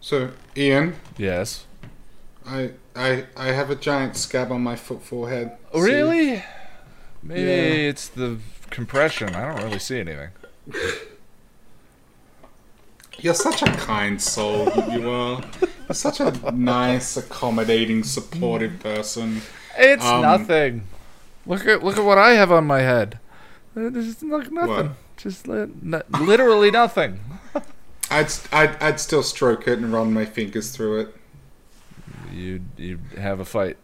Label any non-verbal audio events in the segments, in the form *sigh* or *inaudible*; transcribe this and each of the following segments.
So, Ian, Yes. I I I have a giant scab on my foot forehead. See? Really? Maybe Yeah. it's the compression. I don't really see anything. You're such a kind soul. *laughs* You are. You're such a nice, accommodating, supportive person. It's Um, nothing. Look at look at what I have on my head. Uh, is nothing. What? Just li- n- literally nothing. I'd, I'd I'd still stroke it and run my fingers through it. You you have a fight.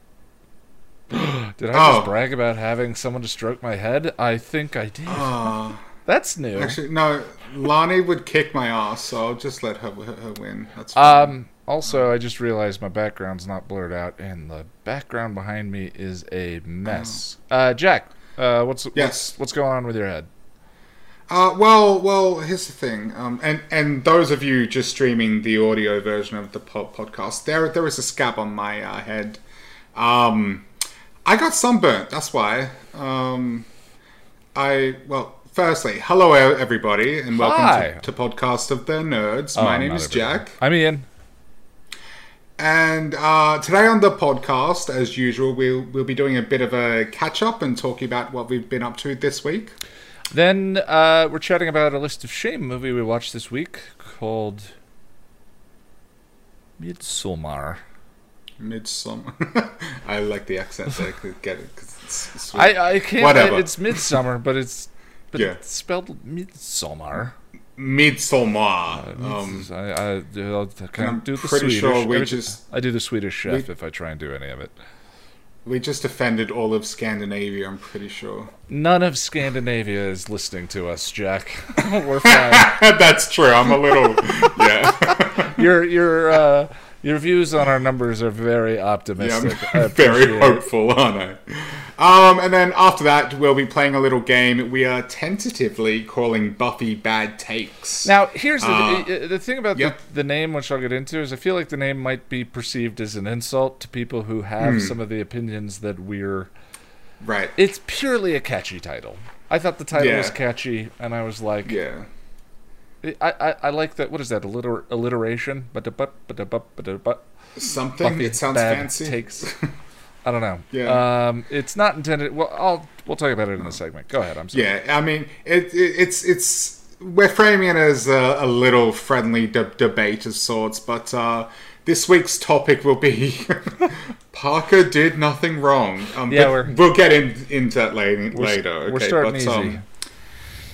*gasps* did I Oh. just brag about having someone to stroke my head? I think I did. Ah, That's new. actually, no. Lani would kick my ass, so I'll just let her her, win. That's fine. Um. Also, I just realized my background's not blurred out, and the background behind me is a mess. Uh, Jack, uh, what's Oh. Yes. what's what's going on with your head? Uh, well, well, here's the thing, um, and and those of you just streaming the audio version of the po- podcast, there there is a scab on my uh, head. Um, I got sunburnt. That's why. Um, I well, firstly, hello everybody, and welcome Hi. to, to podcast of the nerds. Oh, my name is. Jack, I'm Ian. and uh, today on the podcast, as usual, we'll we'll be doing a bit of a catch up and talking about what we've been up to this week. Then uh, we're chatting about a list of shame movie we watched this week called Midsommar. Midsummer. *laughs* I like the accent there. 'cause Get it? 'cause. I I can't. Whatever. It's midsummer, but it's but Yeah. it's spelled midsummer. Midsommar. Um, Mids- I I, I I'm do the Swedish. sure we just- I do the Swedish chef we- if I try and do any of it. We just offended all of Scandinavia. I'm pretty sure. None of Scandinavia is listening to us, Jack. *laughs* We're fine. *laughs* That's true. I'm a little. *laughs* yeah. your your uh, your views on our numbers are very optimistic. I *laughs* I'm very hopeful, aren't I? Um, and then after that, we'll be playing a little game we are tentatively calling Buffy Bad Takes. Now, here's the Uh, the thing about yep. the, the name, which I'll get into, is I feel like the name might be perceived as an insult to people who have Hmm. some of the opinions that we're. right. It's purely a catchy title. I thought the title Yeah. was catchy, and I was like, yeah. I, I, I like that. What is that? Alliter- alliteration? But but Something. it sounds fancy. Takes. *laughs* I don't know. Yeah. Um, it's not intended. Well, I'll we'll talk about it in the segment. Go ahead. I'm sorry. Yeah, I mean, it, it, it's it's we're framing it as a, a little friendly de- debate of sorts, but uh, this week's topic will be *laughs* Parker did nothing wrong. Um, Yeah, we're- we'll get in, into that later. We're, later okay, we're starting but, easy. Um,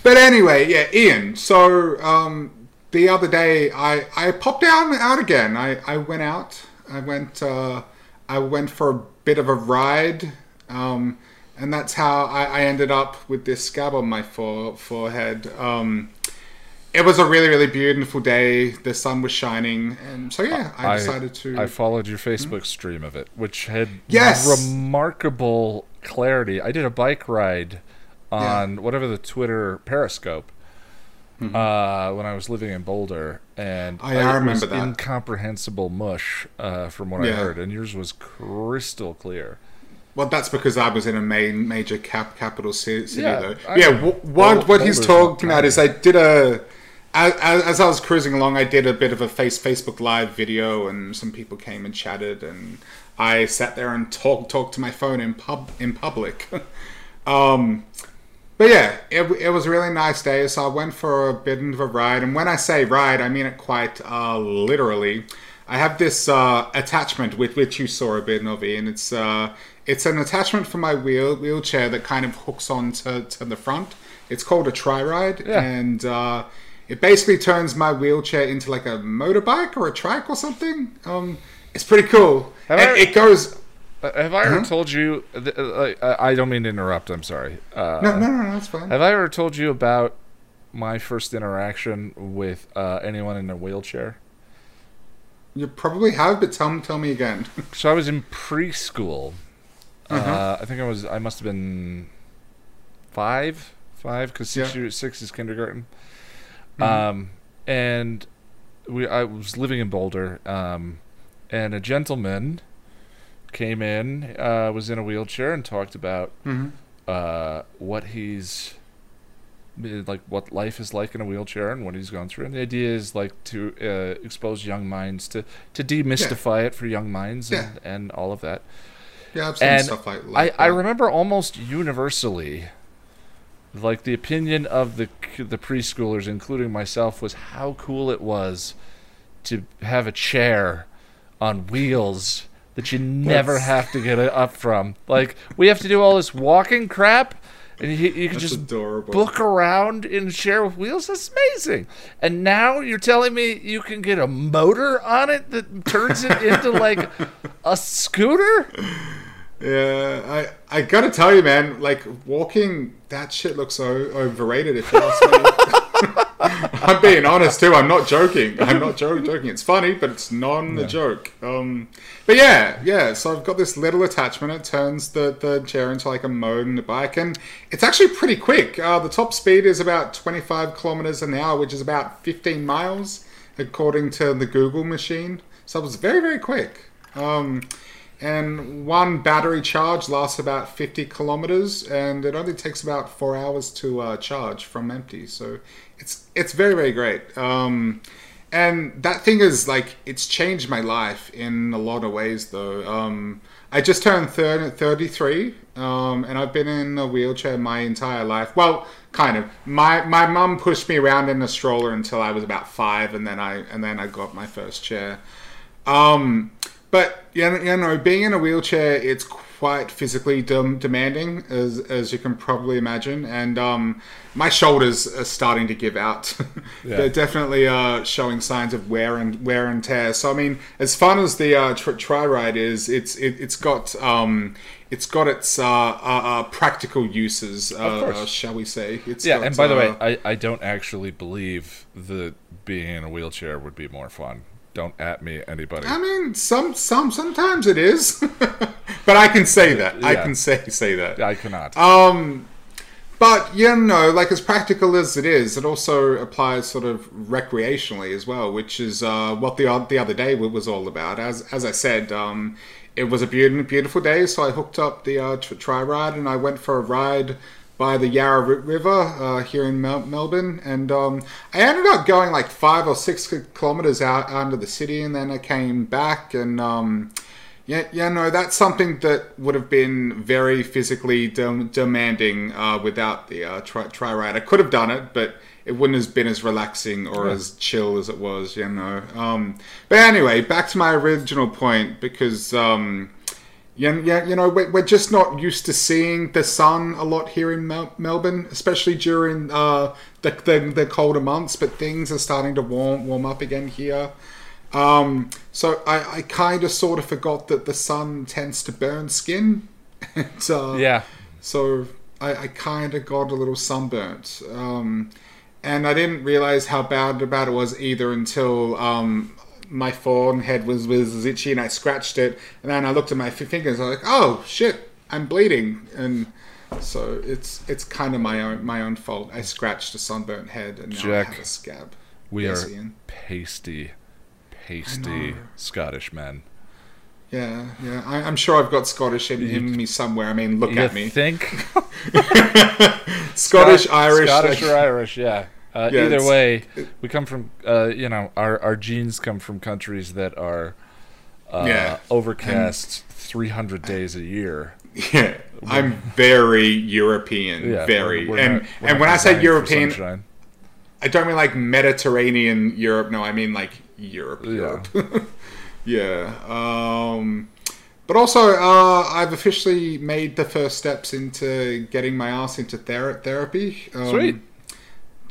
but anyway, yeah, Ian. So um, the other day, I, I popped out out again. I, I went out. I went uh, I went for a bit of a ride, um, and that's how I, I ended up with this scab on my fore, forehead. Um, it was a really really beautiful day. The sun was shining, and so yeah, I decided to. I followed your Facebook stream of it, which had Yes! remarkable clarity. I did a bike ride on whatever the Twitter Periscope uh, when I was living in Boulder, and Mm-hmm. Yeah, I it remember was that. incomprehensible mush uh, from what I heard, and yours was crystal clear. Well, that's because I was in a main major cap capital city, Yeah, though. I yeah, what what he's talking about is I did a as, as I was cruising along, I did a bit of a face Facebook Live video, and some people came and chatted, and I sat there and talked talked to my phone in pub in public. *laughs* um, but yeah, it, it was a really nice day, so I went for a bit of a ride. And when I say ride, I mean it quite uh, literally. I have this uh, attachment with which you saw a bit of, Ian. It's uh, it's an attachment for my wheel wheelchair that kind of hooks on to, to the front. It's called a Triride, Yeah. and uh, it basically turns my wheelchair into like a motorbike or a trike or something. Um, it's pretty cool. Have and I- it goes. Uh, have I ever Uh-huh. told you? Uh, I don't mean to interrupt. I'm sorry. Uh, No, no, no, no, that's fine. Have I ever told you about my first interaction with uh, anyone in a wheelchair? You probably have, but tell me, tell me again. *laughs* So I was in preschool. uh Uh-huh. I think I was. I must have been five, five, because six Yeah. six is kindergarten. Mhm. Um, and we, I was living in Boulder, um, and a gentleman came in, uh, was in a wheelchair, and talked about hmm uh, what he's like what life is like in a wheelchair and what he's gone through. And the idea is like to uh, expose young minds to to demystify it for young minds and, Yeah. and all of that. Yeah, I've seen And stuff like, I, like I that. remember almost universally, like the opinion of the the preschoolers, including myself, was how cool it was to have a chair on wheels that you never have to get up from. Like we have to do all this walking crap, and you, you can That's just adorable. book around in a chair with wheels. That's amazing. And now you're telling me you can get a motor on it that turns it into *laughs* like a scooter. Yeah, I I gotta tell you, man. Like walking, that shit looks so overrated. If you ask me, *laughs* I'm being honest too. I'm not joking. I'm not jo- joking. It's funny, but it's non a joke. Um, but yeah, yeah. So I've got this little attachment. It turns the the chair into like a mode in the bike, and it's actually pretty quick. Uh, the top speed is about 25 kilometers an hour, which is about 15 miles, according to the Google machine. So it was very very quick. Um, and one battery charge lasts about 50 kilometers and it only takes about four hours to uh, charge from empty so it's it's very very great. Um, and that thing is like it's changed my life in a lot of ways though. Um, i just turned 30, 33 um, and i've been in a wheelchair my entire life. Well kind of. My my mum pushed me around in a stroller until i was about five and then i and then i got my first chair. Um, but you know, you know, being in a wheelchair, it's quite physically dem- demanding, as as you can probably imagine. And um, my shoulders are starting to give out. *laughs* Yeah. They're definitely uh, showing signs of wear and wear and tear. So I mean, as fun as the uh, tr- Triride is, it's it, it's got um, it's got its uh, uh, uh, practical uses, uh, uh, shall we say? It's Yeah, got, and by the way, uh, I, I don't actually believe that being in a wheelchair would be more fun. Don't at me, anybody. I mean, some some sometimes it is, *laughs* but I can say that. I can say say that. I cannot. Um, but you know, like as practical as it is, it also applies sort of recreationally as well, which is uh, what the the other day was all about. As as I said, um, it was a beautiful beautiful day, so I hooked up the uh, tr- Triride and I went for a ride by the Yarra River uh, here in Mel- Melbourne, and um, I ended up going like five or six kilometers out out of the city, and then I came back and. Um, yeah, yeah, no, that's something that would have been very physically dem- demanding uh, without the uh, tri-, Triride. I could have done it, but it wouldn't have been as relaxing or as chill as it was, you know. Um, but anyway, back to my original point because, um, yeah, yeah, you know, we're, we're just not used to seeing the sun a lot here in Mel- Melbourne, especially during uh, the, the the colder months. But things are starting to warm warm up again here. Um, so I, I kind of sort of forgot that the sun tends to burn skin. *laughs* and, uh, yeah. So I, I kind of got a little sunburnt. Um, and I didn't realize how bad about it was either until um, my forehead was, was itchy and I scratched it. And then I looked at my fingers. I was like, oh shit, I'm bleeding. And so it's it's kind of my own my own fault. I scratched a sunburnt head and now Jack, I have a scab. We Yes, are Ian. pasty, pasty. Scottish men. Yeah, yeah. I, I'm sure I've got Scottish in, in me somewhere. I mean, look You at me. think *laughs* *laughs* Scottish, Scot- Irish. Scottish like- or Irish? Yeah. Uh, Yeah, either way, we come from. Uh, you know, our our genes come from countries that are uh, Yeah. overcast 300 days a year. *laughs* Yeah, I'm very European, Yeah, very. we're- we're and not- and when I say European. I don't mean like Mediterranean Europe. No, I mean like Europe. Yeah. Europe. *laughs* yeah. Um, but also, uh, I've officially made the first steps into getting my ass into ther- therapy. Um, Sweet.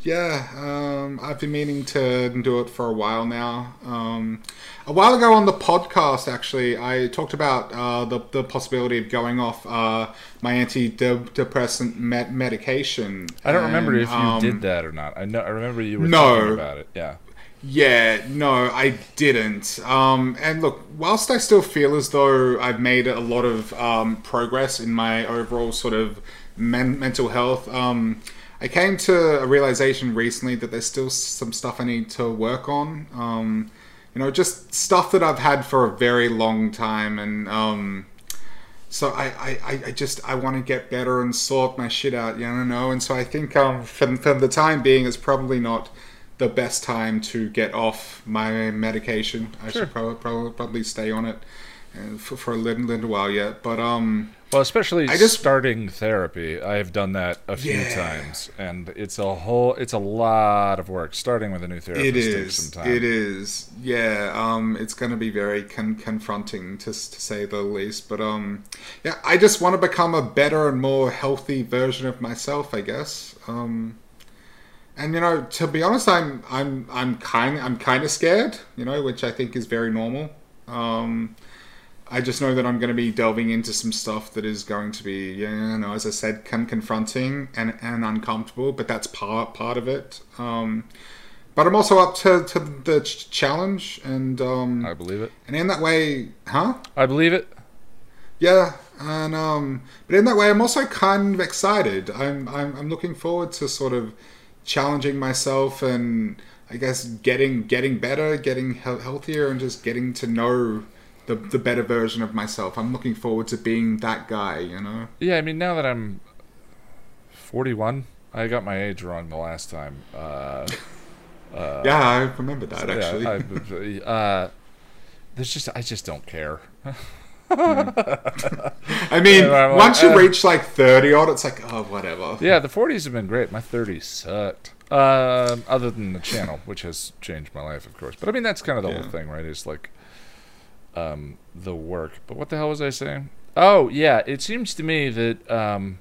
Yeah, um, I've been meaning to do it for a while now. Um, a while ago on the podcast, actually, I talked about uh, the, the possibility of going off uh, my antidepressant med- medication. I don't remember if you um, did that or not. I know. I remember you were No. talking about it. Yeah. Yeah, no, I didn't. Um, and look, whilst I still feel as though I've made a lot of um, progress in my overall sort of men- mental health, um, I came to a realization recently that there's still some stuff I need to work on. Um, you know, just stuff that I've had for a very long time, and um, so I, I, I- just I want to get better and sort my shit out, you know. And so I think um, for, for the time being, it's probably not the best time to get off my medication. I Sure. should probably, probably probably stay on it uh, for, for a little, little while yet. But um, Well, especially I just- starting therapy, I have done that a few Yeah. times, and it's a whole, it's a lot of work. Starting with a new therapist it takes is, some time. it is, yeah. Um, it's going to be very con- confronting to, to say the least. But um, yeah, I just want to become a better and more healthy version of myself, I guess. Um, and you know, to be honest, I'm I'm I'm kind I'm kind of scared, you know, which I think is very normal. Um, I just know that I'm going to be delving into some stuff that is going to be, you know, as I said, con- confronting and, and uncomfortable, but that's part part of it. Um, but I'm also up to, to the challenge, and um, I believe it. and in that way, huh? I believe it. Yeah, and um, but in that way, I'm also kind of excited. I'm I'm, I'm looking forward to sort of challenging myself and I guess getting getting better, getting he- healthier, and just getting to know the the better version of myself. I'm looking forward to being that guy. You know. Yeah, I mean, now that I'm 41, I got my age wrong the last time. Uh, *laughs* yeah, I remember that actually. Yeah, I, *laughs* uh, there's just, I just don't care. I mean, Yeah, I'm like, once you uh, reach like thirty odd, it's like oh whatever. Yeah, the 40s have been great. My 30s sucked. Um, other than the channel, which has changed my life, of course. But I mean, that's kind of the Yeah. whole thing, right? It's like um, the work. But what the hell was I saying? Oh, yeah. It seems to me that, um,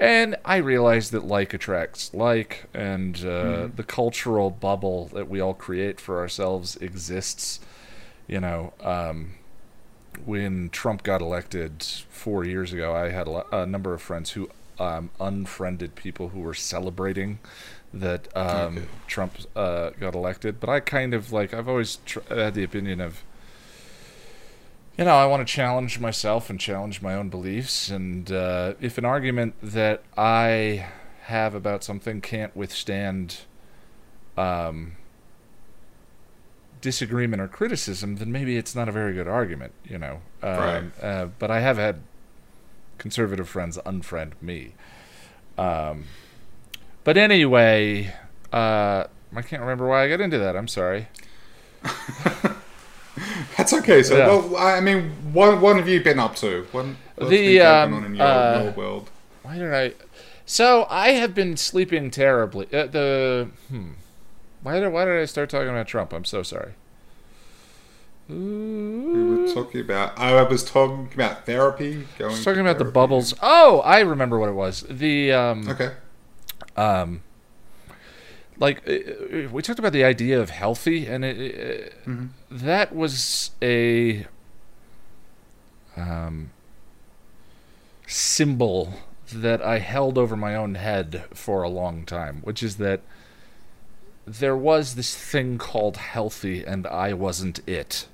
and I realize that like attracts like, and uh, the cultural bubble that we all create for ourselves exists. You know, um, when Trump got elected four years ago, I had a, a number of friends who um, unfriended people who were celebrating that um, Okay. Trump uh, got elected. But I kind of like I've always tr- had the opinion of, you know, I want to challenge myself and challenge my own beliefs. And uh, if an argument that I have about something can't withstand um, disagreement or criticism, then maybe it's not a very good argument, you know. Um, Right. uh, but I have had conservative friends unfriend me. Um, but anyway, uh, I can't remember why I got into that. I'm sorry. *laughs* That's okay. So, Yeah. well, I mean, what what have you been up to? What, what's The, been going um, on in your, uh, your world? Why did I? So I have been sleeping terribly. Uh, the hmm. Why did Why did I start talking about Trump? I'm so sorry. We were talking about. I was talking about therapy. Going. I was talking about the bubbles. Oh, I remember what it was. The um, Okay. um, like uh, uh, we talked about the idea of healthy, and it, it, Mhm. that was a um, symbol that I held over my own head for a long time, which is that there was this thing called healthy, and I wasn't it.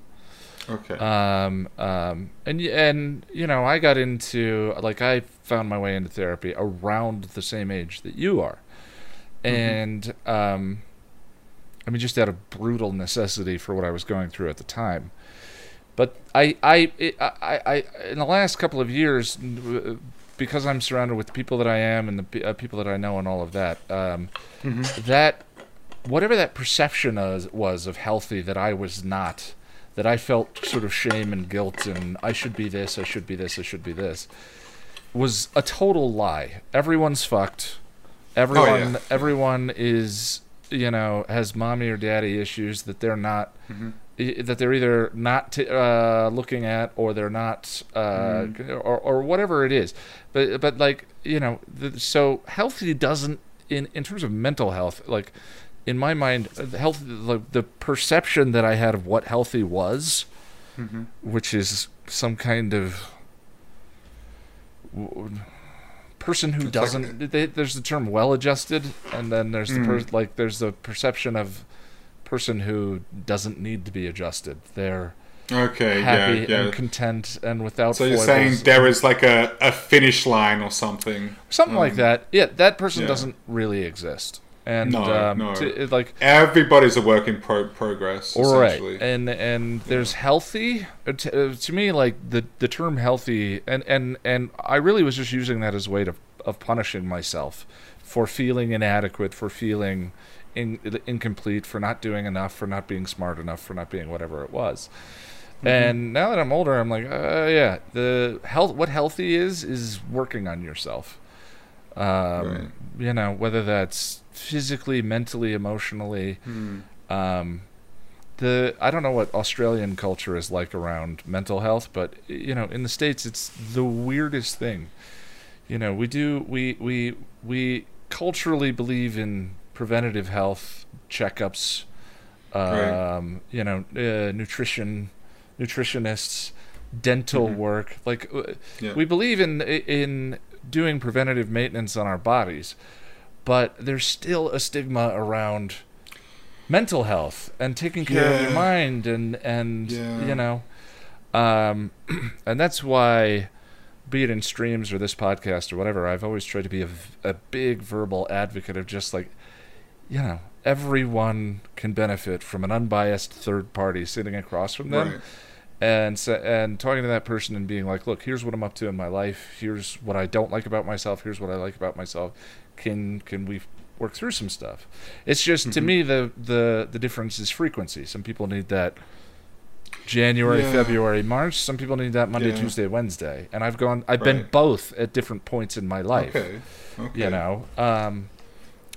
Okay. Um, um, and and you know, I got into like I found my way into therapy around the same age that you are, and um, I mean, just out of brutal necessity for what I was going through at the time. But I, I, I, I, in the last couple of years, because I'm surrounded with the people that I am and the uh, people that I know and all of that, um, that whatever that perception was, was of healthy that I was not, that I felt sort of shame and guilt and I should be this, I should be this, I should be this, was a total lie. Everyone's fucked. Everyone, everyone is, you know, has mommy or daddy issues that they're not, i- that they're either not t- uh, looking at or they're not, uh, or or whatever it is. But but like you know, the, so healthy doesn't in in terms of mental health, like in my mind, uh, the health, like the perception that I had of what healthy was, which is some kind of person who like- doesn't. they, there's the term well-adjusted, and then there's the per, Mm. like there's the perception of person who doesn't need to be adjusted. They're okay. happy yeah. Yeah. and content and without. so you're foibles. saying there is like a, a finish line or something. something like um, that. Yeah, that person yeah. doesn't really exist. And No, um, no. to- it, like Everybody's a work in pro- progress. all right and and there's healthy uh, to, uh, to me like the the term healthy and and and i really was just using that as a way to, of punishing myself for feeling inadequate for feeling in, incomplete for not doing enough for not being smart enough for not being whatever it was and now that i'm older i'm like uh, yeah the health what healthy is is working on yourself um, Right. you know whether that's physically mentally emotionally Hmm. um, the I don't know what Australian culture is like around mental health, but you know, in the states, it's the weirdest thing. You know, we do we we we culturally believe in preventative health checkups. Right. Um, You know, uh, nutrition, nutritionists, dental Mhm. work. Like uh, Yeah. we believe in in doing preventative maintenance on our bodies, but there's still a stigma around mental health and taking care of your mind and and Yeah. you know um *clears throat* and that's why be it in streams or this podcast or whatever i've always tried to be a big verbal advocate of just like you know everyone can benefit from an unbiased third party sitting across from them Right. And sa and talking to that person and being like, look, here's what I'm up to in my life. Here's what I don't like about myself. Here's what I like about myself. Can can we work through some stuff? It's just to Mhm. me the the the difference is frequency. Some people need that January, Yeah. February, March. Some people need that Monday, Yeah. Tuesday, Wednesday. And I've gone. I've been both at different points in my life. Okay. Okay. You know. Um,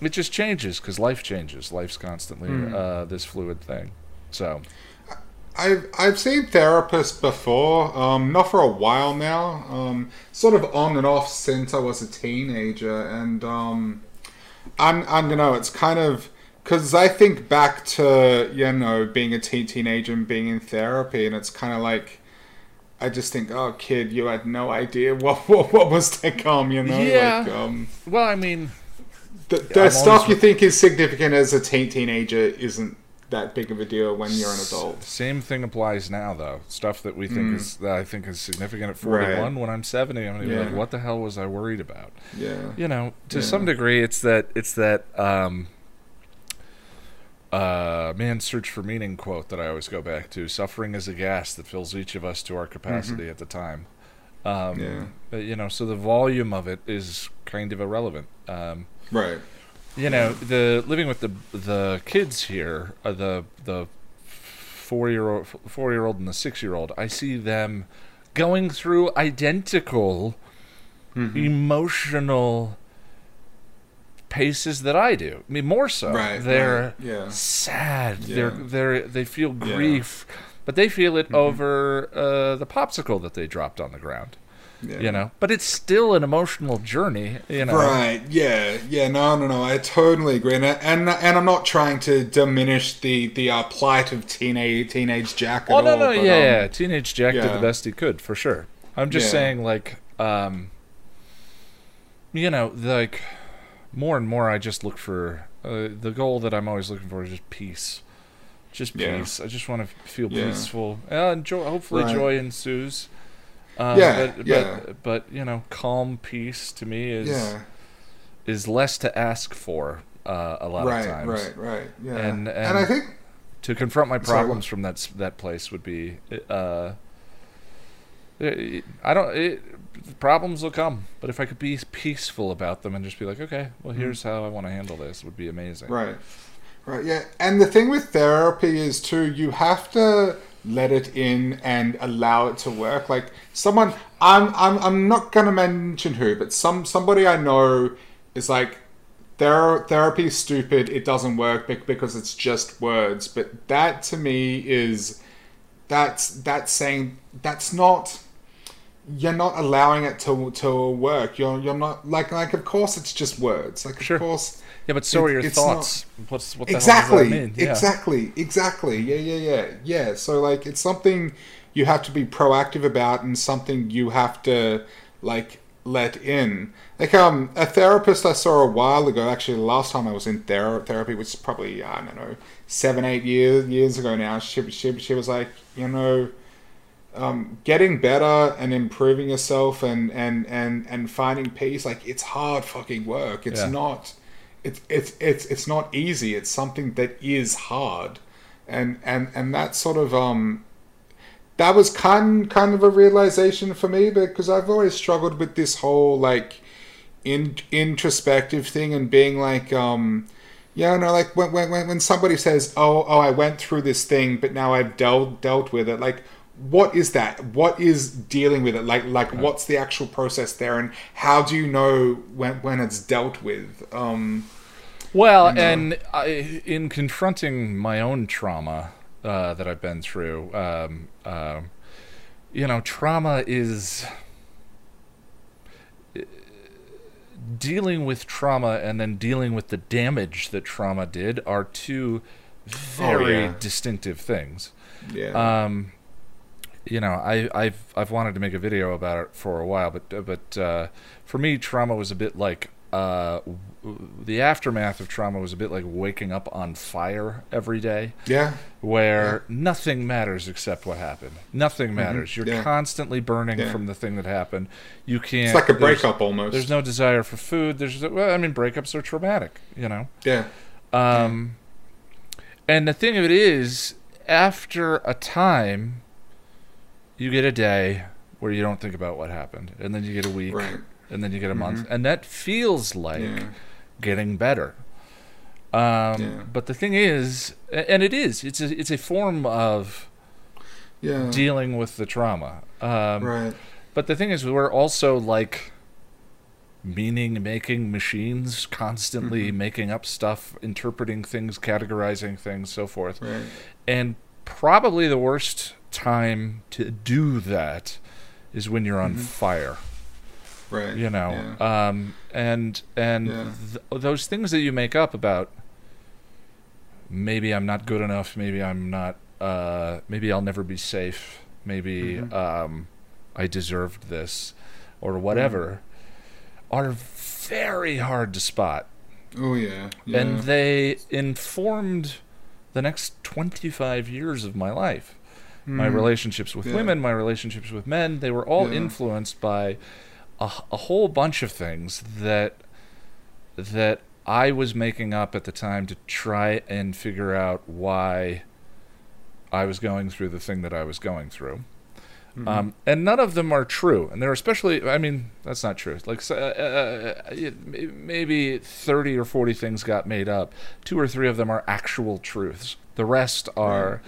it just changes because life changes. Life's constantly Mm. uh, this fluid thing. So I've I've seen therapists before, um, not for a while now, um, sort of on and off since I was a teenager, and um, I'm I don't know. It's kind of because I think back to you know being a teen teenager and being in therapy, and it's kind of like. I just think, oh, kid, you had no idea *laughs* what what, what was to come, you know? Yeah. Like, um, well, I mean. the, the stuff you think is significant as a teen teenager isn't that big of a deal when you're an adult. Same thing applies now, though. Stuff that we think Mm. is that I think is significant at Right. 41. When I'm 70, I'm gonna be like, what the hell was I worried about? Yeah. You know, to Yeah. some degree, it's that it's that um, uh, man's search for meaning quote that I always go back to. Suffering is a gas that fills each of us to our capacity at the time. Um, Mm-hmm. Yeah. but, you know, so the volume of it is kind of irrelevant. Um, Right. You know the living with the the kids here uh, the the four year old four year old and the six year old i see them going through identical Mhm. emotional paces that i do i mean more so Right. they're right, Yeah. sad Yeah. they're they're they feel Yeah. grief but they feel it Mhm. over uh, the popsicle that they dropped on the ground yeah. you know but it's still an emotional journey you know Right. Yeah. Yeah. No. No. No. I totally agree, and and, and I'm not trying to diminish the the uh, plight of teenage teenage Jack. At Oh no all, no but, yeah, um, yeah teenage Jack did the best he could for sure. I'm just Yeah. saying like um you know like more and more I just look for uh, the goal that I'm always looking for is just peace. Just Yeah. peace. I just want to feel Yeah. peaceful. Uh, joy, hopefully Right. joy ensues. Uh, Yeah, but, yeah. but but you know, calm peace to me is Yeah. is less to ask for uh, a lot Right. of times. Right. Right. right. Yeah. And- and, and- I think to confront my Sorry, problems from that that place would be uh I don't it, problems will come but if I could be peaceful about them and just be like okay well Mm. here's how I want to handle this would be amazing Right. Right. Yeah. And the thing with therapy is too, you have to let it in and allow it to work. Like someone, I'm, I'm, I'm not gonna mention who, but some somebody I know is like, Ther- therapy is stupid. It doesn't work bec- because it's just words. But that to me is that's that's saying that's not you're not allowing it to to work. You're you're not like like of course it's just words. Like of course yeah but so are your thoughts. What's what the exactly hell does that mean? Yeah. exactly exactly. Yeah yeah yeah yeah. So like it's something you have to be proactive about and something you have to like let in. Like um a therapist i saw a while ago actually the last time i was in thera- therapy which is probably i don't know seven eight years years ago now. She, she, she was like you know um, getting better and improving yourself and, and, and, and finding peace like it's hard fucking work. It's Yeah. not it's it's it's it's not easy. It's something that is hard, and and and that sort of um that was kind kind of a realization for me because I've always struggled with this whole like in introspective thing and being like um yeah no like when when when somebody says oh oh I went through this thing but now I've dealt dealt with it like what is that? What is dealing with it? Like like what's the actual process there? And how do you know when when it's dealt with? Um well and I, in confronting my own trauma uh, that I've been through um, uh, you know trauma is dealing with trauma and then dealing with the damage that trauma did are two very Oh, yeah. distinctive things. Yeah. Um, you know, I, I've I've wanted to make a video about it for a while, but but uh, for me, trauma was a bit like uh, the aftermath of trauma was a bit like waking up on fire every day, yeah where nothing matters except what happened. Nothing matters. You're Mm-hmm. Yeah. constantly burning Yeah. from the thing that happened. You can't. it's like a there's- breakup almost There's no desire for food. There's well, I mean, breakups are traumatic. You know. yeah Um, and the thing of it is, after a time, you get a day where you don't think about what happened, and then you get a week, right and then you get a month, and that feels like yeah getting better. Um, Yeah. But the thing is, and it is, it's a it's a form of yeah dealing with the trauma. Um, right But the thing is, we're also like meaning making machines, constantly Mm-hmm. making up stuff, interpreting things, categorizing things, so forth. right And probably the worst time to do that is when you're on Mm-hmm. fire. Right You know, yeah. um, and and Yeah. th- those things that you make up about maybe I'm not good enough, maybe I'm not, uh, maybe I'll never be safe, maybe Mm-hmm. um, I deserved this, or whatever, are very hard to spot, oh yeah yeah and they informed the next 25 years of my life. My Mm. relationships with Yeah. women, my relationships with men, they were all Yeah. influenced by a, a whole bunch of things that that I was making up at the time to try and figure out why I was going through the thing that I was going through. Mm-hmm. Um, and none of them are true. And they're especially, I mean, that's not true. Like, uh, uh, maybe 30 or 40 things got made up. Two or three of them are actual truths. The rest are,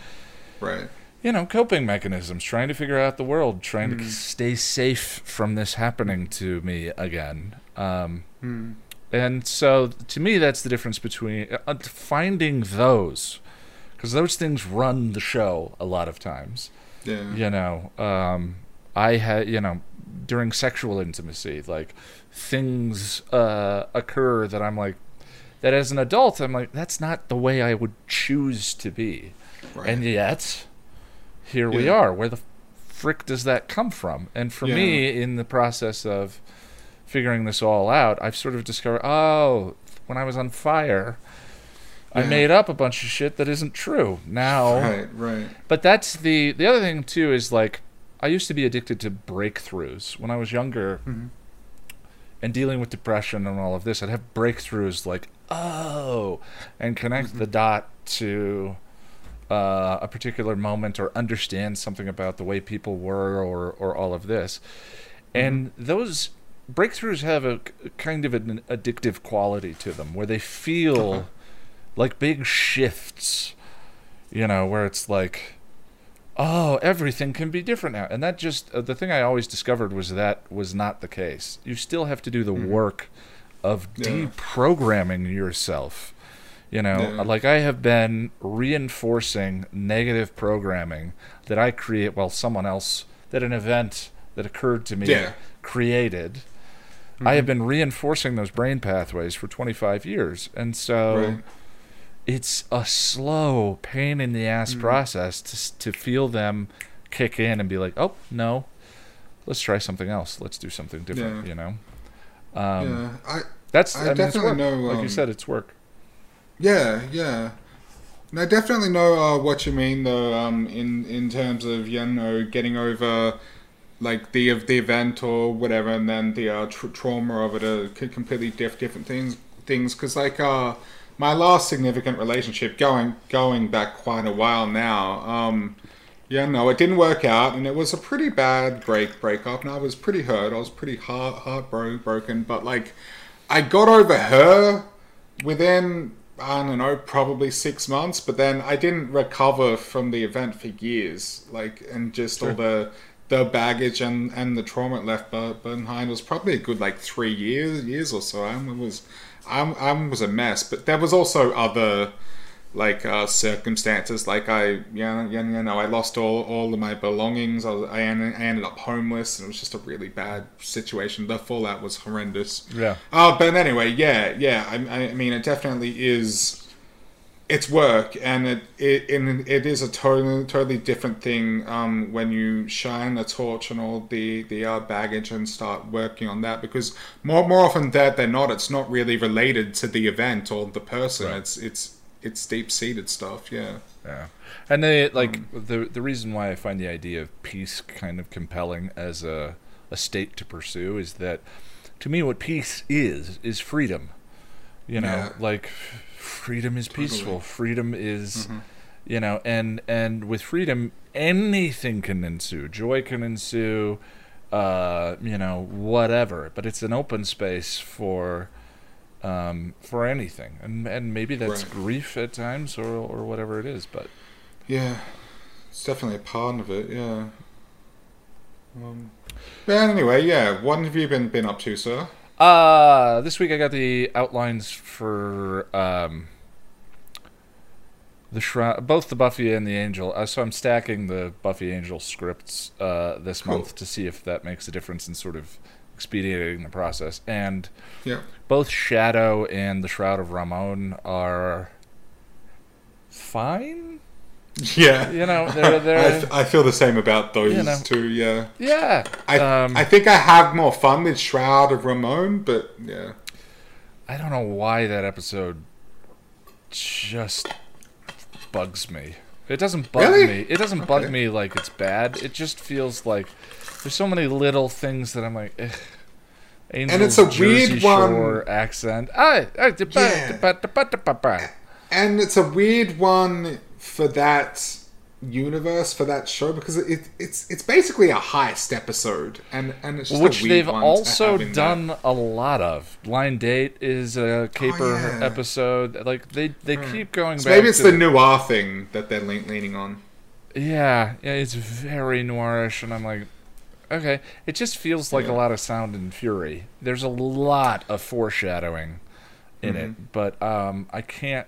right you know, coping mechanisms, trying to figure out the world, trying Mm. to stay safe from this happening to me again. Um, Hmm. and so, to me, that's the difference between uh, finding those, because those things run the show a lot of times yeah you know um i had you know during sexual intimacy like things uh occur that i'm like that as an adult i'm like that's not the way i would choose to be right and yet here we are. Where the frick does that come from? And for me in the process of figuring this all out i've sort of discovered oh when i was on fire i made up a bunch of shit that isn't true. Now right right. But that's the the other thing too is like I used to be addicted to breakthroughs. When I was younger, Mhm. and dealing with depression and all of this. I'd have breakthroughs like oh, and connect the dot to uh, a particular moment or understand something about the way people were or or all of this, and those breakthroughs have a kind of an addictive quality to them where they feel Uh-huh. like big shifts you know where it's like oh everything can be different now and that just uh, the thing i always discovered was that was not the case you still have to do the work of Mm-hmm. Yeah. deprogramming yourself you know Yeah. like i have been reinforcing negative programming that i create while someone else that an event that occurred to me Yeah. created i have been reinforcing those brain pathways for 25 years and so right it's a slow pain in the ass Mm-hmm. process to to feel them kick in and be like, oh no, let's try something else. Let's do something different. Yeah. You know, um, yeah I that's I I, mean, definitely know, like you um, said, it's work. Yeah, yeah. I definitely know uh, what you mean, though. Um, in in terms of you know getting over like the of the event or whatever, and then the uh, tr- trauma of it are completely diff- different things things because like uh my last significant relationship going going back quite a while now um yeah no it didn't work out and it was a pretty bad break breakup and i was pretty hurt i was pretty heart heartbroken but like i got over her within i don't know probably six months but then i didn't recover from the event for years like and just all the the baggage and, and the trauma it left behind was probably a good like three years years or so. I was I, I was a mess, but there was also other like uh, circumstances. Like I yeah yeah you know I lost all, all of my belongings. I, was, I, en- I ended up homeless, and it was just a really bad situation. The fallout was horrendous. Yeah. Oh, but anyway, yeah yeah. I, I mean, it definitely is it's work and it it, and it is a totally totally different thing um, when you shine a torch on all the the uh, baggage and start working on that because more more often that than not it's not really related to the event or the person Right. it's it's it's deep seated stuff yeah Yeah, and they like the the reason why I find the idea of peace kind of compelling as a a state to pursue is that to me what peace is is freedom. You know, Yeah. like freedom is peaceful. Freedom is Mm-hmm. you know, and and with freedom anything can ensue. Joy can ensue uh, you know, whatever, but it's an open space for um, for anything, and and maybe that's Right. grief at times, or or whatever it is. But yeah it's definitely a part of it yeah um, but anyway yeah what have you been been up to sir Uh, this week I got the outlines for um, the shroud, both the Buffy and the Angel. Uh, so I'm stacking the Buffy Angel scripts uh, this Cool. month to see if that makes a difference in sort of expediting the process. And yeah both Shadow and the Shroud of Rahmon are fine. yeah You know, they're *laughs* I, they're f- I feel the same about those You know. two yeah yeah. I, um, I think I have more fun with Shroud of Rahmon, but yeah. I don't know why that episode just bugs me. It doesn't bug Really? me. It doesn't bug Okay. me like it's bad. It just feels like there's so many little things that I'm like, eh. Angel's it's a Jersey weird one- accent. Ah, ah, Yeah. And it's a weird one for that universe, for that show, because it, it's it's basically a heist episode, and, and it's just Which they've also done that. a lot of. Blind Date is a caper yeah. episode. Like they they keep going So back. maybe it's to the noir thing that they're leaning on. Yeah, yeah, it's very noirish, and I'm like, okay. It just feels like a lot of sound and fury. There's a lot of foreshadowing in Mm-hmm. it, but um, I can't.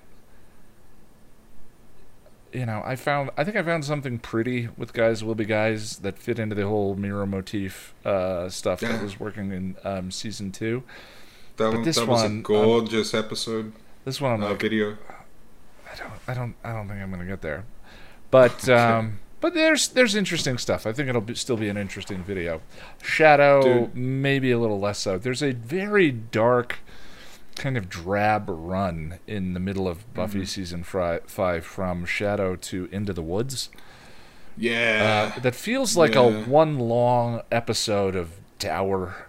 You know, I found. I think I found something pretty with Guise Will Be Guise that fit into the whole mirror motif uh, stuff that was working in um, season two. That, one, this that was one, a um, gorgeous episode This one, I'm uh, like, video. I don't, I don't, I don't think I'm gonna get there. But *laughs* um, but there's there's interesting stuff. I think it'll be, still be an interesting video. Shadow, Dude. maybe a little less so. There's a very dark, kind of drab run in the middle of Buffy Mm-hmm. season fri- five, from Shadow to Into the Woods. Yeah, Uh, that feels like a one long episode of Dower.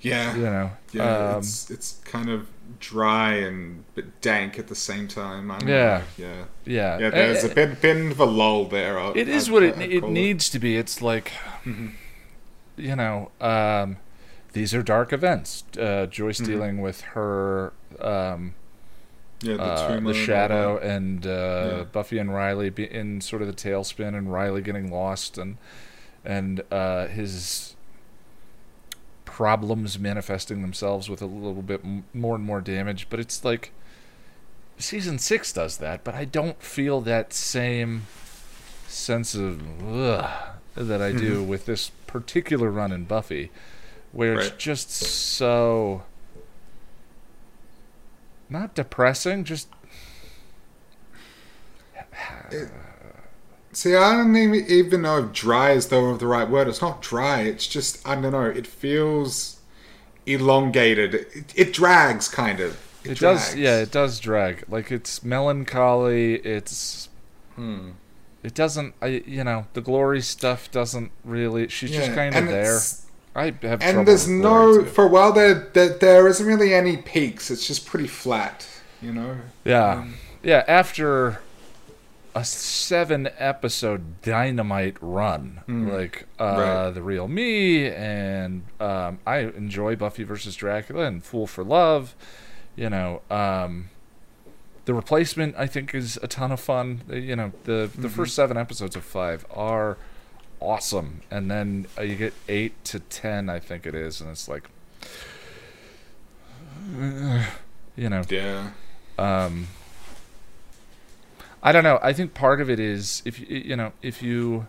yeah, You know, yeah. um, it's it's kind of dry and bit dank at the same time. Yeah. know, yeah. yeah, Yeah, there's Uh, a bit, bit of a lull there. I- It is I'd- what it I'd it call needs to be. It's like, Mm-hmm. you know, um, these are dark events. Uh, Joyce Mm-hmm. dealing with her, um, Yeah, the, uh, the shadow, and uh, Yeah. Buffy and Riley be in sort of the tailspin, and Riley getting lost, and and uh, his problems manifesting themselves with a little bit m- more and more damage. But it's like season six does that, but I don't feel that same sense of ugh, that I do mm-hmm. with this particular run in Buffy, where it's just so not depressing, just See, I don't even, even know if dry is the, the right word. It's not dry. It's just I don't know. It feels elongated. It, it drags, kind of. it, drags. does. Yeah, it does drag. Like it's melancholy. It's Hmm. it doesn't. I you know the glory stuff doesn't really. She's just kind of there. I have trouble and there's no for a while there, there there isn't really any peaks. It's just pretty flat, you know. Yeah. yeah, after a seven episode dynamite run, like uh, Right. The Real Me, and um, I enjoy Buffy versus Dracula and Fool for Love, you know. Um, the replacement, I think, is a ton of fun. Uh, You know, the the first seven episodes of five are awesome, and then uh, you get eight to ten, I think it is, and it's like, *sighs* you know, Yeah. um I don't know. I think part of it is if you you know if you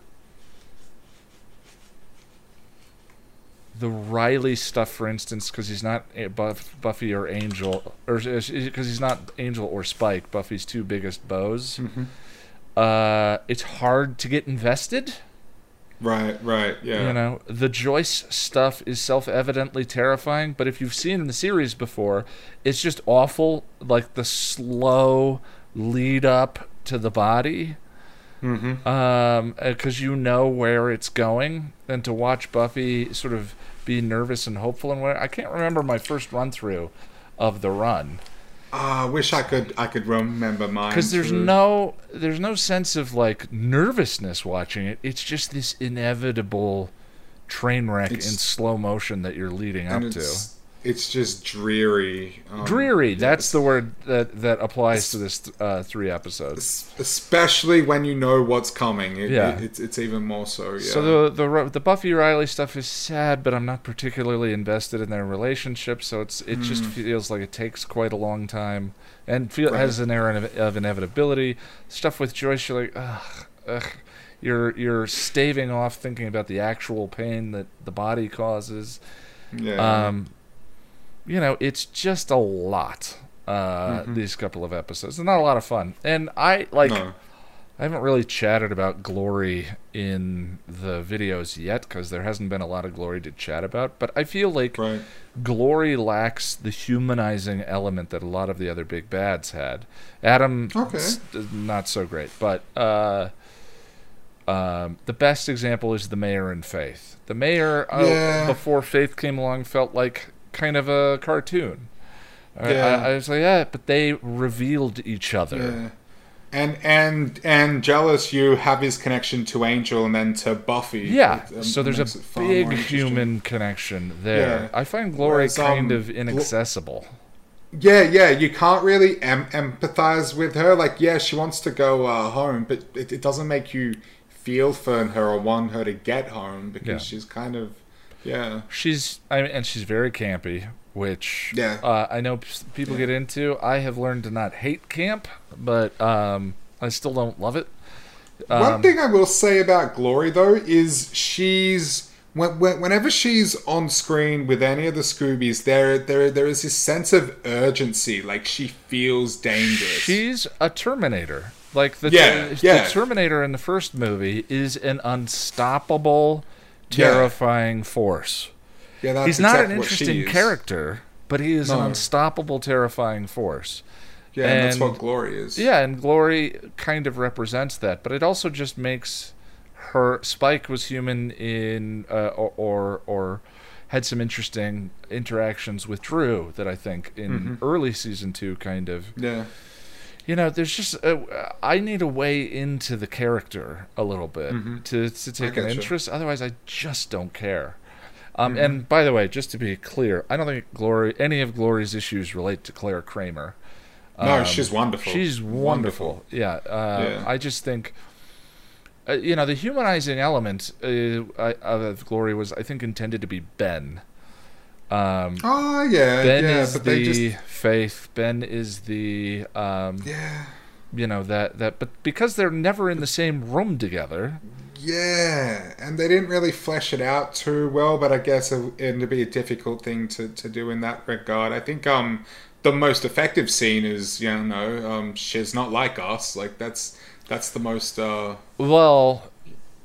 the Riley stuff, for instance, because he's not Buff, Buffy or Angel, or because he's not Angel or Spike, Buffy's two biggest beaus. Mhm. Uh, it's hard to get invested. Right. Right. Yeah. You know, the Joyce stuff is self-evidently terrifying, but if you've seen the series before, it's just awful. Like the slow lead up to the body, Mm-hmm. um, because you know where it's going, and to watch Buffy sort of be nervous and hopeful and where I can't remember my first run through of the run Ah, I wish I could. I could remember mine. because there's too. no there's no sense of like nervousness watching it. It's just this inevitable train wreck in slow motion that you're leading up to. It's, just dreary. Um, Dreary. That's the word that that applies to this uh, three episodes. Especially when you know what's coming. It, Yeah. it- it's it's even more so. Yeah. So the the the Buffy Riley stuff is sad, but I'm not particularly invested in their relationship. So it's it just feels like it takes quite a long time, and feel Right. has an air of of inevitability. Stuff with Joyce, you're like, ugh, ugh. You're you're staving off thinking about the actual pain that the body causes. yeah. Um, you know, it's just a lot. Uh, Mhm. These couple of episodes, They're not a lot of fun, and I like. no. I haven't really chatted about glory in the videos yet because there hasn't been a lot of glory to chat about. But I feel like Right. glory lacks the humanizing element that a lot of the other big bads had. Adam, Okay. not so great, but uh, um, the best example is the mayor in Faith. The mayor, uh, Yeah. before Faith came along, felt like kind of a cartoon. I- Yeah. I, I was like, yeah, but they revealed each other. Yeah. And and and jealous, you have his connection to Angel and then to Buffy. Yeah, It, um, so there's a big human connection there. Yeah. I find Glory Whereas, kind um, of inaccessible. Yeah, yeah, you can't really em- empathize with her. Like, yeah, she wants to go uh, home, but it, it doesn't make you feel for her or want her to get home because Yeah. she's kind of, yeah, She's I and she's very campy, which Yeah. uh, I know people get into. I have learned to not hate camp, but um, I still don't love it. One Um, thing I will say about Glory though is she's when, when, whenever she's on screen with any of the Scoobies, there there there is this sense of urgency, like she feels dangerous. She's a Terminator. Like the, Yeah, the yeah. Terminator in the first movie is an unstoppable, Yeah. terrifying force. yeah, that's He's not exactly an interesting character, but he is an unstoppable, terrifying force. Yeah, and that's what Glory is. Yeah, and Glory kind of represents that, but it also just makes her Spike was human in uh, or, or or had some interesting interactions with Dru that I think in Mm-hmm. early season 2 kind of yeah, you know there's just a, I need a way into the character a little bit Mhm. to to take an interest otherwise I just don't care. Um, Mm-hmm. And by the way, just to be clear, I don't think Glory any of Glory's issues relate to Claire Kramer. no, Um, she's wonderful. She's wonderful. Yeah. Uh, Yeah. I just think, uh, you know, the humanizing element uh, of Glory was, I think, intended to be Ben. Um, Oh yeah, ben yeah, is but the they just faith. Ben is the, um, yeah, you know, that that. But because they're never in the same room together, yeah, and they didn't really flesh it out too well. But I guess it, it'd be a difficult thing to, to do in that regard. I think um the most effective scene is you know um she's not like us. Like that's that's the most uh well.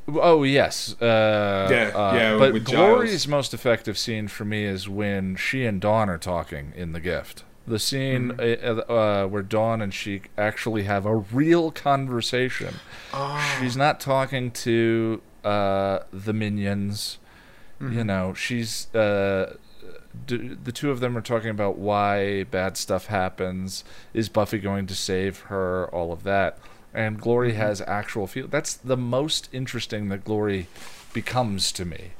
Oh yes, uh, Yeah, uh, yeah, But Glory's most effective scene for me is when she and Dawn are talking in the gift. The scene Mm-hmm. uh, uh, where Dawn and she actually have a real conversation. oh, She's not talking to uh, the minions. You know, she's uh, d- the two of them are talking about why bad stuff happens. Is Buffy going to save her? All of that, and Glory has actual feel. That's the most interesting that Glory becomes to me.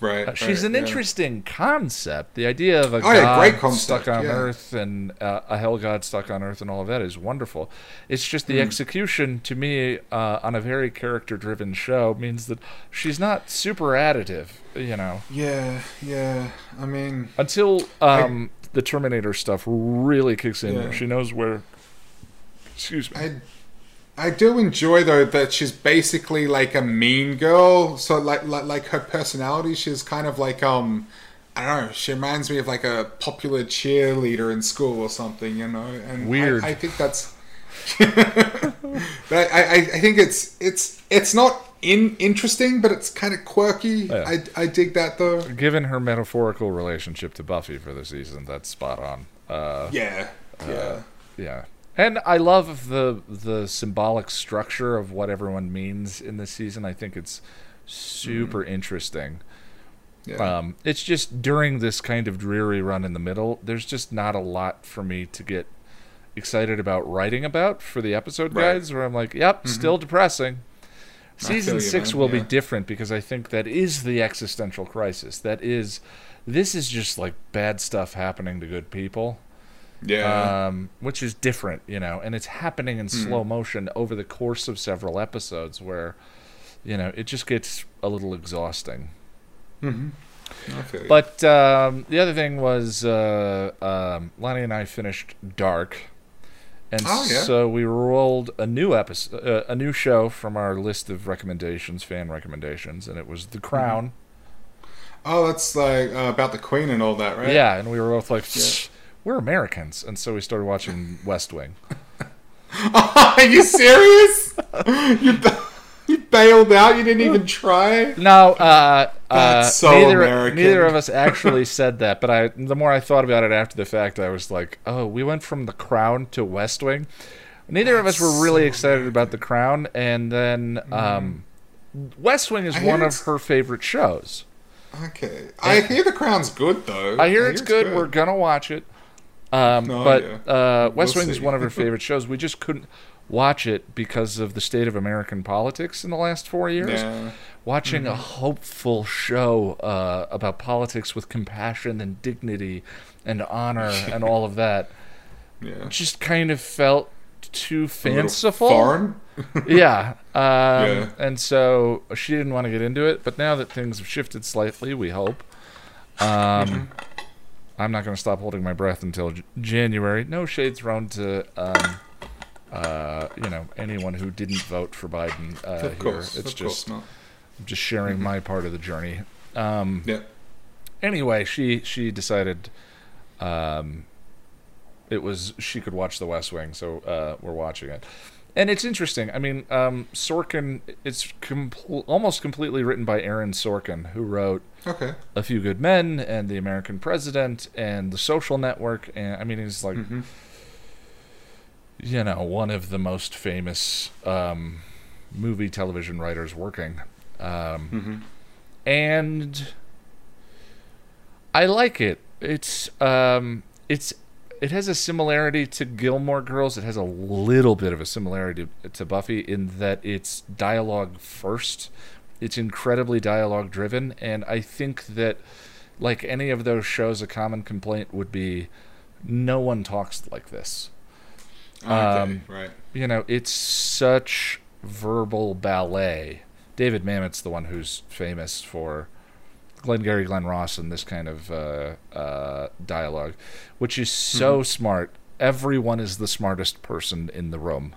Right. Uh, she's right, an yeah. interesting concept. The idea of a Oh, yeah, god great concept, stuck on yeah. Earth and uh, a hell god stuck on Earth and all of that is wonderful. It's just the execution to me uh, on a very character-driven show means that she's not super additive. You know, Yeah, yeah. I mean, until um, the Terminator stuff really kicks in. Yeah. She knows where. Excuse me. I I do enjoy though that she's basically like a mean girl. So like like, like her personality, she's kind of like um. I don't know. She reminds me of like a popular cheerleader in school or something, you know. And Weird. I, think that's. *laughs* but I, I, I think it's it's it's not in interesting, but it's kind of quirky. Yeah. I, I dig that though. Given her metaphorical relationship to Buffy for the season, that's spot on. Uh, Yeah, yeah. Yeah. And I love the the symbolic structure of what everyone means in this season. I think it's super interesting. yeah. Um, it's just during this kind of dreary run in the middle, there's just not a lot for me to get excited about writing about for the episode Right. guides where I'm like, yep, still depressing. Season you, six man, will be different because I think that is the existential crisis. That is, this is just like bad stuff happening to good people yeah. um, which is different, you know, and it's happening in Hmm. slow motion over the course of several episodes where, you know, it just gets a little exhausting. Feel you. But um, the other thing was uh, um, Lonnie and I finished Dark, and Oh, yeah. so we rolled a new episode, uh, a new show from our list of recommendations, fan recommendations, and it was The Crown. oh, that's like uh, about the Queen and all that, right? Yeah, and we were both like. We're Americans, and so we started watching West Wing. *laughs* Are you serious? you, you bailed out. You didn't even try. No, uh, uh, That's so neither, American. neither of us actually said that. But I, the more I thought about it after the fact, I was like, "Oh, we went from The Crown to West Wing." Neither of us were really excited about The Crown, and then um, West Wing is Mm-hmm. I one of it's- her favorite shows. Okay, I hear the Crown's good though. I hear it's good. We're gonna watch it. Um, Oh, but yeah. uh, West We'll Wing is one of her *laughs* favorite shows. We just couldn't watch it because of the state of American politics in the last four years. Watching Mm-hmm. a hopeful show uh, about politics with compassion and dignity and honor *laughs* and all of that Yeah. just kind of felt too fanciful. Foreign. *laughs* Yeah. Um, Yeah. And so she didn't want to get into it. But now that things have shifted slightly, we hope. Um, Mm-hmm. I'm not going to stop holding my breath until J- January. No shade thrown to. Um, uh, you know anyone who didn't vote for Biden uh, of course. here. It's of just course not. just sharing my part of the journey. Um, Yeah. anyway, she she decided um, it was she could watch The West Wing, so uh, we're watching it. And it's interesting. I mean, um, Sorkin. It's compl- almost completely written by Aaron Sorkin, who wrote Okay. A Few Good Men and The American President and The Social Network. And I mean, he's like, Mhm. you know, one of the most famous um, movie television writers working. Um, Mhm. and I like it. It's um, it's it has a similarity to Gilmore Girls. It has a little bit of a similarity to, to Buffy in that it's dialogue first. It's incredibly dialogue driven, and I think that like any of those shows, a common complaint would be no one talks like this. Okay. Um, right. You know, it's such verbal ballet. David Mamet's the one who's famous for Glengarry Glen Ross and this kind of uh, uh, dialogue, which is so smart. Everyone is the smartest person in the room.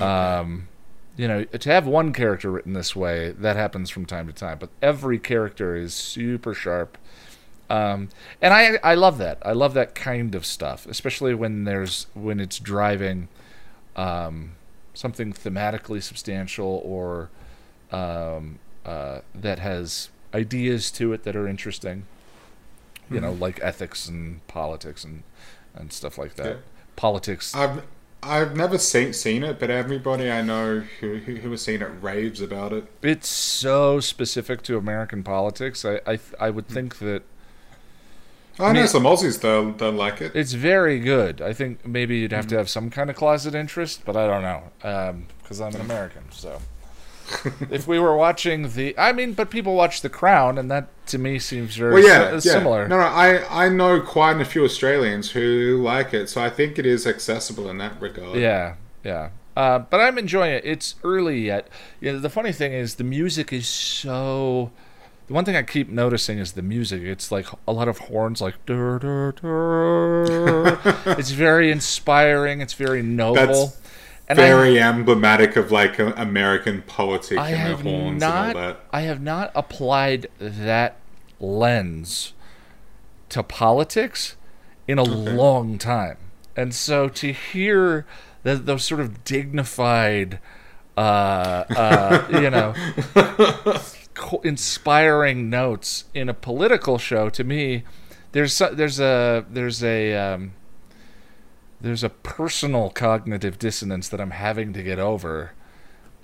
Um, you know, to have one character written this way, that happens from time to time, but every character is super sharp. Um, and I I love that. I love that kind of stuff, especially when there's when it's driving um, something thematically substantial or um, uh, that has ideas to it that are interesting. You know, mm-hmm. like ethics and politics and and stuff like that. Yeah. Politics I've I've never seen seen it, but everybody I know who who, who has seen it raves about it. It's so specific to American politics. I I, I would hmm. think that I, know mean- some Aussies they'll they'll like it. it's very good. I think maybe you'd have to hmm. have some kind of closet interest, but I don't know um, because I'm an hmm. American. So *laughs* if we were watching the, I mean, but people watch The Crown, and that to me seems very Well, yeah, si- yeah. similar. No, no, I I know quite a few Australians who like it, so I think it is accessible in that regard. Yeah, yeah. Uh, but I'm enjoying it. It's early yet. You know, the funny thing is the music is so. The one thing I keep noticing is the music. It's like a lot of horns, like. dur, dur, dur. it's very inspiring. It's very noble. That's and I- Very emblematic of like American politics I and their have horns not. and all that. I have not applied that lens to politics in a long time, and so to hear that those sort of dignified, uh, uh, you know, *laughs* inspiring notes in a political show, to me, there's there's a there's a um, there's a personal cognitive dissonance that I'm having to get over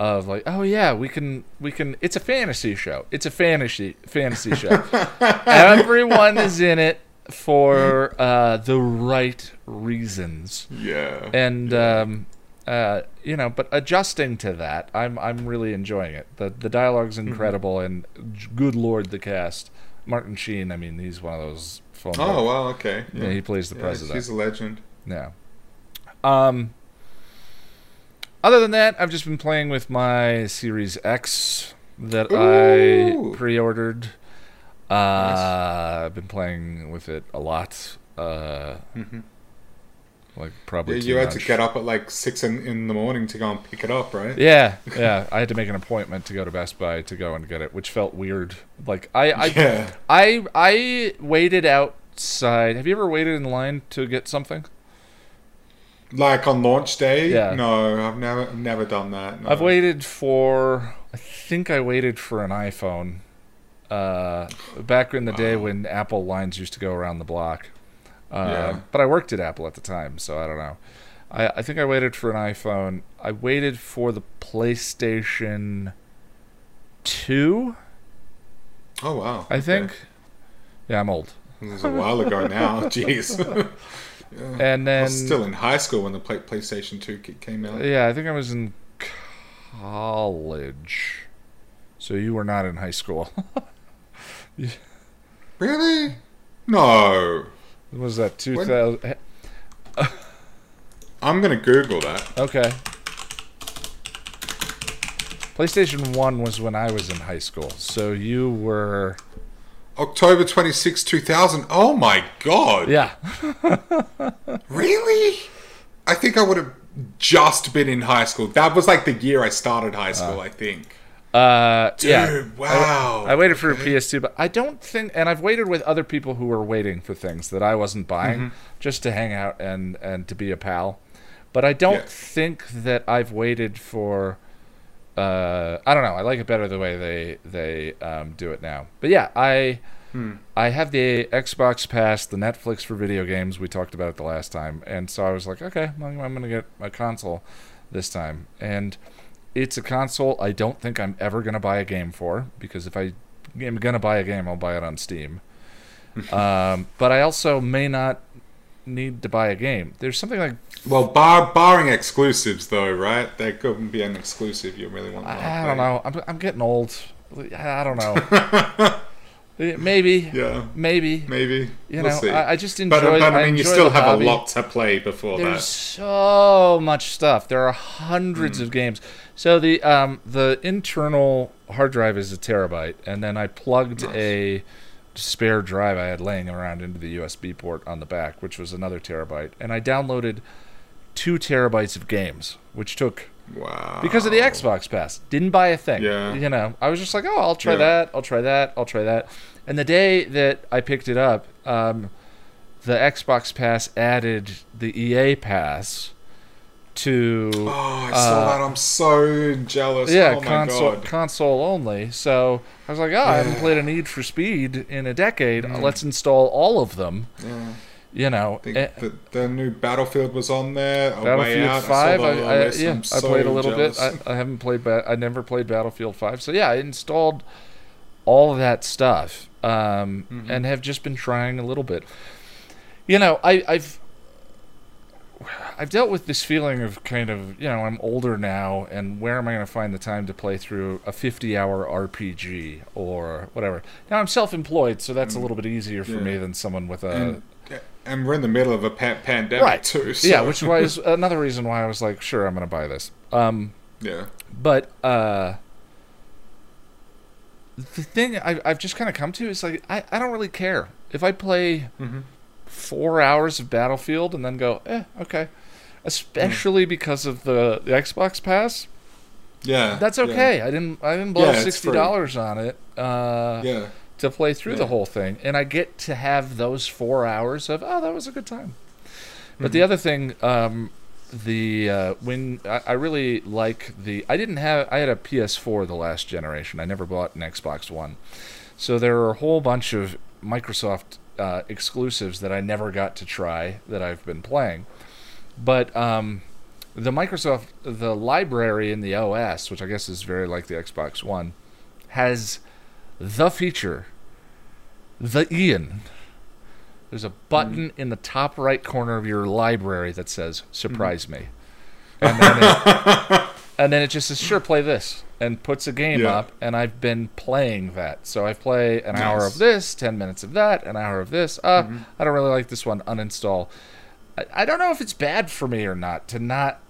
of like oh yeah we can we can it's a fantasy show it's a fantasy fantasy show *laughs* everyone is in it for uh, the right reasons Yeah. and um, uh, you know but adjusting to that I'm I'm really enjoying it the the dialogue's Mm-hmm. incredible and good lord the cast Martin Sheen I mean he's one of those phone oh well, okay. yeah, he plays the Yeah, president He's a legend. yeah. Um. Other than that, I've just been playing with my Series X that Ooh. I pre-ordered. Uh, Nice. I've been playing with it a lot. Uh, Mhm. like Yeah, probably too you had much. to get up at like six in, in the morning to go and pick it up, right? Yeah, yeah. *laughs* I had to make an appointment to go to Best Buy to go and get it, which felt weird. Like I, I, yeah. I, I waited outside. Have you ever waited in line to get something? Like on launch day? Yeah. No, I've never I've never done that. No. I've waited for. I think I waited for an iPhone. Uh, back in the day when Apple lines used to go around the block. Uh, Yeah. But I worked at Apple at the time, so I don't know. I, I think I waited for an iPhone. I waited for the PlayStation 2, Oh wow. I okay. think. Yeah, I'm old. This was a while ago now. *laughs* Jeez. *laughs* And I then. was still in high school when the play- PlayStation 2 came out. Yeah, I think I was in college. So you were not in high school. *laughs* Really? No. What was that 2000? *laughs* I'm gonna Google that. Okay. PlayStation 1 was when I was in high school. So you were. October 26, 2000. Oh my god. Yeah. *laughs* Really? I think I would have just been in high school. That was like the year I started high school, I think. Uh, Dude, yeah. wow. I waited for a PS2, but I don't think. And I've waited with other people who were waiting for things that I wasn't buying Mm-hmm. just to hang out and, and to be a pal. But I don't Yeah. think that I've waited for. Uh, I don't know. I like it better the way they they um, do it now. But yeah, I Hmm. I have the Xbox Pass, the Netflix for video games. We talked about it the last time, and so I was like, okay, well, I'm gonna get a console this time, and it's a console I don't think I'm ever gonna buy a game for because if I am gonna buy a game, I'll buy it on Steam. *laughs* um, but I also may not need to buy a game. There's something like Well, bar, barring exclusives, though, right? There couldn't be an exclusive you really want to I, I don't know. I'm I'm getting old. I don't know. *laughs* Maybe. Yeah, Maybe. maybe. You we'll know. I, I just enjoy. but, but I mean, you enjoy still have hobby. a lot to play before There's that. There's so much stuff. There are hundreds of games. So the um the internal hard drive is a terabyte, and then I plugged Nice. a spare drive I had laying around into the USB port on the back, which was another terabyte, and I downloaded two terabytes of games, which took Wow. because of the Xbox Pass. Didn't buy a thing. Yeah. You know, I was just like, oh, I'll try Yeah. that. I'll try that. I'll try that. And the day that I picked it up, um, the Xbox Pass added the EA Pass to Oh, I saw uh, that. I'm so jealous. yeah oh my console god. console only. So I was like, oh, I haven't played a Need for Speed in a decade. Mm. Let's install all of them. Yeah. You know, I eh, the, the new Battlefield was on there. Battlefield out. Five. I, I, I, yeah, I'm I played a little jealous. bit. I, I haven't played. Ba- I never played Battlefield Five. So yeah, I installed all of that stuff um, Mm-hmm. and have just been trying a little bit. You know, I, I've I've dealt with this feeling of kind of you know I'm older now, and where am I going to find the time to play through a 50-hour RPG or whatever? Now I'm self-employed, so that's a little bit easier for Mm. Yeah. me than someone with a and, and we're in the middle of a pa- pandemic right too. So. yeah, which *laughs* was another reason why I was like, sure, I'm going to buy this. Um, yeah. but uh, the thing I, I've just kind of come to is like, I, I don't really care if I play Mhm. four hours of Battlefield and then go, eh, okay. Especially because of the, the Xbox Pass, Yeah. that's yeah, okay. I didn't I didn't blow Yeah, sixty dollars on it uh, Yeah. to play through the whole thing, and I get to have those four hours of oh, that was a good time. But Mm-hmm. the other thing, um, the uh, when I, I really like the I didn't have I had a PS4 the last generation. I never bought an Xbox One, so there are a whole bunch of Microsoft uh, exclusives that I never got to try that I've been playing. But um, the Microsoft the library in the OS, which I guess is very like the Xbox One, has the feature, the Ian. There's a button in the top right corner of your library that says "Surprise me," and then, it, *laughs* and then it just says "Sure, play this," and puts a game Yeah. up. And I've been playing that, so I play an hour of this, ten minutes of that, an hour of this. Uh, I don't really like this one. Uninstall. I, I don't know if it's bad for me or not to not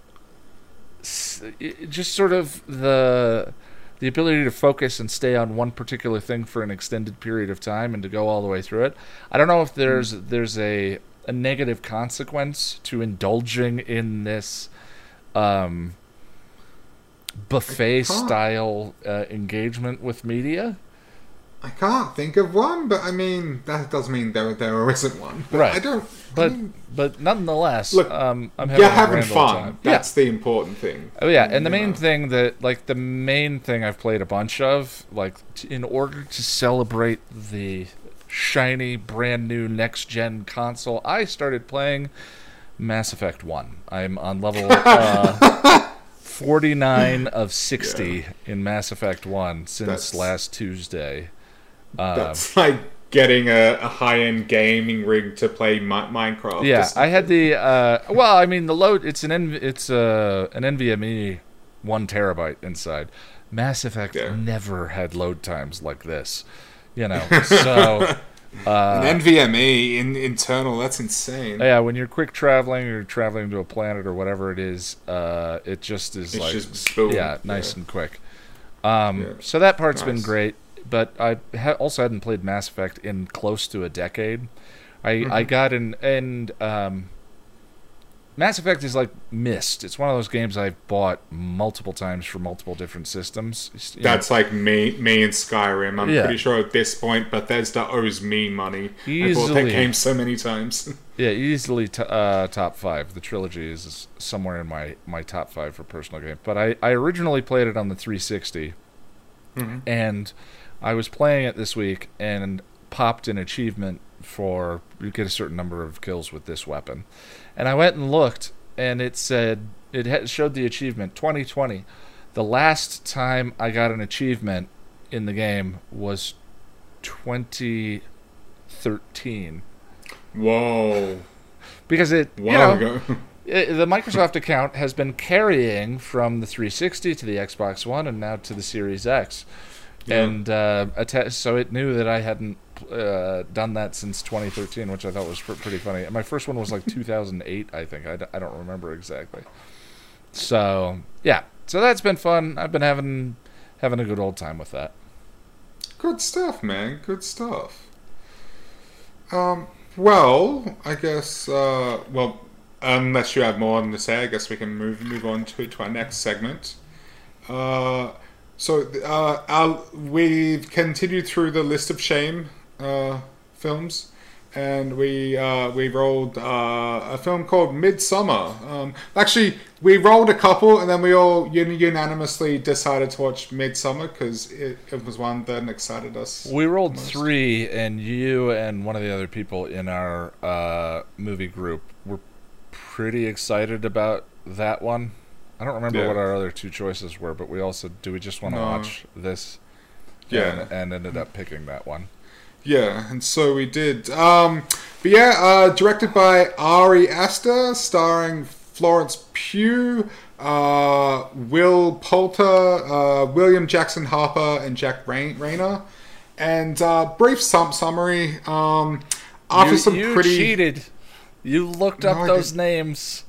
just sort of the the ability to focus and stay on one particular thing for an extended period of time and to go all the way through it. I don't know if there's there's a a negative consequence to indulging in this um, buffet style uh, engagement with media. I can't think of one, but I mean that doesn't mean there there isn't one. But Right. I don't. But I mean, but nonetheless, Look, um, I'm having you're having fun. time. That's the important thing. Oh yeah, and the main know. thing that like the main thing I've played a bunch of, like t- in order to celebrate the shiny brand new next gen console, I started playing Mass Effect 1. I'm on level *laughs* uh, 49 of 60 in Mass Effect 1 since That's- last Tuesday. Um, That's like getting a, a high end gaming rig to play Mi- Minecraft. Yeah, I had the uh, well. I mean, the load. It's an N, it's uh, an NVMe one terabyte inside. Mass Effect Yeah. never had load times like this. You know, *laughs* so uh, an NVMe in internal. That's insane. yeah, when you're quick traveling or you're traveling to a planet or whatever it is, uh, it just is It's like just yeah, nice Yeah. and quick. Um, Yeah. So that part's been great, but I ha- also hadn't played Mass Effect in close to a decade. I Mm-hmm. I got in and um, Mass Effect is like Myst. It's one of those games I've bought multiple times for multiple different systems. You know, That's like me, me and Skyrim. I'm Yeah. pretty sure at this point Bethesda owes me money. I bought Easily. that game so many times. *laughs* yeah, easily t- uh, top five. The trilogy is somewhere in my my top five for personal game. But I I originally played it on the 360. Mhm. and I was playing it this week and popped an achievement for you get a certain number of kills with this weapon, and I went and looked, and it said it showed the achievement 2020. The last time I got an achievement in the game was 2013 Whoa. because it wow you know *laughs* the Microsoft account has been carrying from the 360 to the Xbox One and now to the Series X, Yeah. and uh, atta- so it knew that I hadn't uh, done that since 2013, which I thought was pr- pretty funny. And my first one was like *laughs* 2008, I think. I, d- I don't remember exactly. So yeah, so that's been fun. I've been having having a good old time with that. Good stuff, man. Good stuff. Um, well, I guess, uh, well, unless you have more on to say, I guess we can move move on to, to our next segment. Uh, so, uh, our, we've continued through the list of shame uh, films, and we uh, we rolled uh, a film called Midsommar. Um, actually, we rolled a couple, and then we all un- unanimously decided to watch Midsommar because it, it was one that excited us. We rolled three, and you and one of the other people in our uh, movie group were pretty excited about that one. I don't remember Yeah. what our other two choices were, but we also do we just want to No. watch this? Yeah. and, and ended up picking that one. Yeah, and so we did. Um, but yeah, uh, directed by Ari Aster, starring Florence Pugh, uh, Will Poulter, uh, William Jackson Harper, and Jack Rain- Reynor. And uh, brief sum- summary. Um, after you some you pretty. cheated. You looked up those names.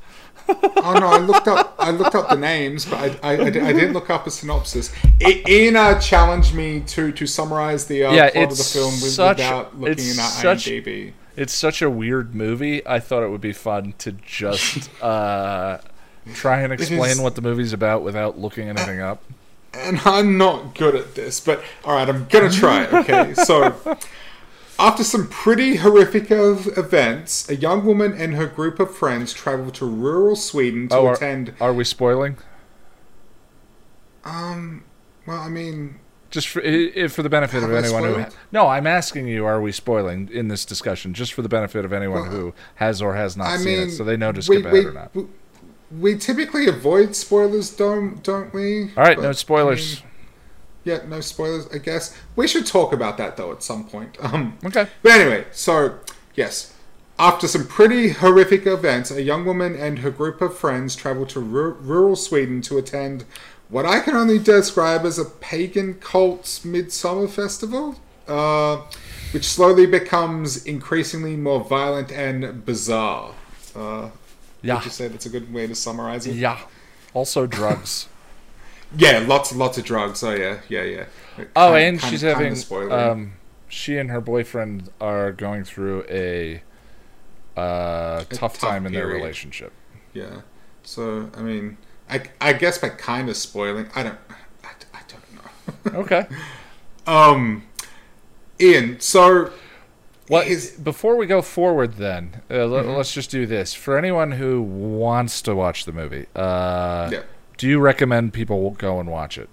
Oh no, I looked up. I looked up the names, but I, I, I, I didn't look up a synopsis. I, Ian uh, challenged me to to summarize the uh, Yeah, plot of the film such- without looking it's at such- IMDb. It's such a weird movie. I thought it would be fun to just *laughs* uh, try and explain is- what the movie's about without looking anything up. and I'm not good at this, but all right, I'm gonna try. it, Okay, so after some pretty horrific of events, a young woman and her group of friends travel to rural Sweden to Oh, are, attend. are we spoiling? Um, well, I mean, Just for, i- i- for the benefit Have of anyone who. no, I'm asking you, are we spoiling in this discussion? Just for the benefit of anyone Well, who has or has not I seen mean, it, so they know to we, skip we, ahead or not. we, we typically avoid spoilers, don't don't we? All right, But, no I spoilers. mean, yeah, no spoilers. I guess we should talk about that though at some point. *laughs* Um, okay. But anyway, so yes, after some pretty horrific events, a young woman and her group of friends travel to ru- rural Sweden to attend what I can only describe as a pagan cult's midsummer festival, uh, which slowly becomes increasingly more violent and bizarre. Uh, Yeah. Would you say that's a good way to summarize it? Yeah. Also drugs. Yeah, lots lots of drugs. Oh yeah, yeah, yeah. Oh, and kind- she's kinda having. Um, she and her boyfriend are going through a uh, tough, tough time in their relationship. Yeah. So I mean, I, I guess by kind of spoiling, I don't, I, I don't know. *laughs* Okay. um, Ian. So What His- before we go forward, then uh, Mm-hmm. us just do this for anyone who wants to watch the movie. Uh, yeah, Do you recommend people go and watch it?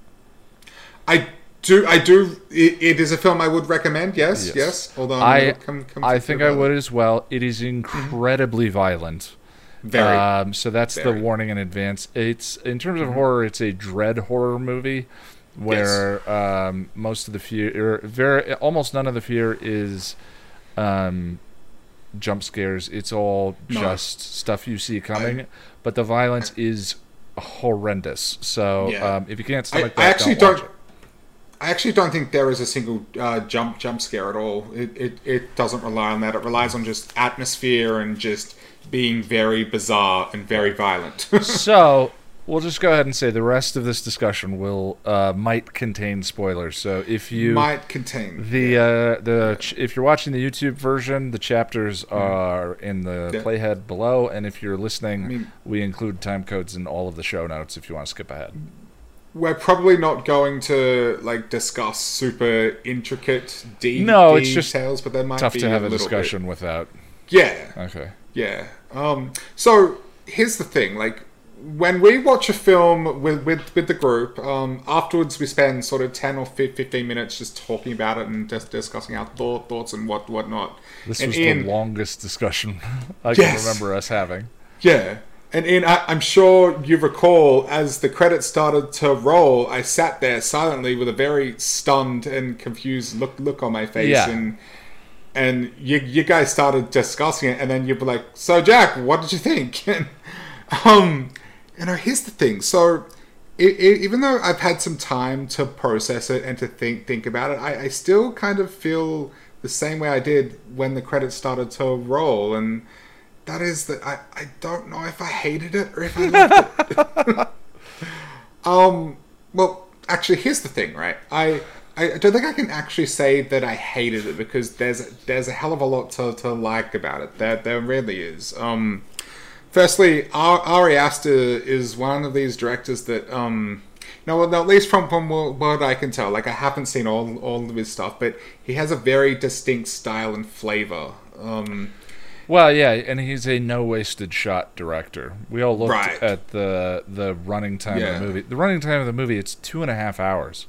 I do. I do. It, it is a film I would recommend. Yes, Yes. yes. Although I come, come I think I would as well. It is incredibly violent. Very. Um, so that's the warning in advance. It's in terms of horror, it's a dread horror movie where um, most of the fear, or very almost none of the fear is um, jump scares. It's all No. just stuff you see coming, but the violence is horrendous. So Yeah. um, if you can't stomach I that, actually don't. don't. watch it. I actually don't think there is a single uh, jump jump scare at all. It, it it doesn't rely on that. It relies on just atmosphere and just being very bizarre and very violent. *laughs* so we'll just go ahead and say the rest of this discussion will uh, might contain spoilers. So if you might contain The uh, the ch- if you're watching the YouTube version, the chapters are in the Mm-hmm. Yeah. playhead below, and if you're listening, I mean- we include time codes in all of the show notes if you want to skip ahead. we're probably not going to like discuss super intricate de- No, it's just details, but there might Tough be to have a discussion without. Yeah, Okay. yeah. Um, so here's the thing: like when we watch a film with with, with the group, um, afterwards we spend sort of ten or fifteen minutes just talking about it and just discussing our thought, thoughts and what whatnot. This and was Ian, the longest discussion *laughs* I Yes. can remember us having. Yeah. And Ian, I, I'm sure you recall as the credits started to roll, I sat there silently with a very stunned and confused look look on my face, Yeah. and and you you guys started discussing it, and then you'd be like, "So Jack, what did you think?" *laughs* And um, you know, here's the thing. So i i even though I've had some time to process it and to think think about it, I, I still kind of feel the same way I did when the credits started to roll, and that is that I, I don't know if I hated it or if I loved it. *laughs* um, well, actually, here's the thing, right? I I don't think I can actually say that I hated it because there's there's a hell of a lot to, to like about it. There there really is. Um, firstly, Ari Aster is one of these directors that um. No, well, at least from, from what I can tell, like I haven't seen all all of his stuff, but he has a very distinct style and flavor Um, Well, yeah, and he's a no wasted shot director. We all looked Right. at the the running time Yeah. of the movie. The running time of the movie it's two and a half hours.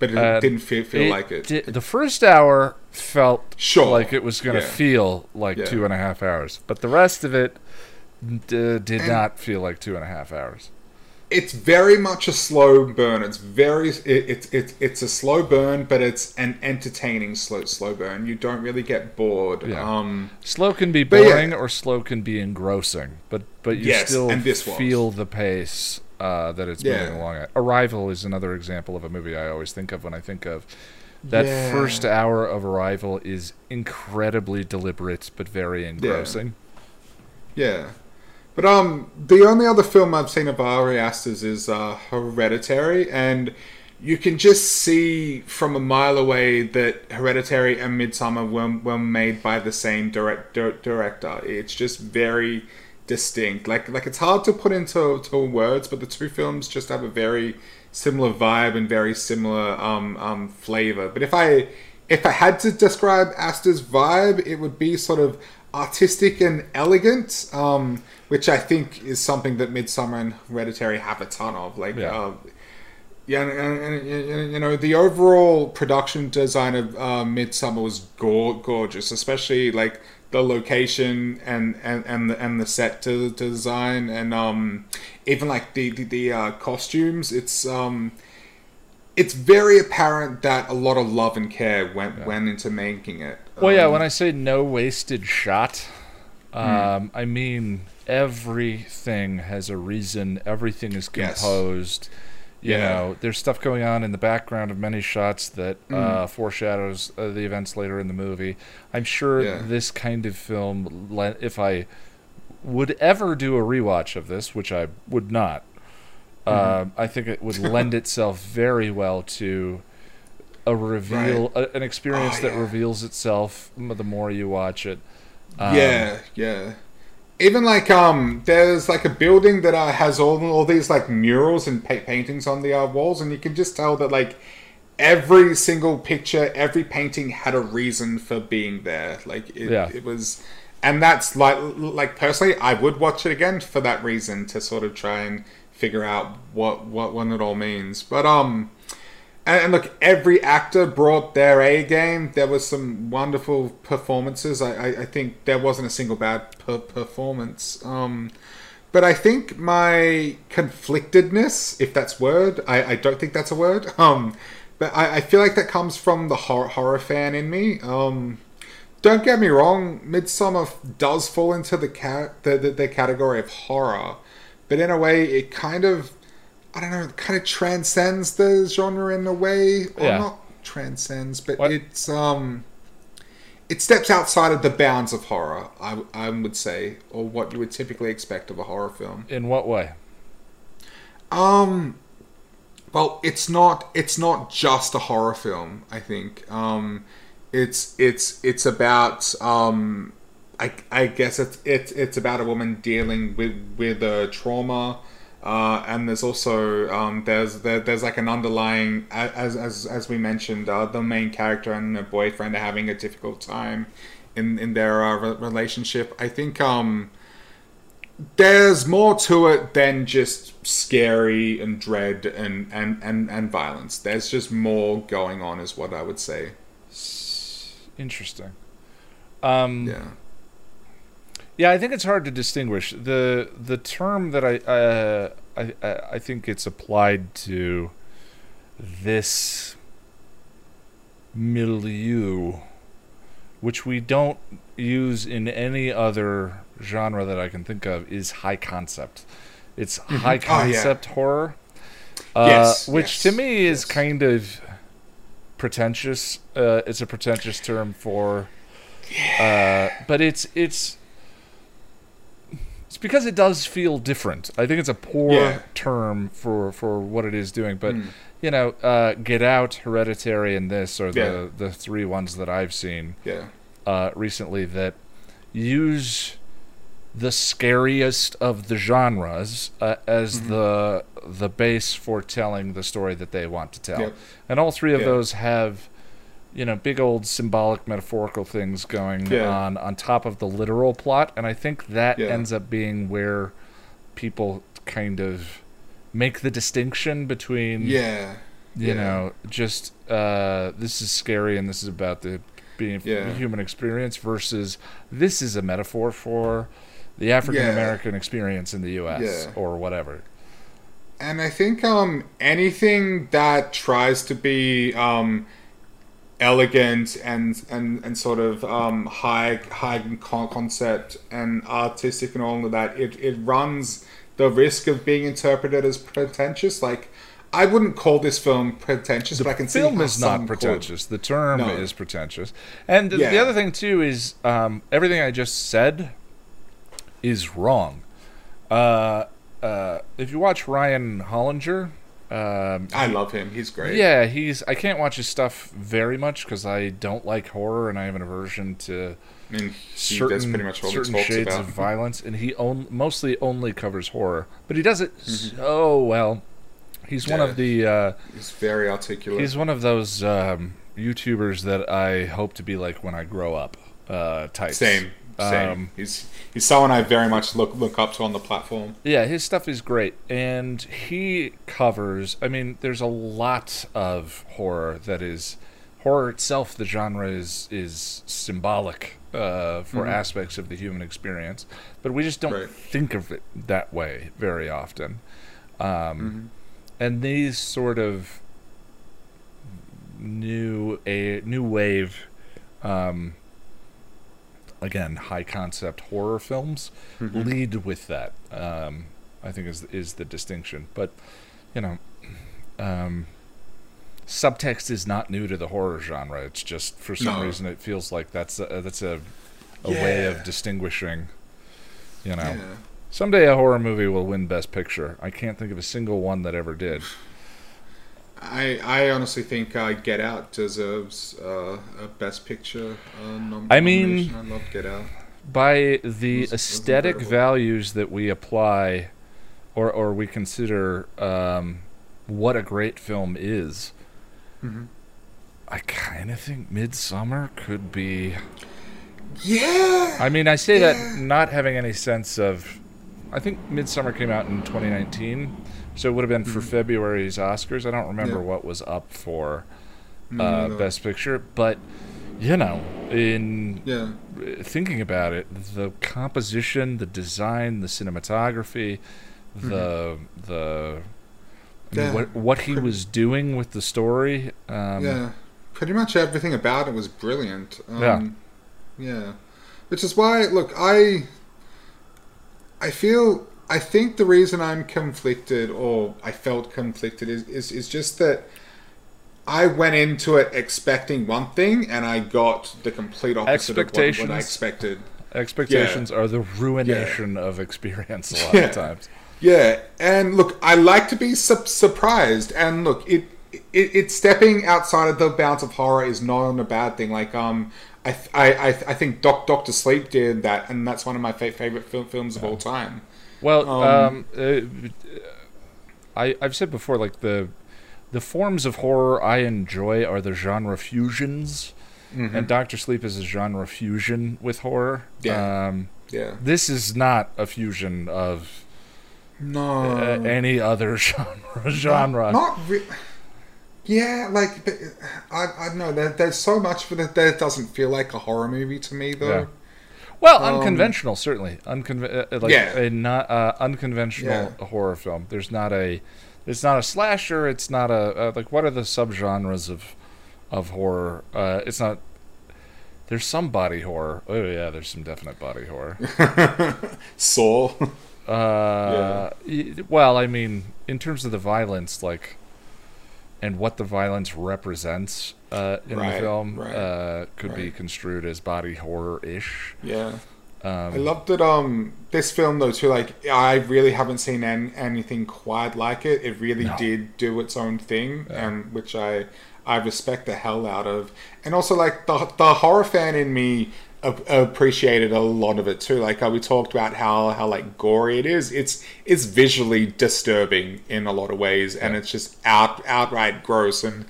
but it Uh, didn't feel, feel like it. the first hour felt Sure. like it was going to Yeah. feel like Yeah. two and a half hours, but the rest of it d- did And- not feel like two and a half hours. it's very much a slow burn. It's very it, it's it's it's a slow burn, but it's an entertaining slow slow burn. You don't really get bored. Yeah. Um, Slow can be But yeah. boring or slow can be engrossing, but but you Yes, still feel the pace uh, that it's Yeah. moving along at. Arrival is another example of a movie I always think of when I think of that Yeah. first hour of Arrival is incredibly deliberate but very engrossing. yeah, but um, the only other film I've seen of Ari Aster's is uh, Hereditary, and you can just see from a mile away that Hereditary and Midsommar were, were made by the same direct, dir- director. It's just very distinct. Like like it's hard to put into to words, but the two films just have a very similar vibe and very similar um, um, flavor. But if I if I had to describe Aster's vibe, it would be sort of artistic and elegant, um, which I think is something that Midsommar and Hereditary have a ton of. Like, Yeah. uh, yeah, and, and, and, you know the overall production design of uh, Midsommar was gor- gorgeous, especially like the location and and and the, and the set to, to design and um even like the the, the uh, costumes. It's um it's very apparent that a lot of love and care went went into making it. Well, yeah, Um, when I say no wasted shot, Hmm. um, I mean everything has a reason. Everything is Yes. composed. You Yeah. know, there's stuff going on in the background of many shots that Hmm. uh, foreshadows uh, the events later in the movie. I'm sure Yeah. this kind of film, if I would ever do a rewatch of this, which I would not, Mm-hmm. um, I think it would lend *laughs* itself very well to a reveal, a, an experience Oh, that yeah. reveals itself the more you watch it. Um, yeah, yeah. Even like um, there's like a building that uh, has all all these like murals and pa- paintings on the uh, walls, and you can just tell that like every single picture, every painting had a reason for being there. Like it, Yeah. it was, and that's like like personally, I would watch it again for that reason to sort of try and figure out what what what it all means. But um. And, look, every actor brought their A game. There was some wonderful performances. I, I, I think there wasn't a single bad per- performance. Um, but I think my conflictedness, if that's word, I, I don't think that's a word. *laughs* Um, but I, I feel like that comes from the horror, horror fan in me. Um, don't get me wrong, Midsommar does fall into the cat the, the, the category of horror, but in a way, it kind of I don't know, it kind of transcends the genre in a way, or Yeah. not transcends, but What- it's um, it steps outside of the bounds of horror. I I would say, or what you would typically expect of a horror film. In what way? Um, well, it's not it's not just a horror film. I think um, it's it's it's about um, I I guess it's it's it's about a woman dealing with with a trauma. Uh, and there's also um, there's there, there's like an underlying as as as we mentioned uh, the main character and her boyfriend are having a difficult time in in their uh, re- relationship. I think um, there's more to it than just scary and dread and, and, and, and violence. There's just more going on, is what I would say. Interesting. Um, Yeah. Yeah, I think it's hard to distinguish the the term that I uh, I I think it's applied to this milieu, which we don't use in any other genre that I can think of, is high concept. It's high Oh, yeah. concept horror, uh, Yes, which yes, to me is yes. kind of pretentious. Uh, it's a pretentious term for, uh, but it's it's it's because it does feel different. I think it's a poor Yeah. term for for what it is doing, but Mm. you know, uh, Get Out, Hereditary, and this are the Yeah. the three ones that I've seen Yeah. uh, recently that use the scariest of the genres uh, as Mm-hmm. the the base for telling the story that they want to tell. Yep. And all three of those have you know, big old symbolic, metaphorical things going Yeah. on on top of the literal plot, and I think that Yeah. ends up being where people kind of make the distinction between Yeah. you Yeah. know, just uh, this is scary and this is about the being human experience versus this is a metaphor for the African American experience in the U.S. Or whatever. And I think um, anything that tries to be um, elegant and, and, and sort of um, high high con- concept and artistic and all of that, it, it runs the risk of being interpreted as pretentious. Like, I wouldn't call this film pretentious, but I can see film is not could. pretentious. The term No. is pretentious. And th- the other thing too is um, everything I just said is wrong. Uh, uh, if you watch Ryan Hollinger, um, I love him. He's great. yeah, he's. I can't watch his stuff very much because I don't like horror and I have an aversion to I mean, certain, pretty much certain shades about. of violence, and he on, mostly only covers horror, but he does it Mm-hmm. so well. He's one of the. Uh, He's very articulate. He's one of those um, YouTubers that I hope to be like when I grow up. Uh, types. Same, same. Um, he's he's someone I very much look look up to on the platform. Yeah, his stuff is great, and he covers. I mean, there's a lot of horror that is horror itself. The genre is is symbolic uh, for aspects of the human experience, but we just don't Right. think of it that way very often. Um, Mm-hmm. And these sort of new a new wave, um, again high concept horror films Mm-hmm. lead with that. Um, I think is is the distinction, but you know. Um, subtext is not new to the horror genre. It's just for some No. reason it feels like that's a, that's a a way of distinguishing. You know, Yeah. someday a horror movie will win Best Picture. I can't think of a single one that ever did. I I honestly think uh, Get Out deserves uh, a Best Picture uh, nom- I mean- nomination. I love Get Out. By the was- aesthetic values that we apply, or or we consider um, what a great film is, Mhm. I kind of think Midsommar could be. Yeah. I mean, I say Yeah. that not having any sense of. I think Midsommar came out in 2019, so it would have been for February's Oscars. I don't remember Mm-hmm. Yeah. what was up for Me uh, neither. Best Picture, but you know, in Yeah. thinking about it, the composition, the design, the cinematography, the the I mean, Yeah. what what he was doing with the story. Um, yeah. Pretty much everything about it was brilliant. Um, Yeah. Yeah. Which is why, look, I. I feel. I think the reason I'm conflicted, or I felt conflicted, is, is, is just that I went into it expecting one thing, and I got the complete opposite of what, what I expected. Expectations are the ruination of experience a *laughs* lot Yeah. of times. Yeah, and look, I like to be su- surprised, and look, it, it it's stepping outside of the bounds of horror is not a bad thing. Like, um, I th- I I, I think Doc Doctor Sleep did that, and that's one of my fa- favorite fil- films of all time. Well, um, Um, uh, I I've said before, like the the forms of horror I enjoy are the genre fusions, and Doctor Sleep is a genre fusion with horror. Yeah. Um, Yeah, this is not a fusion of no, uh, any other *laughs* genre. genre. not re- Yeah, like but, I I know. There, there's so much but that that doesn't feel like a horror movie to me, though. Yeah. Well, um, unconventional, certainly. Unconve- uh, like Yeah. a not uh, unconventional horror film. There's not a, it's not a slasher. It's not a uh, like. What are the subgenres of, of horror? Uh, it's not. There's some body horror. Oh yeah, there's some definite body horror. *laughs* Saw. Uh, y- well, I mean, in terms of the violence, like, and what the violence represents uh, in the film, right, uh, could be construed as body horror ish. yeah. Um, I loved it. Um, this film though too. Like I really haven't seen an, anything quite like it. It really No. did do its own thing, and which I I respect the hell out of. And also like the the horror fan in me appreciated a lot of it too. Like uh, we talked about how how like gory it is. It's it's visually disturbing in a lot of ways, and it's just out outright gross and.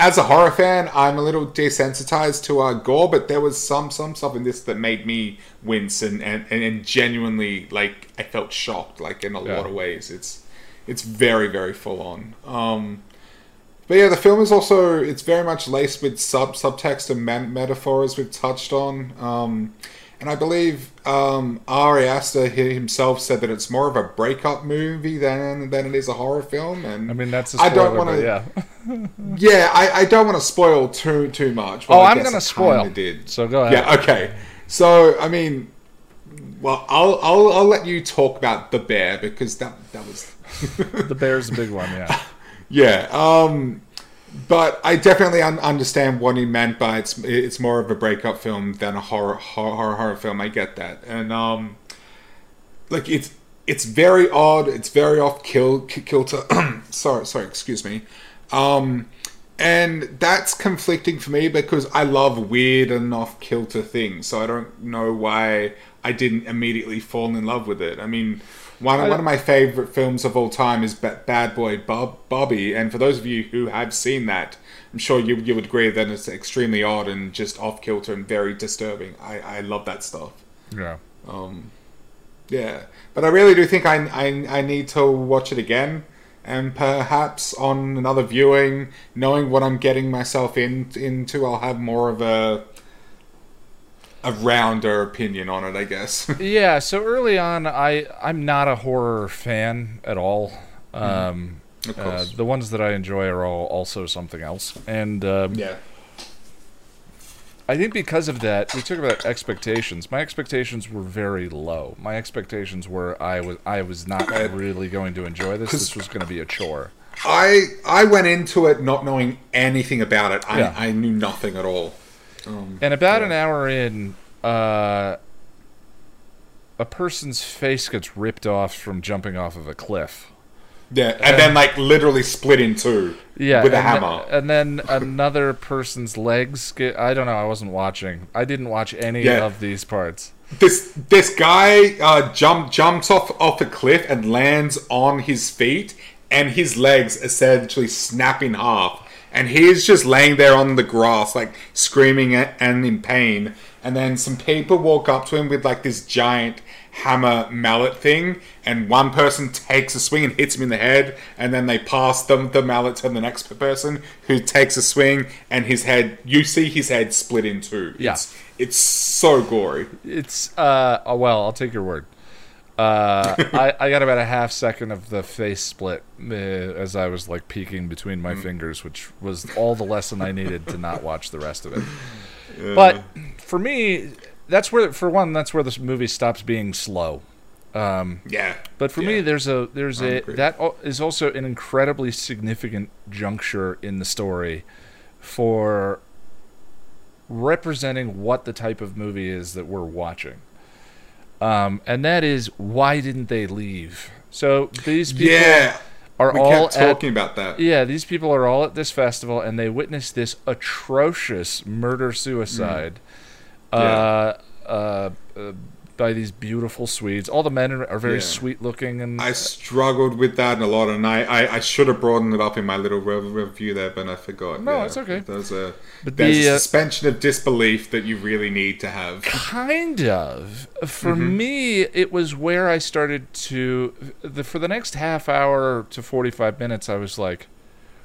as a horror fan, I'm a little desensitized to uh, gore, but there was some some stuff in this that made me wince and and, and genuinely like I felt shocked, like in a Yeah. lot of ways. It's it's very very full on. Um, but yeah, the film is also it's very much laced with sub subtext and man- metaphor as we've touched on. Um, and I believe um, Ari Aster himself said that it's more of a breakup movie than than it is a horror film. And I mean, that's a I spoiler, don't want to. yeah. *laughs* Yeah, I, I don't want to spoil too too much. Oh, I I'm gonna spoil. kinda Did. So go ahead. Yeah. Okay. So I mean, well, I'll I'll I'll let you talk about the bear because that that was. *laughs* The bear's a big one, yeah. *laughs* Yeah. Um, but I definitely un- understand what he meant by it's it's more of a breakup film than a horror horror horror, film. I get that, and um, like it's it's very odd. It's very off kilter. *clears throat* sorry, sorry. Excuse me. Um, and that's conflicting for me because I love weird and off kilter things. So I don't know why I didn't immediately fall in love with it. I mean, one, one of my favorite films of all time is Bad Boy Bob, Bubby, and for those of you who have seen that, I'm sure you you would agree that it's extremely odd and just off kilter and very disturbing. I, I love that stuff. Yeah. Um, yeah, but I really do think I, I I need to watch it again, and perhaps on another viewing, knowing what I'm getting myself in into, I'll have more of a a our opinion on it. I guess. *laughs* Yeah, so early on, I I'm not a horror fan at all. Um, of uh, the ones that I enjoy are all also something else, and um, yeah. I think because of that, we talk about expectations. My expectations were very low. My expectations were I was I was not Right. really going to enjoy this. This was going to be a chore. I I went into it not knowing anything about it. I Yeah. I knew nothing at all. Um, And about Yeah. an hour in, uh, a person's face gets ripped off from jumping off of a cliff. yeah, and then like literally split in two. Yeah, with a and hammer. th- and then *laughs* another person's legs get. I don't know. I wasn't watching. I didn't watch any Yeah. of these parts. this this guy uh, jump jumps off off a cliff and lands on his feet, and his legs essentially snap in half, and he's just laying there on the grass, like screaming and in pain. And then some people walk up to him with like this giant hammer mallet thing, and one person takes a swing and hits him in the head, and then they pass them the mallet to the next person who takes a swing, and his head you see his head split in two. Yeah. It's, it's so gory. It's uh. oh, Well, I'll take your word. Uh, *laughs* I, I got about a half second of the face split uh, as I was like peeking between Mm. my fingers, which was all the lesson I needed to not watch the rest of it. But for me, that's where, for one, that's where this movie stops being slow. Um, Yeah. but for me, there's a there's I a agree. that is also an incredibly significant juncture in the story for representing what the type of movie is that we're watching. Um, and that is why didn't they leave? So these people Yeah. are We all kept at talking about that. yeah, these people are all at this festival and they witness this atrocious murder suicide Mm. uh, uh, uh, by these beautiful Swedes. All the men are, very Yeah. sweet looking and I struggled with that a lot, and I, I, I should have broadened it up in my little review there, but I forgot. No, Yeah. it's okay. There's a But there's the, a uh, suspension of disbelief that you really need to have. kind of for Mm-hmm. me it was where i started to the, for the next half hour to 45 minutes i was like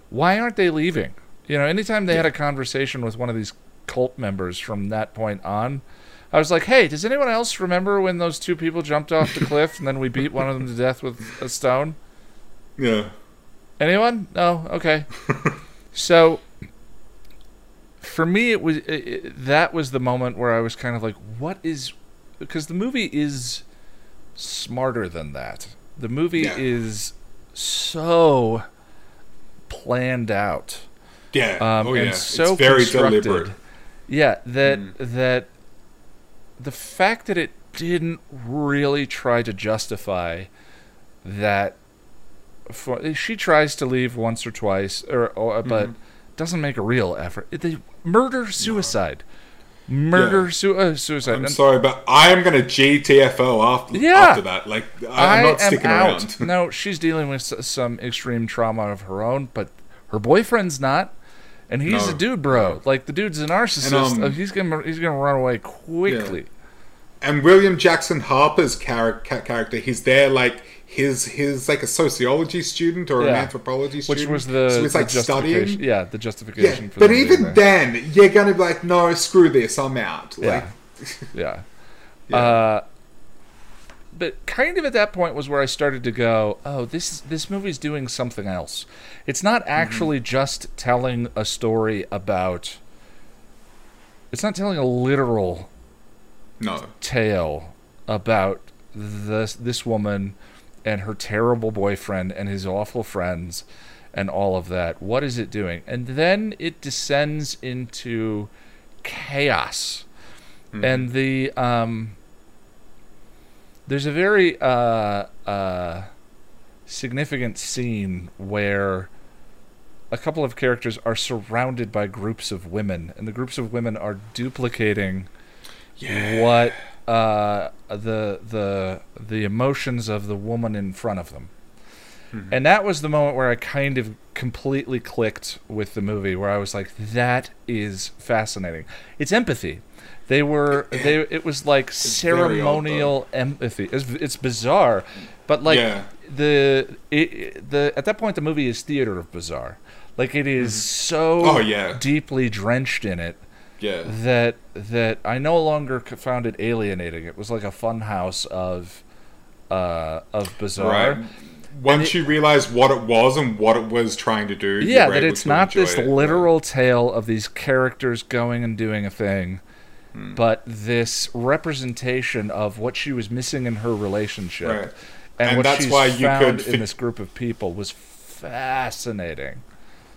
why aren't they leaving you know anytime they had a conversation with one of these cult members from that point on i was like hey does anyone else remember when those two people jumped off the cliff and then we beat one of them to death with a stone Yeah. Anyone? No. Okay. *laughs* so for me, it was it, that was the moment where I was kind of like, "What is?" Because the movie is smarter than that. The movie Yeah. is so planned out. Yeah. Um, oh, yeah. and so it's very constructed. deliberate. Yeah, that Mm. that the fact that it didn't really try to justify that for, she tries to leave once or twice or, or but Mm-hmm. doesn't make a real effort. They murder suicide. Murder Yeah. su- uh, suicide. I'm And sorry, but I am going to GTFO after, Yeah. after that. Like, I, I'm not am sticking out. around. *laughs* no, she's dealing with some extreme trauma of her own, but her boyfriend's not. And he's No. a dude, bro. Like the dude's a narcissist. And, um, Uh, he's gonna he's gonna run away quickly. And William Jackson Harper's char- character, he's there like his his like a sociology student or an anthropology student, Which was the, so he's like justification. studying. Yeah, the Yeah, justification for but even there. then, you're gonna be like, no, screw this, I'm out. Like, *laughs* *laughs* yeah. yeah. Uh, but kind of at that point was where I started to go, oh, this this movie's doing something else. It's Mm-hmm. not actually just telling a story about. It's not telling a literal no, tale about this this woman and her terrible boyfriend and his awful friends and all of that. What is it doing? And then it descends into chaos. And the um there's a very uh uh significant scene where a couple of characters are surrounded by groups of women and the groups of women are duplicating yeah, what uh, the the the emotions of the woman in front of them. And that was the moment where I kind of completely clicked with the movie, where I was like, "That is fascinating." It's empathy. They were *clears throat* they. It was like odd, ceremonial empathy. It's, it's bizarre, but like Yeah. the it, the at that point the movie is theater of bizarre. Like it is so Oh, yeah. deeply drenched in it yeah, that that I no longer found it alienating. It was like a fun house of uh, of bizarre. right. Once you realize what it was and what it was trying to do, Yeah, that it's not this it. literal tale of these characters going and doing a thing, Hmm. but this representation of what she was missing in her relationship, Right. and, And what that's she's why you found could in this group of people was fascinating.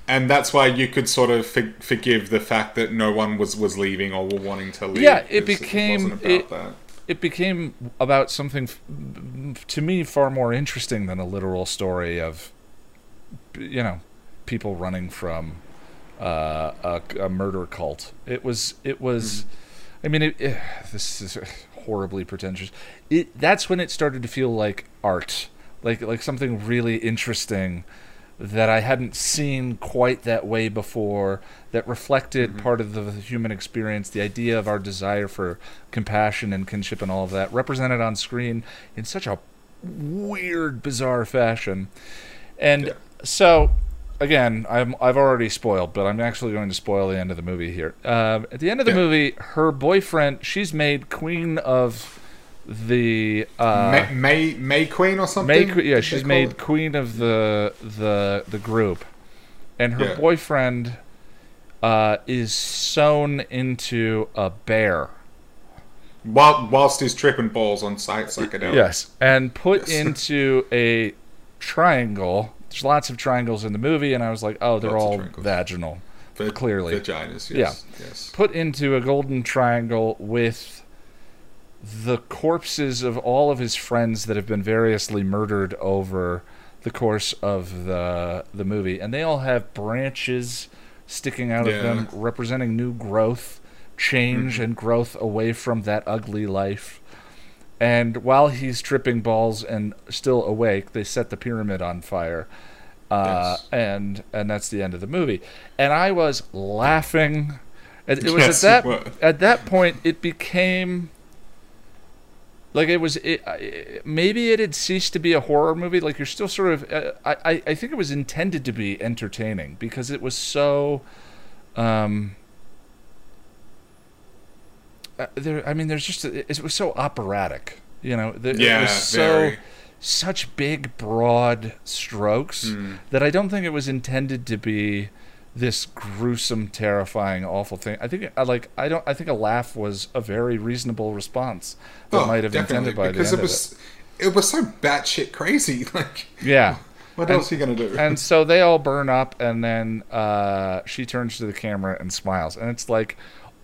And that's why you could sort of for- forgive the fact that no one was was leaving or were wanting to leave. Yeah, it became- it- that. it became about something f- to me far more interesting than a literal story of you know people running from uh, a, a murder cult it was it was i mean it, eh, this is horribly pretentious it that's when it started to feel like art like like something really interesting that I hadn't seen quite that way before, that reflected part of the human experience, the idea of our desire for compassion and kinship and all of that, represented on screen in such a weird, bizarre fashion. And Yeah. so, again, I'm, I've already spoiled, but I'm actually going to spoil the end of the movie here. Um, at the end of the Yeah. movie, her boyfriend, she's made queen of the. Uh, May, May May Queen or something. May, yeah, she's made it? queen of the the the group, and her Yeah. boyfriend uh, is sewn into a bear. While, whilst he's tripping balls on site psychedelic. Yes, and put Yes. *laughs* into a triangle. There's lots of triangles in the movie, and I was like, oh, they're Lots all vaginal. Va- clearly. Vaginas. Yes. Yes. Put into a golden triangle with the corpses of all of his friends that have been variously murdered over the course of the the movie, and they all have branches sticking out of them, representing new growth, change, and growth away from that ugly life. And while he's tripping balls and still awake, they set the pyramid on fire. Uh, Yes. and and that's the end of the movie. And I was laughing. It, it was Yes, at that at that point it became like it was it, I- maybe it had ceased to be a horror movie. Like you're still sort of uh, I I think it was intended to be entertaining because it was so. Um, uh, there, I mean, there's just a, it was so operatic, you know. The, it Yeah, was so very. such big, broad strokes Mm. that I don't think it was intended to be this gruesome, terrifying, awful thing. I think, I like, I don't, I think a laugh was a very reasonable response that Oh, might have intended by because the it end was it. was so batshit crazy. *laughs* Like. Yeah. what And- else are you gonna do? and so they all burn up, and then uh, she turns to the camera and smiles, and it's like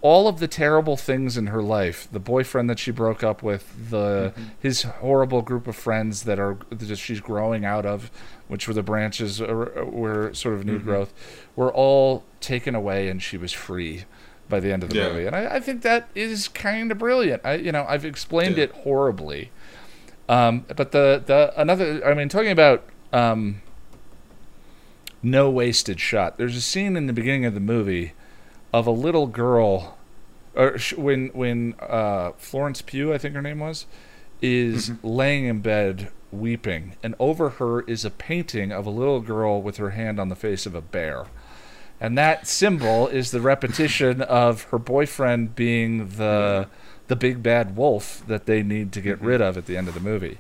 all of the terrible things in her life the boyfriend that she broke up with the his horrible group of friends that are that she's growing out of which were the branches uh, were sort of new growth were all taken away and she was free by the end of the Yeah. movie and I, I think that is kind of brilliant I you know I've explained Yeah. it horribly um, but the the another I mean talking about um, no wasted shot. There's a scene in the beginning of the movie of a little girl, or sh- when when uh, Florence Pugh, I think her name was, is laying in bed weeping, and over her is a painting of a little girl with her hand on the face of a bear. And that symbol is the repetition *laughs* of her boyfriend being the the big bad wolf that they need to get rid of at the end of the movie.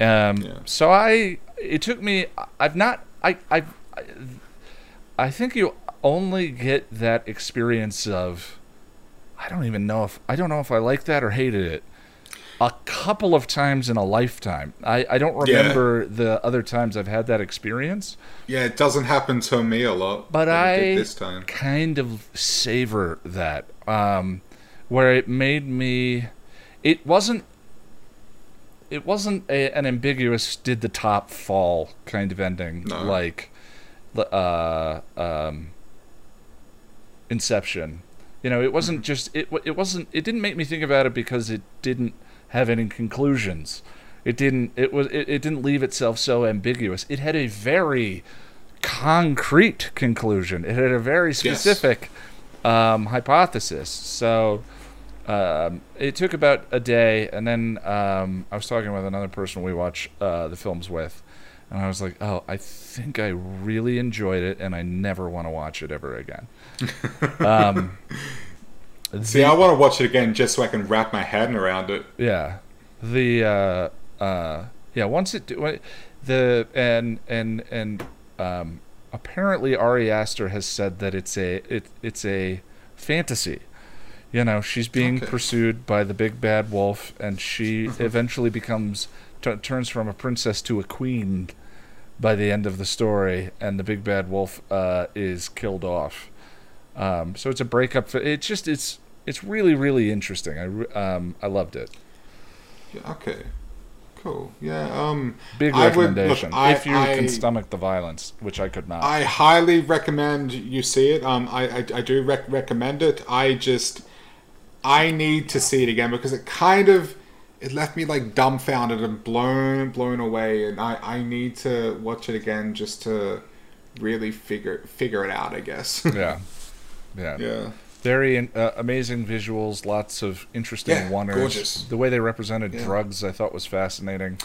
Um, Yeah. So I, it took me. I've not. I I, I think you only get that experience of. I don't even know if I don't know if I like that or hated it. A couple of times in a lifetime. I, I don't Yeah. remember the other times I've had that experience. Yeah, it doesn't happen to me a lot. But I this time. kind of savor that, um, where it made me. It wasn't. It wasn't a, an ambiguous "did the top fall" kind of ending No. like, uh, um, Inception. You know, it wasn't just it. It wasn't. It didn't make me think about it because it didn't have any conclusions. It didn't. It was. It, it didn't leave itself so ambiguous. It had a very concrete conclusion. It had a very specific um, hypothesis. So um, it took about a day, and then um, I was talking with another person we watch uh, the films with, and I was like, "Oh, I think I really enjoyed it, and I never want to watch it ever again." Um, *laughs* See, I want to watch it again just so I can wrap my head around it. Yeah, the uh, uh, yeah. Once it when the and and and um, apparently Ari Aster has said that it's a it it's a fantasy. You know, she's being Okay. pursued by the big bad wolf, and she *laughs* eventually becomes t- turns from a princess to a queen by the end of the story, and the big bad wolf uh, is killed off. Um, so it's a breakup. For, it's just it's it's really really interesting. I um, I loved it. Yeah, okay, cool. Yeah, um, Big I would- look, recommendation I- if you I- can stomach the violence, which I could not. I highly recommend you see it. Um, I I, I do rec- recommend it. I just I need to see it again because it kind of it left me like dumbfounded and blown blown away, and I I need to watch it again just to really figure figure it out. I guess. *laughs* yeah, yeah, yeah. Very uh, amazing visuals, lots of interesting Yeah, wonders. gorgeous. The way they represented Yeah. drugs, I thought was fascinating.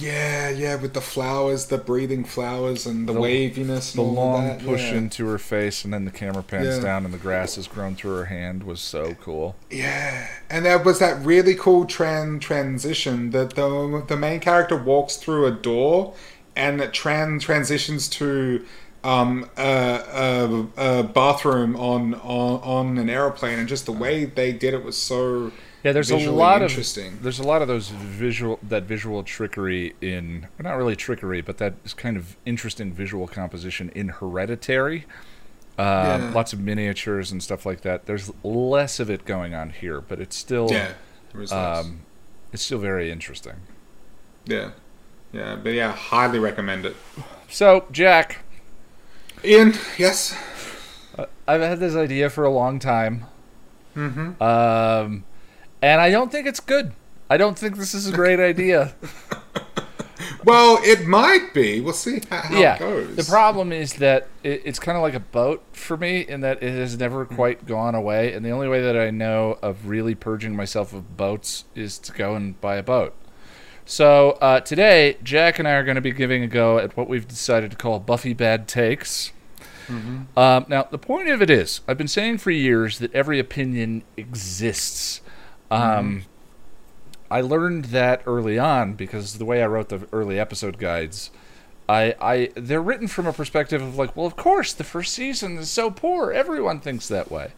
Yeah, yeah, with the flowers, the breathing flowers, and the, The- waviness, and The long push yeah. into her face, and then the camera pans Yeah. down, and the grass has grown through her hand was so cool. Yeah, and there was that really cool tran- transition that the the main character walks through a door, and it tran- transitions to um, a, a, a bathroom on, on on an aeroplane, and just the way they did it was so Yeah, there's a lot of interesting. there's a lot of those visual that visual trickery in or not really trickery, but that is kind of interesting visual composition in Hereditary. Um, Yeah. Lots of miniatures and stuff like that. There's less of it going on here, but it's still yeah, um, it's still very interesting. yeah, yeah, but yeah, highly recommend it. So Jack, Ian, yes, I've had this idea for a long time, mm-hmm. um, and I don't think it's good. I don't think this is a great idea. *laughs* Well, it might be. We'll see how, yeah. it goes. The problem is that it, it's kind of like a boat for me in that it has never Hmm. quite gone away, and the only way that I know of really purging myself of boats is to go and buy a boat. So uh, today, Jack and I are going to be giving a go at what we've decided to call Buffy Bad Takes. Mm-hmm. Um, now, the point of it is, I've been saying for years that every opinion exists. Um, Mm-hmm. I learned that early on because the way I wrote the early episode guides, I, I they're written from a perspective of like, well, of course, the first season is so poor. Everyone thinks that way.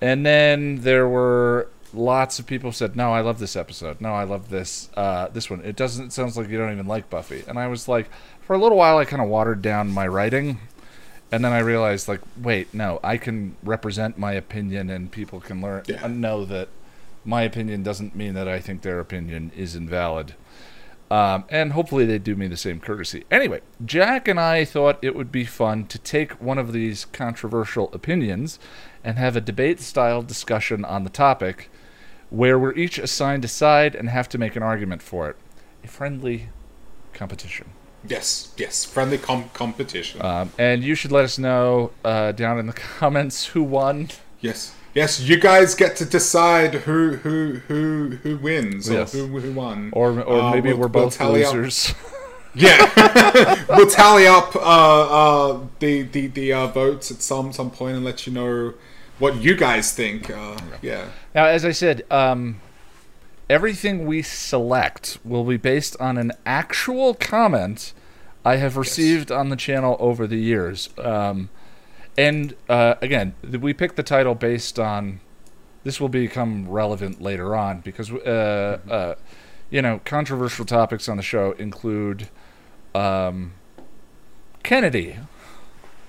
And then there were lots of people said, "No, I love this episode. No, I love this uh, this one. It doesn't. It sounds like you don't even like Buffy." And I was like, for a little while, I kind of watered down my writing, and then I realized, like, wait, no, I can represent my opinion, and people can learn Yeah. uh, know that my opinion doesn't mean that I think their opinion is invalid. Um, and hopefully they do me the same courtesy. Anyway, Jack and I thought it would be fun to take one of these controversial opinions and have a debate style discussion on the topic where we're each assigned a side and have to make an argument for it. A friendly competition. Yes, yes, friendly com- competition. Um, and you should let us know uh, down in the *laughs* comments who won. yes, yes, you guys get to decide who who who who wins Yes. or who who won, Or, or Uh, maybe we'll- we're we'll both up- losers. *laughs* Yeah, *laughs* we'll tally up uh, uh, the the the uh, votes at some some point and let you know what you guys think. Uh, yeah, Now, as I said, um, everything we select will be based on an actual comment I have received on the channel over the years. Um, and uh, again, we picked the title based on. This will become relevant later on because, uh, uh, you know, controversial topics on the show include um, Kennedy.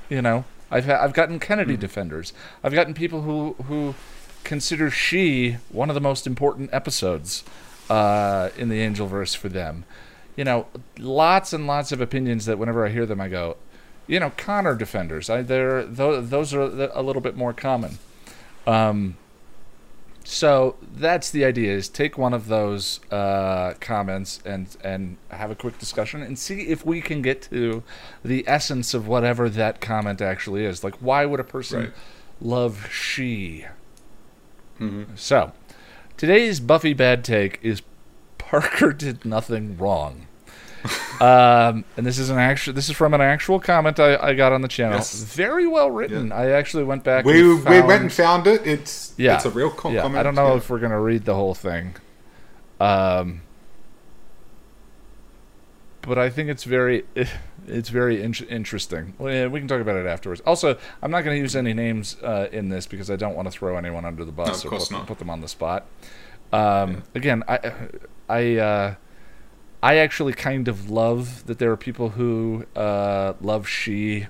You know, I've ha- I've gotten Kennedy defenders. I've gotten people who who consider she one of the most important episodes uh, in the Angelverse for them. You know, lots and lots of opinions that whenever I hear them, I go, you know, Connor defenders. I they're tho- those are a little bit more common. Um, so that's the idea: is take one of those uh, comments and and have a quick discussion and see if we can get to the essence of whatever that comment actually is. Like, why would a person Right. love she? So, today's Buffy bad take is Parker did nothing wrong. *laughs* um, and this is an actual. This is from an actual comment I, I got on the channel. Yes. Very well written. I actually went back. we and we found- went and found it. It's yeah, it's a real com- yeah. comment. I don't know yeah. if we're gonna read the whole thing, um, but I think it's very, *laughs* it's very in- interesting. We can talk about it afterwards. Also, I'm not gonna use any names uh, in this because I don't want to throw anyone under the bus of or put, put them on the spot. Um, Again, I, I, uh, I actually kind of love that there are people who uh, love she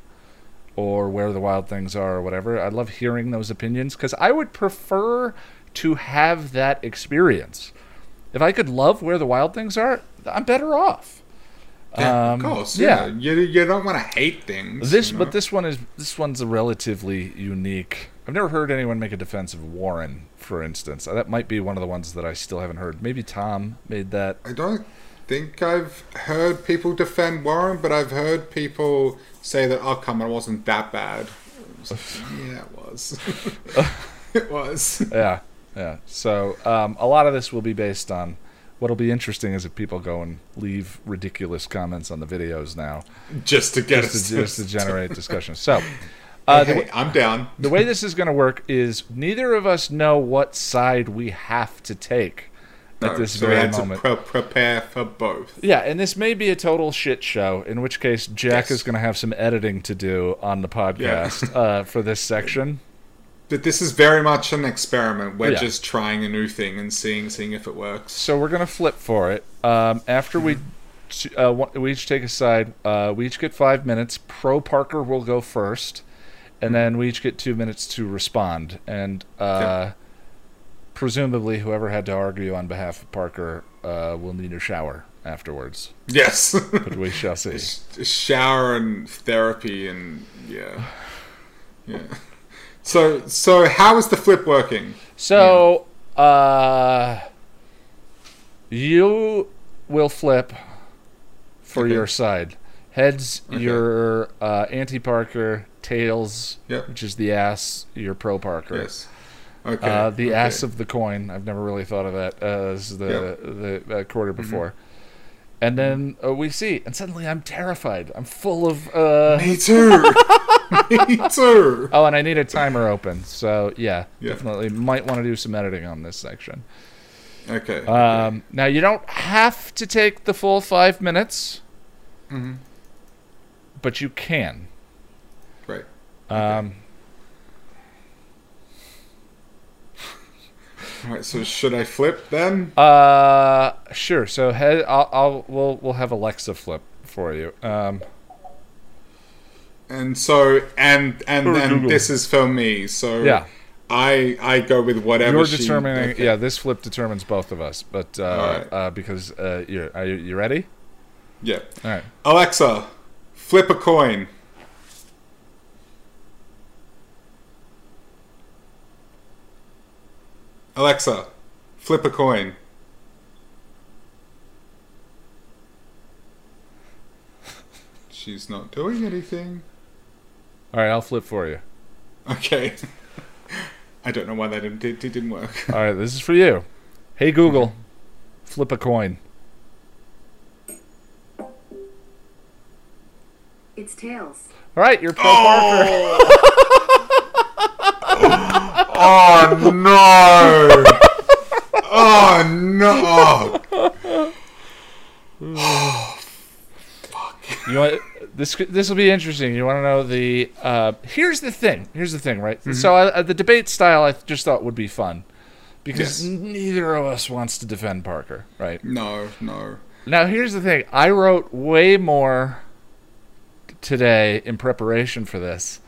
or where the wild things are or whatever. I love hearing those opinions because I would prefer to have that experience. If I could love where the wild things are, I'm better off. Yeah, Um, of course. yeah. Yeah, you you don't want to hate things. This, you know? but this one is this one's a relatively unique. I've never heard anyone make a defense of Warren, for instance. That might be one of the ones that I still haven't heard. Maybe Tom made that. I don't think I've heard people defend Warren, but I've heard people say that, oh, come on, it wasn't that bad. It was *laughs* yeah, it was. *laughs* *laughs* it was. Yeah, yeah. So um, a lot of this will be based on. What'll be interesting is if people go and leave ridiculous comments on the videos now, Just to get just us to, just to generate discussion. So, uh, hey, I'm down. the way this is going to work is neither of us know what side we have to take at this so very moment. pre- prepare for both. Yeah, and this may be a total shit show, in which case Jack Yes. is going to have some editing to do on the podcast uh, for this section. But this is very much an experiment. We're Yeah. just trying a new thing and seeing seeing if it works. So we're going to flip for it. Um, after we uh, we each take a side, uh, we each get five minutes. Pro Parker will go first, and then we each get two minutes to respond. And uh, presumably, whoever had to argue on behalf of Parker uh, will need a shower afterwards. Yes. But we shall *laughs* see. Sh- shower and therapy and yeah, *sighs* yeah. So so how is the flip working? So, uh, you will flip for Okay. your side. Heads, Okay. your uh, anti Parker. Tails, Yep. which is the ass, your pro Parker. Yes. Okay. Uh, the okay. ass of the coin. I've never really thought of that as the the uh, quarter Mm-hmm. before. And then uh, we see, and suddenly I'm terrified. I'm full of. Uh, Me too. *laughs* Me too. oh, and I need a timer open. So yeah, Yeah. definitely might want to do some editing on this section. Okay. Um, now you don't have to take the full five minutes, hmm but you can. Right. Um, All right. So should I flip then? uh, sure. So head, I'll, I'll we'll we'll have Alexa flip for you. Um, And so and and then this is for me. So yeah, I I go with whatever you're she- determining. okay. Yeah, this flip determines both of us. But uh, Alright. uh, because uh, you're are you, you ready? Yeah. All right. Alexa, flip a coin. Alexa, flip a coin. she's not doing anything. All right, I'll flip for you. Okay. *laughs* I don't know why that didn't, it didn't work. All right, this is for you. Hey Google, flip a coin. It's tails. All right, you're Pro oh! Parker. *laughs* *laughs* Oh no! *laughs* Oh no! Fuck. You want this? This will be interesting. You want to know the? Uh, here's the thing. Here's the thing, right? So uh, the debate style, I just thought would be fun, because Yes. neither of us wants to defend Parker, right? No, no. Now here's the thing. I wrote way more today in preparation for this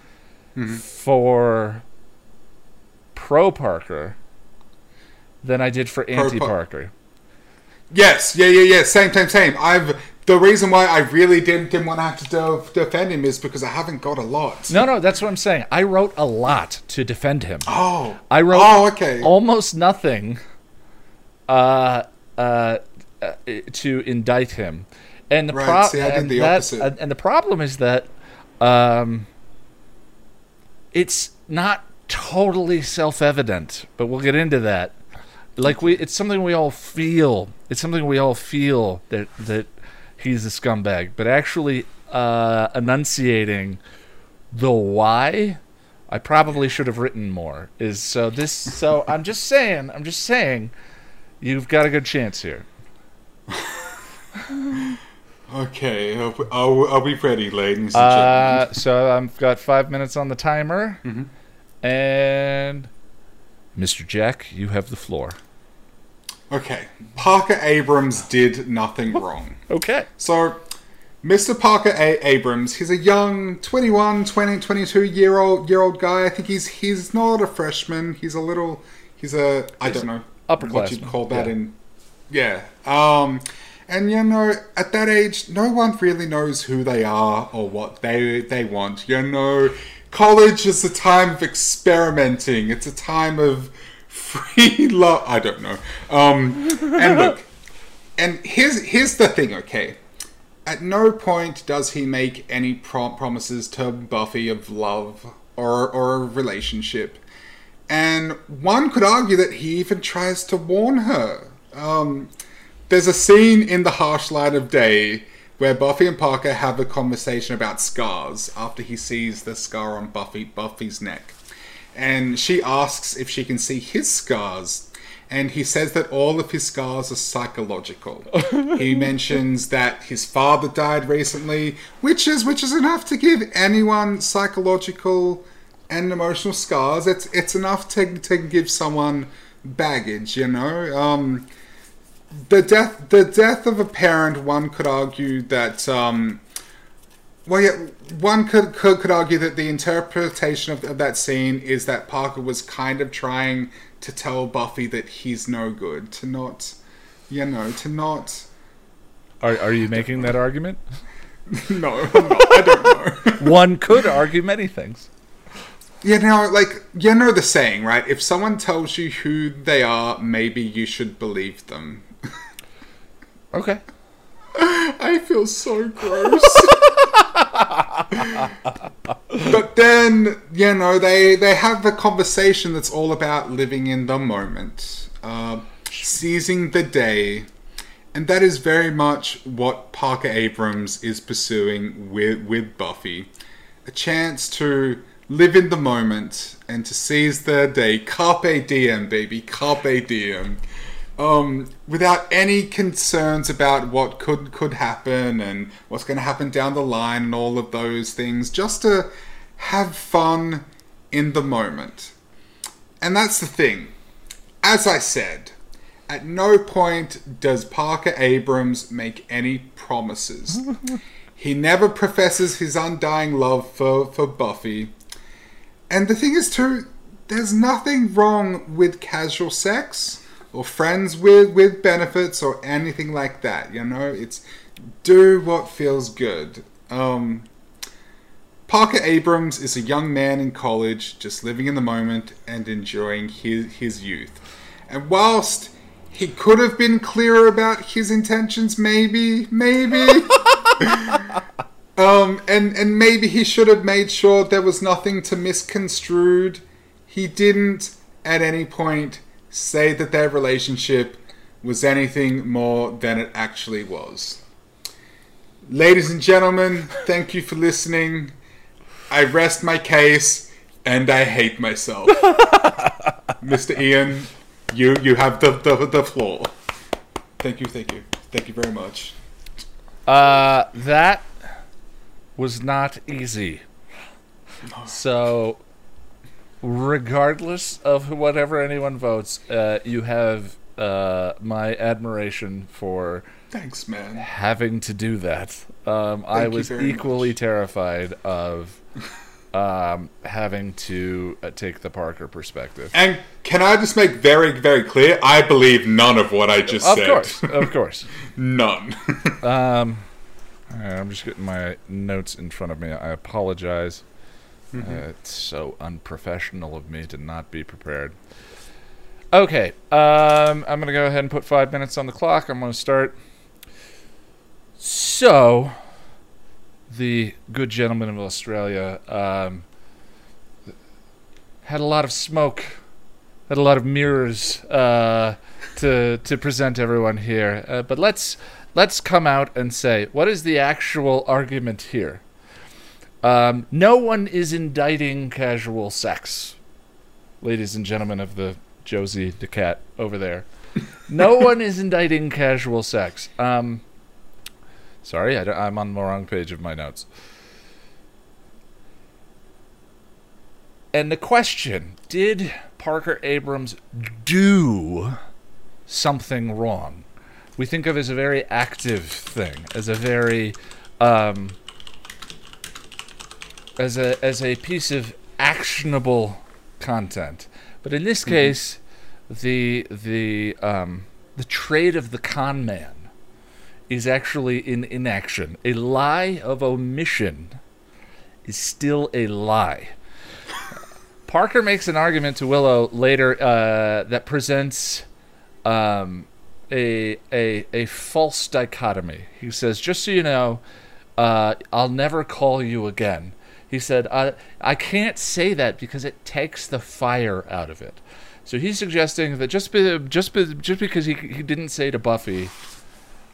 for pro Parker than I did for anti Parker. Yes, yeah, yeah, yeah. Same, same, same. I've the reason why I really didn't didn't want to have to de- defend him is because I haven't got a lot. No, no, that's what I'm saying. I wrote a lot to defend him. Oh, I wrote Oh, okay. almost nothing uh, uh, uh, to indict him. And the Right, pro- see, I did and the that- opposite. and the problem is that um, it's not totally self-evident, but we'll get into that. Like we, it's something we all feel. It's something we all feel that that he's a scumbag. But actually, uh, enunciating the why I probably should have written more. Is so this so I'm just saying, I'm just saying you've got a good chance here. Okay, are, we- are, we- are we ready, ladies and Uh, so I've got five minutes on the timer, Mhm. And Mr. Jack, you have the floor. Okay, Parker Abrams did nothing wrong. Okay. So, Mr. Parker A. Abrams, he's a young 21, 20, 22 year old year old guy. I think he's he's not a freshman. He's a little he's a I don't know upper what you'd call that yeah. in yeah. Um and you know, at that age, no one really knows who they are or what they they want. You know, college is a time of experimenting. It's a time of free *laughs* love. I don't know. Um, and look, and here's here's the thing. Okay, at no point does he make any prom- promises to Buffy of love or or a relationship. And one could argue that he even tries to warn her. Um, there's a scene in The Harsh Light of Day where Buffy and Parker have a conversation about scars after he sees the scar on Buffy Buffy's neck. And she asks if she can see his scars. And he says that all of his scars are psychological. he *laughs* mentions that his father died recently, which is which is enough to give anyone psychological and emotional scars. It's it's enough to to give someone baggage, you know. Um, the death the death of a parent, one could argue that. Um, well, yeah, one could, could could argue that the interpretation of, of that scene is that Parker was kind of trying to tell Buffy that he's no good, to not, you know, to not. Are are you making that argument? *laughs* No, not, I don't know. *laughs* One could argue many things. You know, like you know the saying, right? If someone tells you who they are, maybe you should believe them. Okay. *laughs* I feel so gross. *laughs* but then, you know, they they have the conversation that's all about living in the moment, uh, seizing the day, and that is very much what Parker Abrams is pursuing with with Buffy, a chance to live in the moment and to seize the day. Carpe diem, baby, carpe diem um, without any concerns about what could could happen and what's going to happen down the line and all of those things, just to have fun in the moment. And that's the thing. As I said, at no point does Parker Abrams make any promises. *laughs* he never professes his undying love for, for Buffy. And the thing is, too, there's nothing wrong with casual sex or friends with, with benefits or anything like that. You know, it's do what feels good. Um, Parker Abrams is a young man in college, just living in the moment and enjoying his, his youth. And whilst he could have been clearer about his intentions, maybe, maybe. *laughs* Um, and and maybe he should have made sure there was nothing to misconstrued. He didn't at any point say that their relationship was anything more than it actually was. Ladies and gentlemen, thank you for listening. I rest my case, and I hate myself. *laughs* Mr. Ian, you you have the, the the floor. Thank you, thank you, thank you very much. Uh, that was not easy. *sighs* So, regardless of whatever anyone votes, uh, you have uh, my admiration for Thanks, man. having to do that. Um, I was equally much. terrified of um, having to uh, take the Parker perspective. And can I just make very, very clear? I believe none of what I just Of said. course, of *laughs* course. none. Um, right, *laughs* I'm just getting my notes in front of me. I apologize. Mm-hmm. Uh, it's so unprofessional of me to not be prepared. Okay, um, I'm gonna go ahead and put five minutes on the clock. I'm gonna start. So, the good gentleman of Australia um, had a lot of smoke, had a lot of mirrors uh, to to present everyone here. Uh, but let's let's come out and say what is the actual argument here. Um, no one is indicting casual sex, ladies and gentlemen of the Josie the cat over there. No *laughs* one is indicting casual sex. Um, sorry, I I'm on the wrong page of my notes. And the question did Parker Abrams do something wrong? We think of as a very active thing, as a very. Um, as a as a piece of actionable content. But in this case, the the um, the trade of the con man is actually in inaction. A lie of omission is still a lie. *laughs* Parker makes an argument to Willow later uh, that presents um, a, a a false dichotomy. He says, "Just so you know, uh, I'll never call you again." He said, I, "I can't say that because it takes the fire out of it." So he's suggesting that just be, just be, just because he he didn't say to Buffy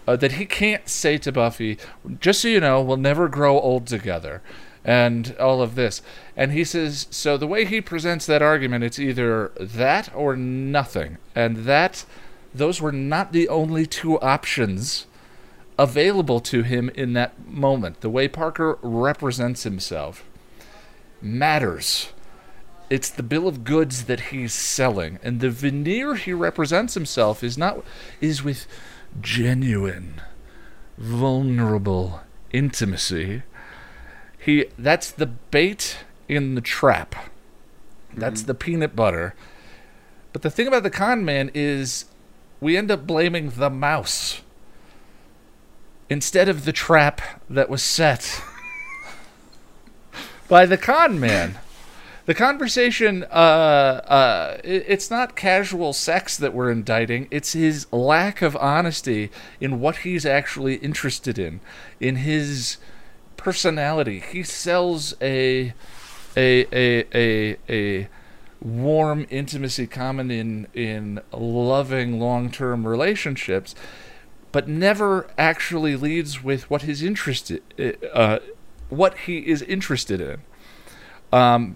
uh, that he can't say to Buffy, just so you know, we'll never grow old together, and all of this. And he says, so the way he presents that argument, it's either that or nothing, and that those were not the only two options available to him in that moment. The way Parker represents himself matters. It's the bill of goods that he's selling, and the veneer he represents himself is not is with genuine, vulnerable intimacy. He that's the bait in the trap. That's mm-hmm. the peanut butter. But the thing about the con man is we end up blaming the mouse instead of the trap that was set by the con man. The conversation, uh, uh, it's not casual sex that we're indicting. It's his lack of honesty in what he's actually interested in, in his personality. He sells a, a, a, a, a warm intimacy common in in loving long-term relationships, but never actually leads with what his interest, uh, what he is interested in. Um,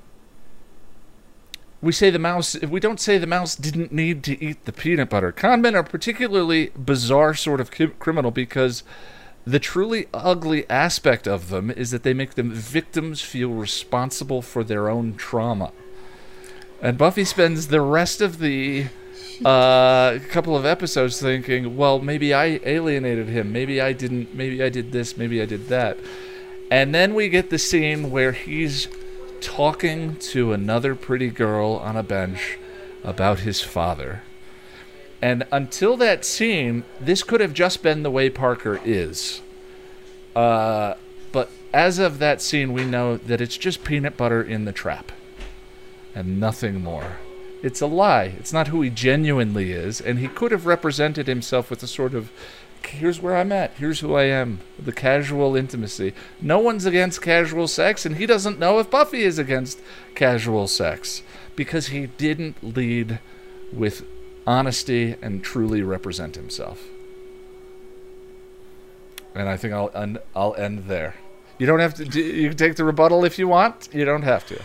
we say the mouse we don't say the mouse didn't need to eat the peanut butter con men are particularly bizarre sort of criminal because the truly ugly aspect of them is that they make the victims feel responsible for their own trauma and buffy spends the rest of the uh, a couple of episodes thinking well maybe i alienated him maybe i didn't maybe i did this maybe i did that and then we get the scene where he's talking to another pretty girl on a bench about his father. And until that scene, this could have just been the way Parker is. Uh, but as of that scene, we know that it's just peanut butter in the trap and nothing more. It's a lie. It's not who he genuinely is, and he could have represented himself with a sort of here's where I'm at. Here's who I am. The casual intimacy. No one's against casual sex, and he doesn't know if Buffy is against casual sex because he didn't lead with honesty and truly represent himself. And I think I'll I'll end there. You don't have to. You can take the rebuttal if you want. You don't have to.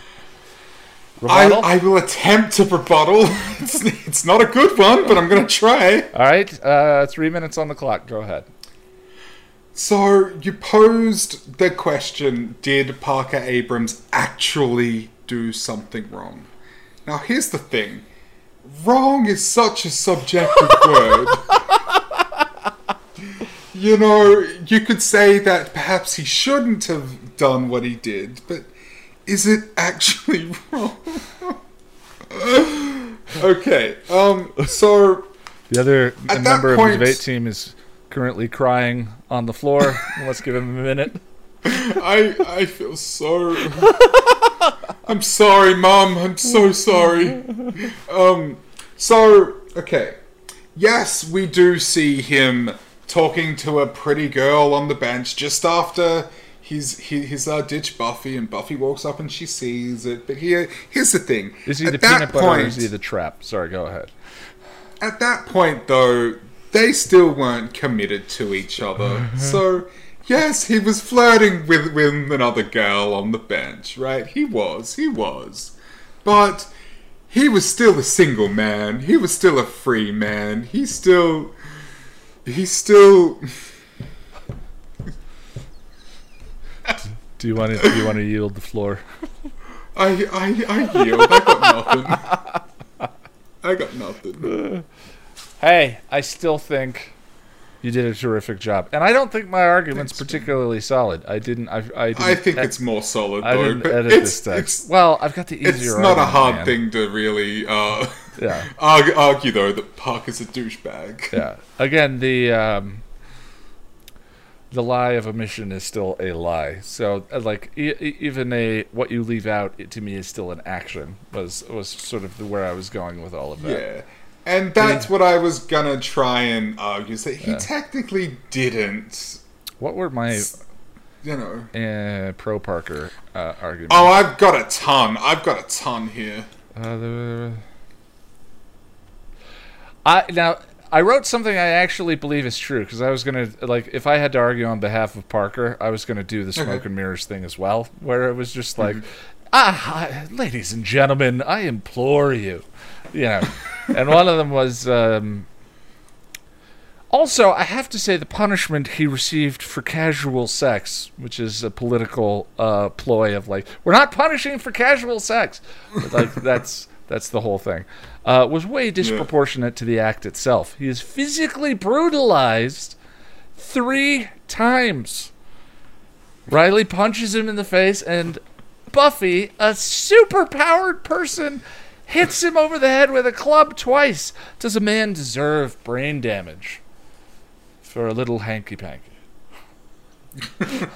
I, I will attempt to rebuttal. *laughs* it's, it's not a good one, but I'm going to try. All right. Uh, three minutes on the clock. Go ahead. So, you posed the question Did Parker Abrams actually do something wrong? Now, here's the thing wrong is such a subjective *laughs* word. You know, you could say that perhaps he shouldn't have done what he did, but is it actually *laughs* wrong? okay, um, so The other member of the debate team is currently crying on the floor. *laughs* Let's give him a minute. I I feel so. I'm sorry, Mom. I'm so sorry. Um. So okay, yes, we do see him talking to a pretty girl on the bench just after he's he, he's uh, ditched Buffy, and Buffy walks up and she sees it. But here here's the thing: Is he At the peanut butter or is he the trap? Sorry, go ahead. at that point, though, they still weren't committed to each other. so, yes, he was flirting with, with another girl on the bench, right? He was, he was. But he was still a single man. He was still a free man. He still. He still. *laughs* Do you want to? Do you want to yield the floor? I, I, I yield. I got nothing. I got nothing. Hey, I still think you did a terrific job, and I don't think my argument's Thanks, man. particularly solid. I didn't. I, I, didn't, I think e- it's more solid, I though. didn't but edit it's, this text. well, I've got the easier. it's not a hard man. thing to really uh, Yeah. *laughs* argue, argue, though, that Parker's a douchebag. Yeah. Again, the um, the lie of omission is still a lie. So, uh, like, e- even a what you leave out it, to me is still an action. Was was sort of the, where I was going with all of that. Yeah. And that's what I was gonna try and argue, that he Yeah. technically didn't, What were my you know. uh, pro Parker uh, arguments? Oh, I've got a ton. I've got a ton here. Uh, the, I now I wrote something I actually believe is true because I was gonna like if I had to argue on behalf of Parker, I was gonna do the smoke and mirrors thing as well, where it was just like, ah, I- ladies and gentlemen, I implore you, you know, and one of them was. Um, also, I have to say the punishment he received for casual sex, which is a political uh, ploy of like, we're not punishing for casual sex, but like that's that's the whole thing, uh, was way disproportionate to the act itself. He is physically brutalized three times. Riley punches him in the face, and Buffy, a super-powered person, hits him over the head with a club twice. Does a man deserve brain damage for a little hanky panky? *laughs*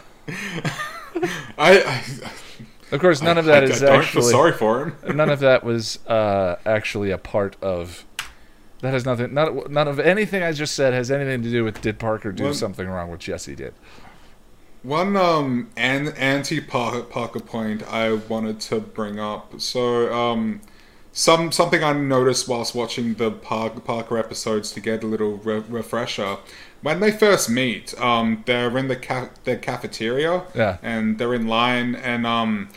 I, I, Of course, none of I- that I, is I don't actually feel sorry for him. *laughs* none of that was uh, actually a part of. That has nothing. Not none of anything I just said has anything to do with did Parker do Well- something wrong, which Jesse did. One um an anti Parker point I wanted to bring up. So um some something I noticed whilst watching the Parker, Parker episodes to get a little re- refresher. When they first meet, um they're in the ca- the cafeteria Yeah. and they're in line and um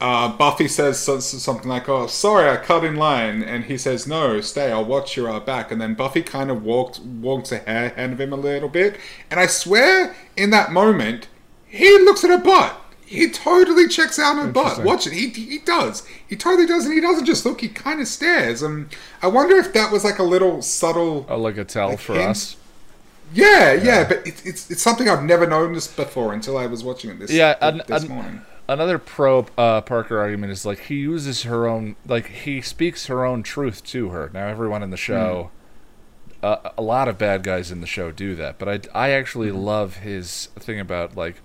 uh, Buffy says so, so- something like, "Oh, sorry, I cut in line," and he says, "No, stay. I'll watch your uh, back." And then Buffy kind of walks walks ahead of him a little bit, and I swear, in that moment, he looks at her butt. He totally checks out her butt. Watch it. He he does. He totally does, and he doesn't just look. He kind of stares. And I wonder if that was like a little subtle. Oh, like a tell Like for him? us. Yeah, yeah, but it, it's it's something I've never noticed before until I was watching it this Yeah, an- this an- morning. Another pro uh, Parker argument is like he uses her own, like he speaks her own truth to her. Now, everyone in the show, uh, a lot of bad guys in the show do that, but I, I actually love his thing about like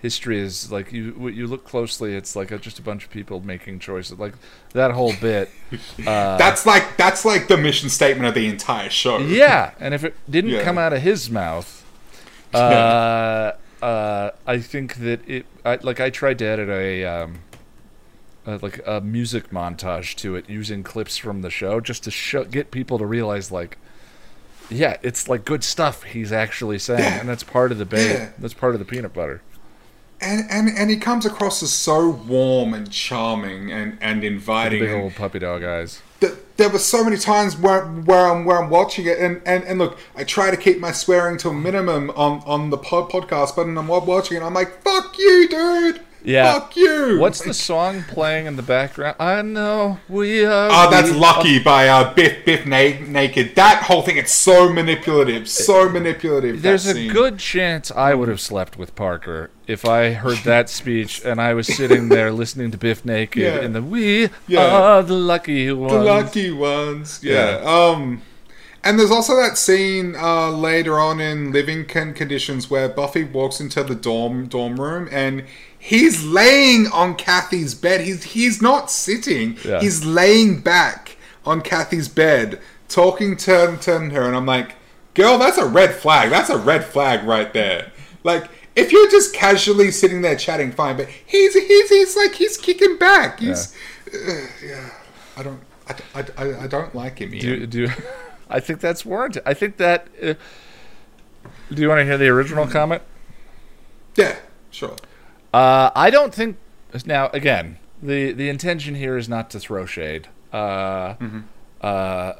history is like you you look closely, it's like a, just a bunch of people making choices, like that whole bit. *laughs* Uh, That's like that's like the mission statement of the entire show. yeah, and if it didn't Yeah. come out of his mouth, *laughs* Uh, uh, I think that it, I, like, I tried to edit a, um, like a music montage to it using clips from the show just to show, get people to realize, like, yeah, it's like good stuff he's actually saying, Yeah. and that's part of the bait. That's part of the peanut butter. And and and he comes across as so warm and charming and and inviting. Big old puppy dog eyes. th- there were so many times where where I'm where I'm watching it, and, and, and look, I try to keep my swearing to a minimum on on the pod, podcast, but when I'm watching it, I'm like, "Fuck you, dude! Yeah. fuck you!" What's the song playing in the background? I know we are. Oh, that's Lucky by uh, Bif Bif Na- Naked. That whole thing, it's so manipulative, so manipulative. There's a scene. good chance I would have slept with Parker if I heard that *laughs* speech and I was sitting there listening to Bif Naked Yeah. and the "We Yeah. are the lucky ones." the lucky ones. Yeah. Um, and there's also that scene uh, later on in Living Conditions where Buffy walks into the dorm dorm room and he's laying on Kathy's bed. He's he's not sitting. Yeah. He's laying back on Kathy's bed, talking to, to her, and I'm like, girl, that's a red flag. That's a red flag right there. Like. If you're just casually sitting there chatting, fine. But he's he's he's like he's kicking back. He's uh, yeah. I don't I, I, I, I don't like him. Ian. Do do *laughs* I think that's warranted? I think that. Uh, do you want to hear the original comment? Yeah, sure. Uh, I don't think. Now, again, the the intention here is not to throw shade. Uh, uh,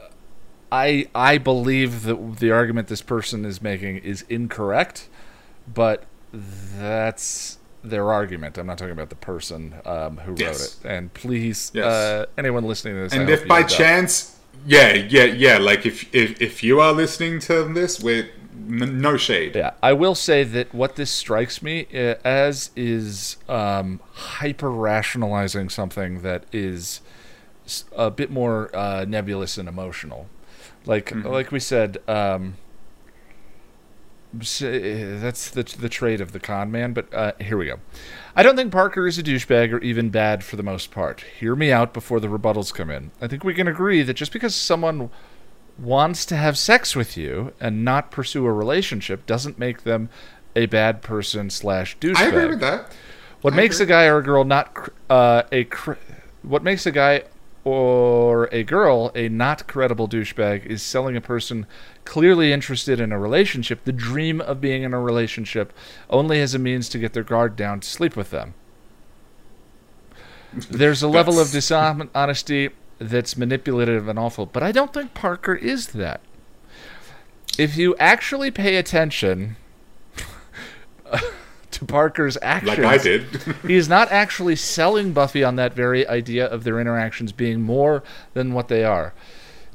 I I believe that the argument this person is making is incorrect, but that's their argument. I'm not talking about the person um, who Yes. wrote it. And please, Yes. uh, anyone listening to this, And hope if by chance, yeah, yeah, yeah, like if if if you are listening to this, with n- no shade. Yeah, I will say that what this strikes me uh, as is um, hyper rationalizing something that is a bit more uh, nebulous and emotional. Like like we said, um, uh, that's the the trait of the con man. But uh, here we go. I don't think Parker is a douchebag or even bad for the most part. Hear me out before the rebuttals come in. I think we can agree that just because someone wants to have sex with you and not pursue a relationship doesn't make them a bad person slash douchebag. I agree with that. What I makes agree. a guy or a girl not uh, a cr- what makes a guy or a girl a not credible douchebag is selling a person clearly interested in a relationship the dream of being in a relationship only as a means to get their guard down to sleep with them. There's a level of dishonesty that's manipulative and awful, but I don't think Parker is that. If you actually pay attention *laughs* to Parker's actions, Like I did. *laughs* he is not actually selling Buffy on that very idea of their interactions being more than what they are.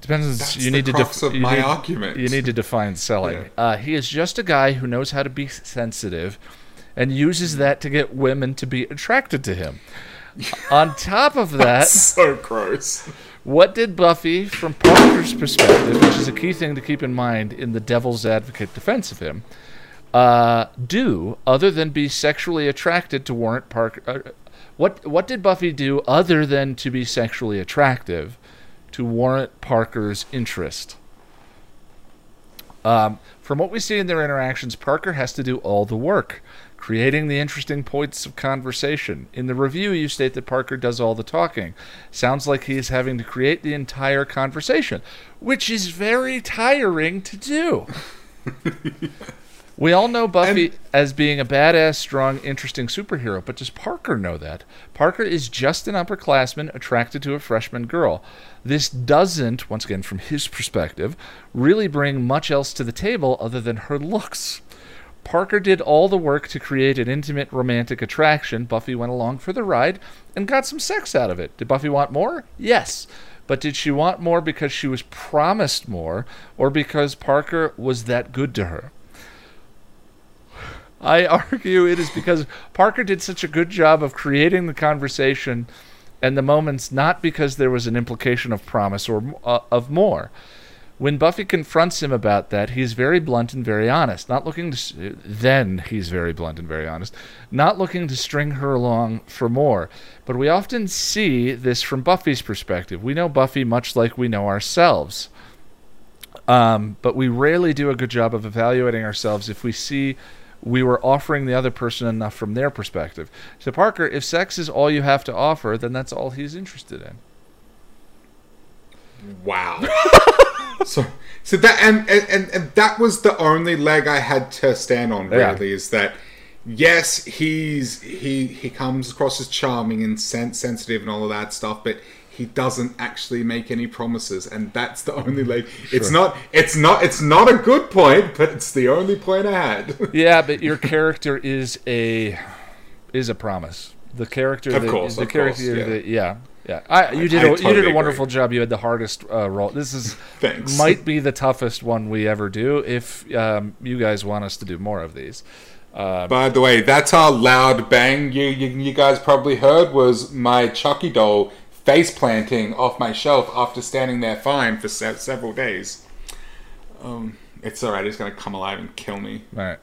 Depends. That's you the need to def- of you my need- argument. You need to define selling. Yeah. Uh, he is just a guy who knows how to be sensitive, and uses that to get women to be attracted to him. On top of that, so gross. what did Buffy, from Parker's perspective, which is a key thing to keep in mind in the devil's advocate defense of him, uh, do other than be sexually attracted to warrant Parker? Uh, what what did Buffy do other than to be sexually attractive to warrant Parker's interest? Um, from what we see in their interactions, Parker has to do all the work, creating the interesting points of conversation. In the review, you state that Parker does all the talking. Sounds like he is having to create the entire conversation, which is very tiring to do. *laughs* We all know Buffy And- as being a badass, strong, interesting superhero, but does Parker know that? Parker is just an upperclassman attracted to a freshman girl. This doesn't, once again from his perspective, really bring much else to the table other than her looks. Parker did all the work to create an intimate romantic attraction. Buffy went along for the ride and got some sex out of it. Did Buffy want more? Yes. But did she want more because she was promised more or because Parker was that good to her? I *laughs* argue it is because Parker did such a good job of creating the conversation and the moments, not because there was an implication of promise or uh, of more. When Buffy confronts him about that, he's very blunt and very honest. Not looking to. Then he's very blunt and very honest. Not looking to string her along for more. But we often see this from Buffy's perspective. We know Buffy much like we know ourselves Um, but we rarely do a good job of evaluating ourselves if we see we were offering the other person enough from their perspective. So, Parker, if sex is all you have to offer, then that's all he's interested in. Wow. *laughs* so, so that and, and and that was the only leg I had to stand on. Yeah. Really, is that yes, he's he he comes across as charming and sen- sensitive and all of that stuff, but he doesn't actually make any promises, and that's the only mm, leg. It's not. It's not. It's not a good point, but it's the only point I had. *laughs* Yeah, but your character is a is a promise. The character, Of that, course, the of character, course, yeah. that, yeah, yeah. I, you did I a, you did a agree. wonderful job. You had the hardest uh, role. This is Thanks. might be the toughest one we ever do. If um, you guys want us to do more of these, By the way, that's our loud bang you, you you guys probably heard was my Chucky doll face planting off my shelf after standing there fine for se- several days. Um, it's alright. It's gonna come alive and kill me. all right.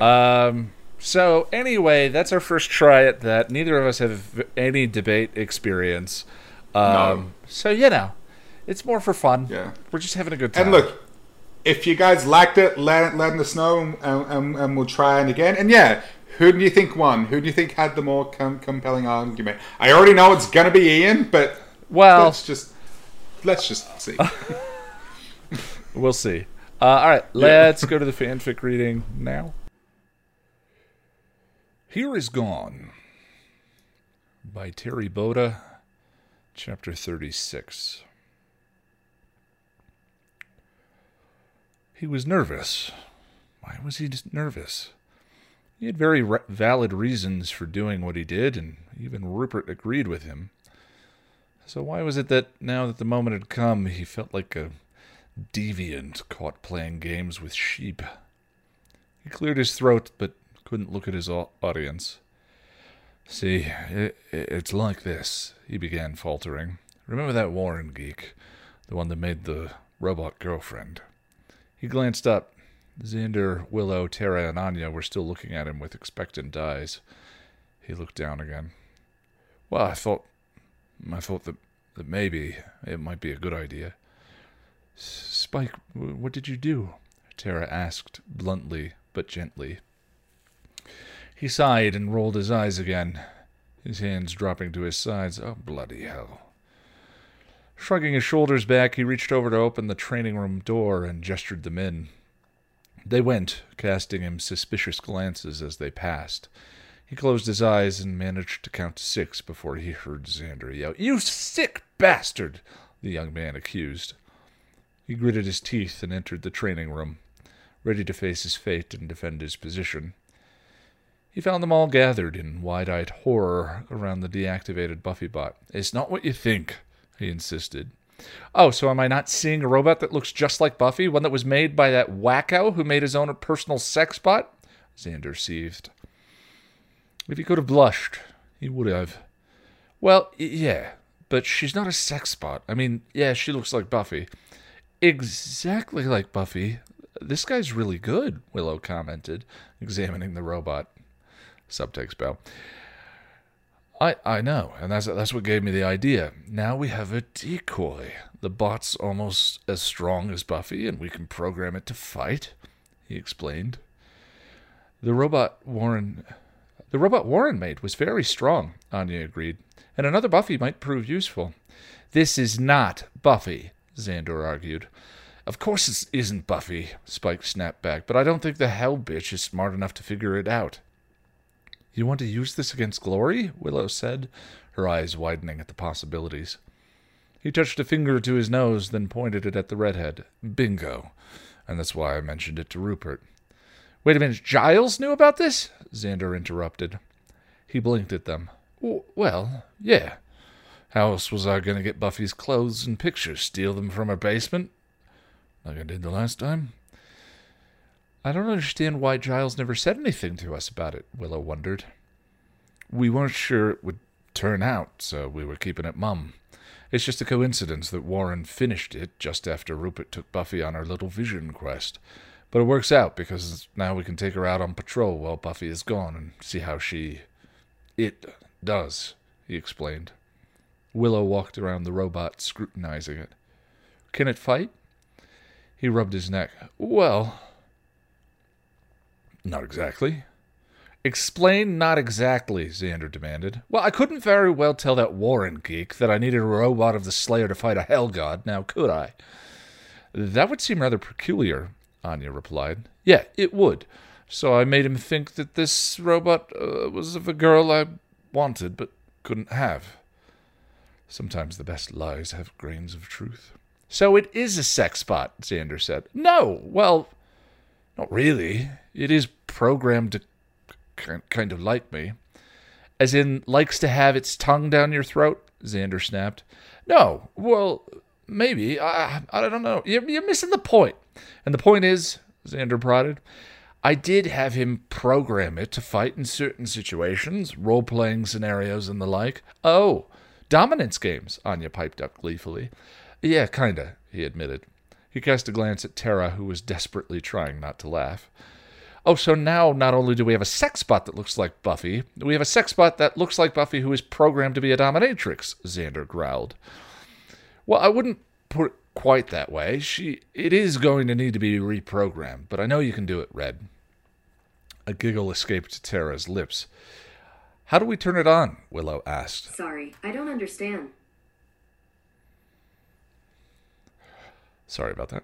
Um. So anyway, that's our first try at that. Neither of us have any debate experience. Um, No. So you know, it's more for fun. Yeah. We're just having a good time. And look, if you guys liked it, let let us know, and, and, and we'll try it again. And yeah, who do you think won? Who do you think had the more com- compelling argument? I already know it's gonna be Ian, but well, let's just let's just see. *laughs* We'll see. Uh, all right, let's go to the fanfic reading now. Here is Gone by Terri Botta, chapter 36. He was nervous. Why was he nervous? He had very re- valid reasons for doing what he did, and even Rupert agreed with him. So why was it that now that the moment had come, he felt like a deviant caught playing games with sheep. He cleared his throat, but couldn't look at his audience. See, it, it's like this, he began faltering. Remember that Warren geek, the one that made the robot girlfriend? He glanced up. Xander, Willow, Tara, and Anya were still looking at him with expectant eyes. He looked down again. Well, I thought, I thought that, that maybe it might be a good idea. Spike, what did you do? Tara asked, bluntly but gently. He sighed and rolled his eyes again, his hands dropping to his sides. Oh, bloody hell. Shrugging his shoulders back, he reached over to open the training room door and gestured them in. They went, casting him suspicious glances as they passed. He closed his eyes and managed to count to six before he heard Xander yell, You sick bastard! the young man accused. He gritted his teeth and entered the training room, ready to face his fate and defend his position. He found them all gathered in wide eyed horror around the deactivated Buffy bot. It's not what you think, he insisted. Oh, so am I not seeing a robot that looks just like Buffy? One that was made by that wacko who made his own personal sex bot? Xander seethed. If he could have blushed, he would have. Well, yeah, but she's not a sex bot. I mean, yeah, she looks like Buffy. Exactly like Buffy. This guy's really good, Willow commented, examining the robot. Subtext bell. I I know, and that's that's what gave me the idea. Now we have a decoy. The bot's almost as strong as Buffy, and we can program it to fight. He explained. The robot Warren, the robot Warren made was very strong. Anya agreed, and another Buffy might prove useful. This is not Buffy, Xander argued. Of course it isn't Buffy, Spike snapped back, but I don't think the hell bitch is smart enough to figure it out. You want to use this against Glory? Willow said, her eyes widening at the possibilities. He touched a finger to his nose, then pointed it at the redhead. Bingo. And that's why I mentioned it to Rupert. Wait a minute, Giles knew about this? Xander interrupted. He blinked at them. "W- Well, yeah. How else was I going to get Buffy's clothes and pictures? Steal them from her basement? Like I did the last time? I don't understand why Giles never said anything to us about it, Willow wondered. We weren't sure it would turn out, so we were keeping it mum. It's just a coincidence that Warren finished it just after Rupert took Buffy on her little vision quest. But it works out because now we can take her out on patrol while Buffy is gone and see how she. it does, he explained. Willow walked around the robot, scrutinizing it. Can it fight? He rubbed his neck. Well, not exactly. Explain not exactly, Xander demanded. Well, I couldn't very well tell that Warren geek that I needed a robot of the Slayer to fight a hell god, now could I? That would seem rather peculiar, Anya replied. Yeah, it would. So I made him think that this robot uh, was of a girl I wanted but couldn't have. Sometimes the best lies have grains of truth. So it is a sex bot, Xander said. No, well, not really. It is programmed to kind of like me. As in, likes to have its tongue down your throat? Xander snapped. No, well, maybe. I, I don't know. You're, you're missing the point. And the point is, Xander prodded, I did have him program it to fight in certain situations, role playing scenarios and the like. Oh, dominance games, Anya piped up gleefully. Yeah, kinda, he admitted. He cast a glance at Tara, who was desperately trying not to laugh. Oh, so now not only do we have a sex bot that looks like Buffy, we have a sex bot that looks like Buffy who is programmed to be a dominatrix, Xander growled. Well, I wouldn't put it quite that way. She it is going to need to be reprogrammed, but I know you can do it, Red. A giggle escaped Tara's lips. How do we turn it on? Willow asked. Sorry, I don't understand. Sorry about that.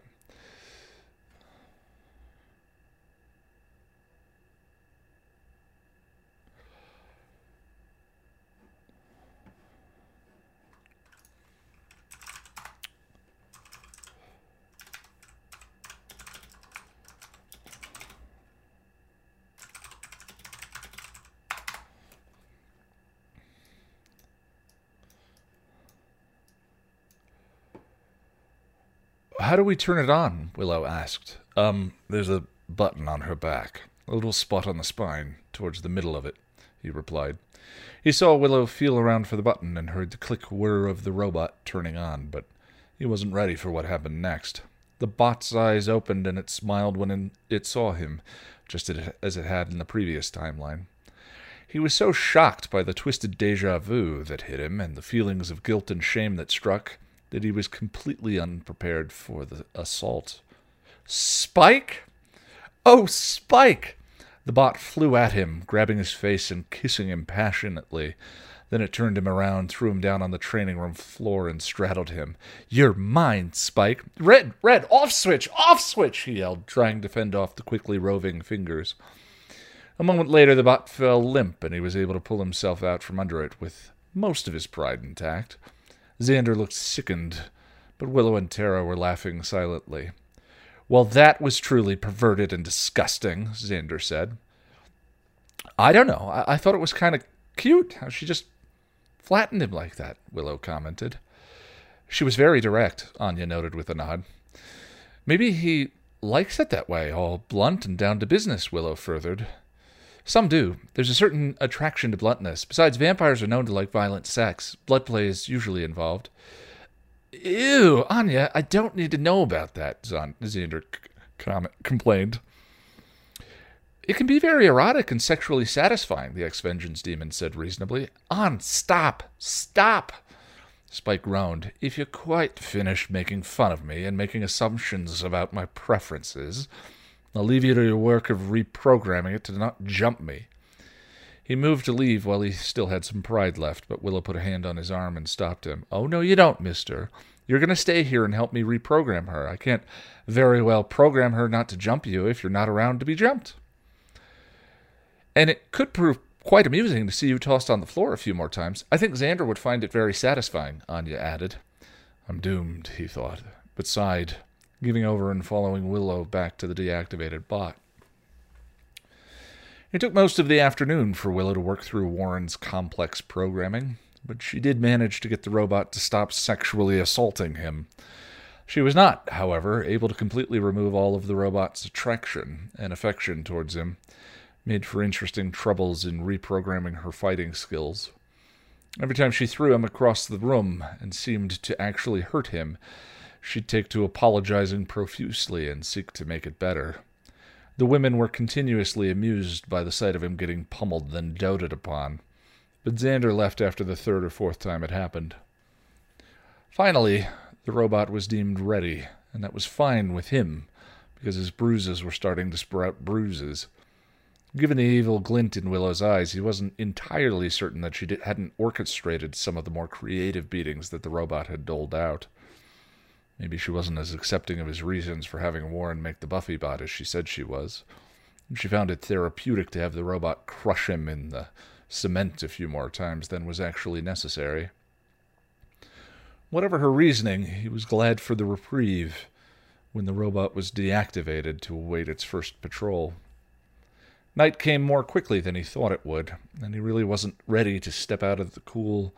How do we turn it on? Willow asked. Um, there's a button on her back, a little spot on the spine, towards the middle of it, he replied. He saw Willow feel around for the button and heard the click whir of the robot turning on, but he wasn't ready for what happened next. The bot's eyes opened and it smiled when it saw him, just as it had in the previous timeline. He was so shocked by the twisted deja vu that hit him and the feelings of guilt and shame that struck that he was completely unprepared for the assault. Spike? Oh, Spike! The bot flew at him, grabbing his face and kissing him passionately. Then it turned him around, threw him down on the training room floor, and straddled him. You're mine, Spike! Red, red, off switch, off switch! he yelled, trying to fend off the quickly roving fingers. A moment later, the bot fell limp, and he was able to pull himself out from under it with most of his pride intact. Xander looked sickened, but Willow and Tara were laughing silently. Well, that was truly perverted and disgusting, Xander said. I don't know. I, I thought it was kind of cute how she just flattened him like that, Willow commented. She was very direct, Anya noted with a nod. Maybe he likes it that way, all blunt and down to business, Willow furthered. Some do. There's a certain attraction to bluntness. Besides, vampires are known to like violent sex. Blood play is usually involved. Ew, Anya, I don't need to know about that, Xander com- complained. It can be very erotic and sexually satisfying, the ex vengeance demon said reasonably. On, stop, stop. Spike groaned. If you're quite finished making fun of me and making assumptions about my preferences, I'll leave you to your work of reprogramming it to not jump me. He moved to leave while he still had some pride left, but Willow put a hand on his arm and stopped him. Oh, no, you don't, mister. You're going to stay here and help me reprogram her. I can't very well program her not to jump you if you're not around to be jumped. And it could prove quite amusing to see you tossed on the floor a few more times. I think Xander would find it very satisfying, Anya added. I'm doomed, he thought, but sighed giving over and following Willow back to the deactivated bot. It took most of the afternoon for Willow to work through Warren's complex programming, but she did manage to get the robot to stop sexually assaulting him. She was not, however, able to completely remove all of the robot's attraction and affection towards him, made for interesting troubles in reprogramming her fighting skills. Every time she threw him across the room and seemed to actually hurt him, she'd take to apologizing profusely and seek to make it better. The women were continuously amused by the sight of him getting pummeled, then doted upon. But Xander left after the third or fourth time it happened. Finally, the robot was deemed ready, and that was fine with him, because his bruises were starting to sprout bruises. Given the evil glint in Willow's eyes, he wasn't entirely certain that she hadn't orchestrated some of the more creative beatings that the robot had doled out. Maybe she wasn't as accepting of his reasons for having Warren make the Buffy bot as she said she was. She found it therapeutic to have the robot crush him in the cement a few more times than was actually necessary. Whatever her reasoning, he was glad for the reprieve when the robot was deactivated to await its first patrol. Night came more quickly than he thought it would, and he really wasn't ready to step out of the cool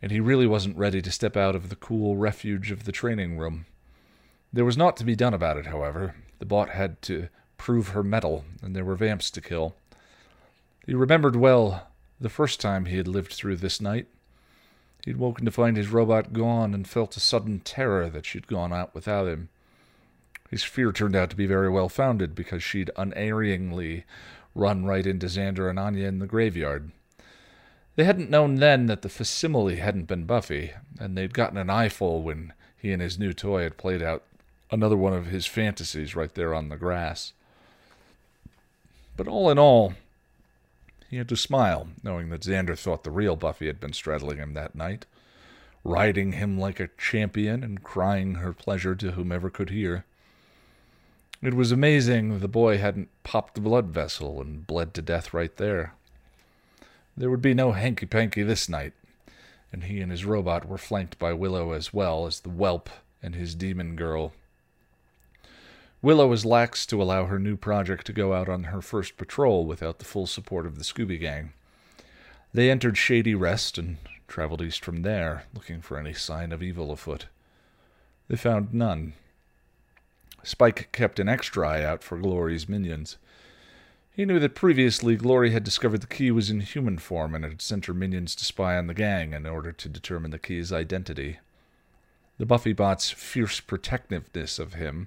and he really wasn't ready to step out of the cool refuge of the training room. There was naught to be done about it, however. The bot had to prove her mettle, and there were vamps to kill. He remembered well the first time he had lived through this night. He'd woken to find his robot gone and felt a sudden terror that she'd gone out without him. His fear turned out to be very well founded because she'd unerringly run right into Xander and Anya in the graveyard. They hadn't known then that the facsimile hadn't been Buffy, and they'd gotten an eyeful when he and his new toy had played out another one of his fantasies right there on the grass. But all in all, he had to smile, knowing that Xander thought the real Buffy had been straddling him that night, riding him like a champion and crying her pleasure to whomever could hear. It was amazing the boy hadn't popped the blood vessel and bled to death right there. There would be no hanky panky this night, and he and his robot were flanked by Willow as well as the whelp and his demon girl. Willow was lax to allow her new project to go out on her first patrol without the full support of the Scooby Gang. They entered Shady Rest and traveled east from there, looking for any sign of evil afoot. They found none. Spike kept an extra eye out for Glory's minions. He knew that previously Glory had discovered the key was in human form and had sent her minions to spy on the gang in order to determine the key's identity. The Buffy bot's fierce protectiveness of him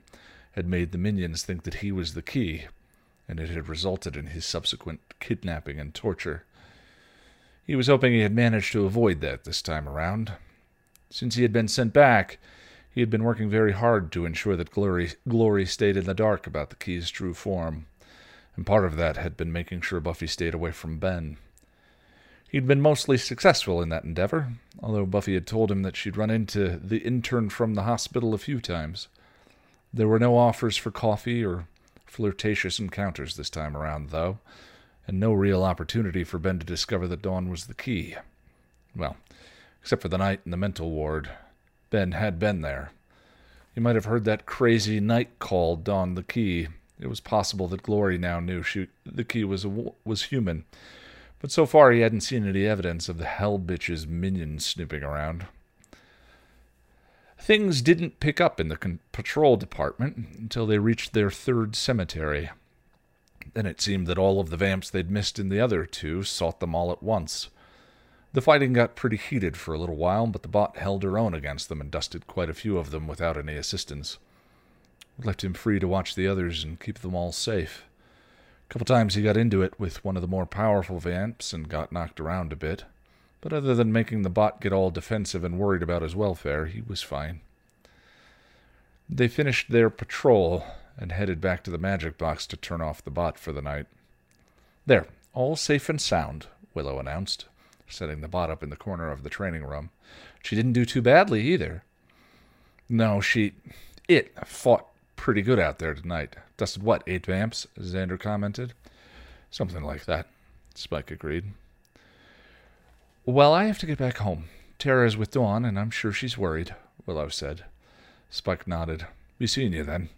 had made the minions think that he was the key, and it had resulted in his subsequent kidnapping and torture. He was hoping he had managed to avoid that this time around. Since he had been sent back, he had been working very hard to ensure that Glory, Glory stayed in the dark about the key's true form and part of that had been making sure Buffy stayed away from Ben. He'd been mostly successful in that endeavor, although Buffy had told him that she'd run into the intern from the hospital a few times. There were no offers for coffee or flirtatious encounters this time around, though, and no real opportunity for Ben to discover that Dawn was the key. Well, except for the night in the mental ward. Ben had been there. You might have heard that crazy night call Dawn the key it was possible that Glory now knew she, the key was, was human, but so far he hadn't seen any evidence of the hell bitch's minions snooping around. Things didn't pick up in the con- patrol department until they reached their third cemetery. Then it seemed that all of the vamps they'd missed in the other two sought them all at once. The fighting got pretty heated for a little while, but the bot held her own against them and dusted quite a few of them without any assistance left him free to watch the others and keep them all safe. A couple times he got into it with one of the more powerful vamps and got knocked around a bit, but other than making the bot get all defensive and worried about his welfare, he was fine. They finished their patrol and headed back to the magic box to turn off the bot for the night. There, all safe and sound, Willow announced, setting the bot up in the corner of the training room. She didn't do too badly either. No, she. It fought pretty good out there tonight. Dusted what, eight vamps? Xander commented. Something like that, Spike agreed. Well, I have to get back home. Tara is with Dawn, and I'm sure she's worried, Willow said. Spike nodded. Be seeing you then.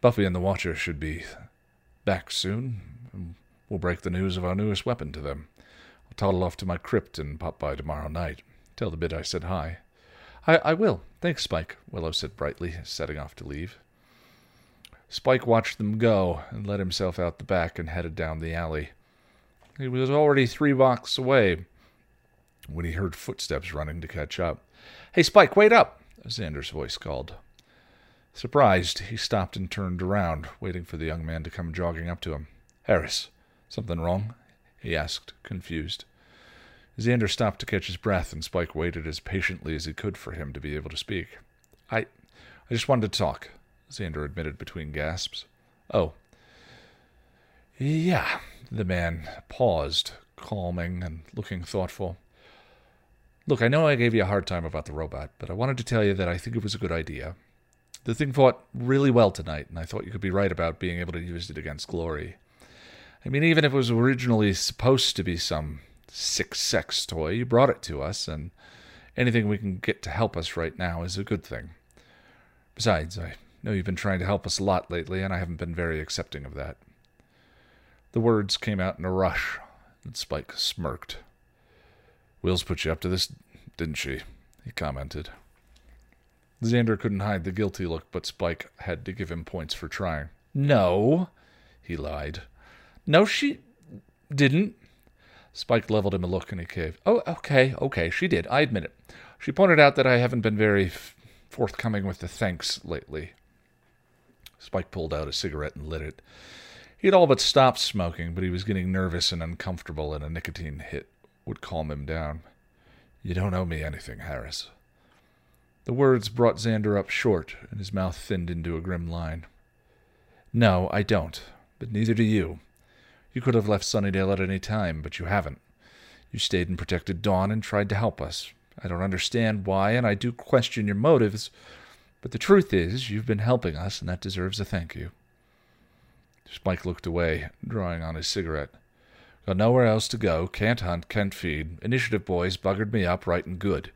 Buffy and the Watcher should be back soon. We'll break the news of our newest weapon to them. I'll toddle off to my crypt and pop by tomorrow night. Tell the bit I said hi. I, I will. Thanks, Spike, Willow said brightly, setting off to leave. Spike watched them go and let himself out the back and headed down the alley. He was already three blocks away when he heard footsteps running to catch up. Hey, Spike, wait up! Xander's voice called. Surprised, he stopped and turned around, waiting for the young man to come jogging up to him. Harris, something wrong? he asked, confused. Xander stopped to catch his breath, and Spike waited as patiently as he could for him to be able to speak. I I just wanted to talk, Xander admitted between gasps. Oh. Yeah, the man paused, calming and looking thoughtful. Look, I know I gave you a hard time about the robot, but I wanted to tell you that I think it was a good idea. The thing fought really well tonight, and I thought you could be right about being able to use it against Glory. I mean, even if it was originally supposed to be some sick sex toy, you brought it to us, and anything we can get to help us right now is a good thing. Besides, I know you've been trying to help us a lot lately, and I haven't been very accepting of that. The words came out in a rush, and Spike smirked. Wills put you up to this, didn't she? he commented. Xander couldn't hide the guilty look, but Spike had to give him points for trying. No, he lied. No, she didn't. Spike leveled him a look and he caved. Oh, okay, okay, she did. I admit it. She pointed out that I haven't been very forthcoming with the thanks lately. Spike pulled out a cigarette and lit it. He had all but stopped smoking, but he was getting nervous and uncomfortable, and a nicotine hit would calm him down. You don't owe me anything, Harris. The words brought Xander up short, and his mouth thinned into a grim line. No, I don't, but neither do you. You could have left Sunnydale at any time, but you haven't. You stayed and protected Dawn and tried to help us. I don't understand why, and I do question your motives, but the truth is, you've been helping us, and that deserves a thank you. Spike looked away, drawing on his cigarette. Got nowhere else to go, can't hunt, can't feed. Initiative boys buggered me up right and good.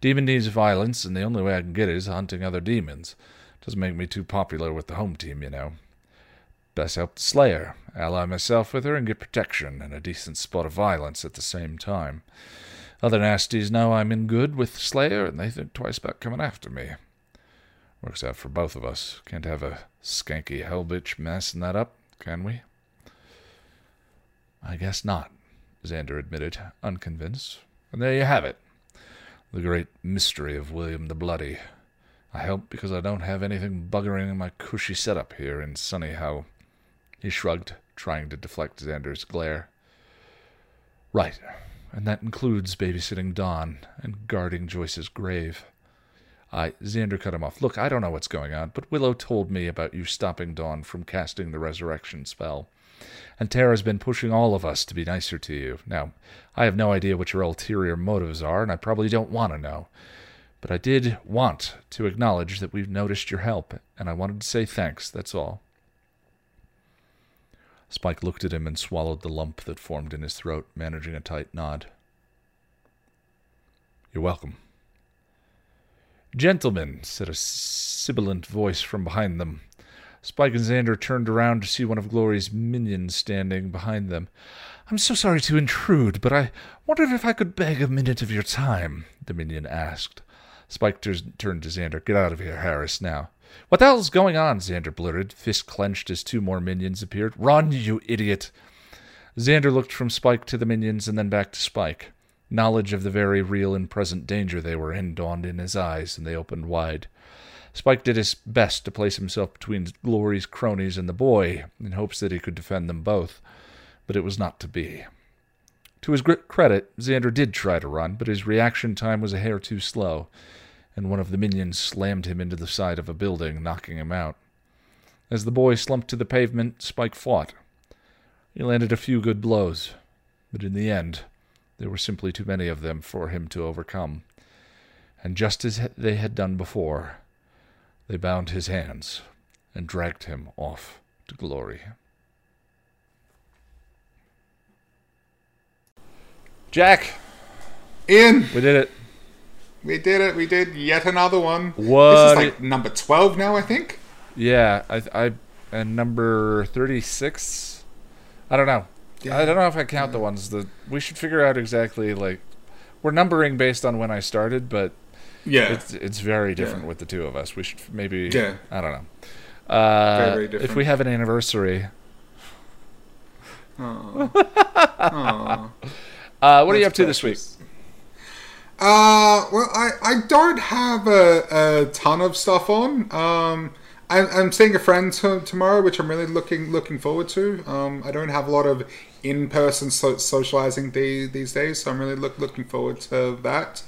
Demon needs violence, and the only way I can get it is hunting other demons. Doesn't make me too popular with the home team, you know. Best help the Slayer, ally myself with her, and get protection and a decent spot of violence at the same time. Other nasties know I'm in good with Slayer, and they think twice about coming after me. Works out for both of us. Can't have a skanky hellbitch messing that up, can we? I guess not, Xander admitted, unconvinced. And there you have it. The great mystery of William the Bloody. I help because I don't have anything buggering in my cushy setup here in sunny Hell. He shrugged, trying to deflect Xander's glare. Right, and that includes babysitting Dawn and guarding Joyce's grave. I Xander cut him off. Look, I don't know what's going on, but Willow told me about you stopping Dawn from casting the resurrection spell. And Tara's been pushing all of us to be nicer to you. Now, I have no idea what your ulterior motives are, and I probably don't want to know. But I did want to acknowledge that we've noticed your help, and I wanted to say thanks, that's all. Spike looked at him and swallowed the lump that formed in his throat, managing a tight nod. You're welcome. Gentlemen, said a sibilant voice from behind them. Spike and Xander turned around to see one of Glory's minions standing behind them. I'm so sorry to intrude, but I wondered if I could beg a minute of your time, the minion asked. Spike turned to Xander. Get out of here, Harris, now. What the hell's going on? Xander blurted, fist clenched as two more minions appeared. Run, you idiot! Xander looked from Spike to the minions and then back to Spike. Knowledge of the very real and present danger they were in dawned in his eyes, and they opened wide. Spike did his best to place himself between Glory's cronies and the boy, in hopes that he could defend them both, but it was not to be. To his credit, Xander did try to run, but his reaction time was a hair too slow, and one of the minions slammed him into the side of a building, knocking him out. As the boy slumped to the pavement, Spike fought. He landed a few good blows, but in the end, there were simply too many of them for him to overcome. And just as they had done before, they bound his hands and dragged him off to glory. Jack! Ian! We did it. We did it. We did yet another one. What? This is like number 12 now, I think. Yeah, I, I, and number 36? I don't know. Yeah. I don't know if I count the ones that we should figure out exactly like we're numbering based on when I started, but Yeah. it's it's very different Yeah. with the two of us. We should maybe Yeah. I don't know. Uh, Very, very if we have an anniversary, Aw. *laughs* Aw. uh, what are you up That's to this week? Uh, well, I, I don't have a, a ton of stuff on. Um, I'm, I'm seeing a friend to, tomorrow, which I'm really looking looking forward to. Um, I don't have a lot of in person so, socializing the, these days, so I'm really look, looking forward to that.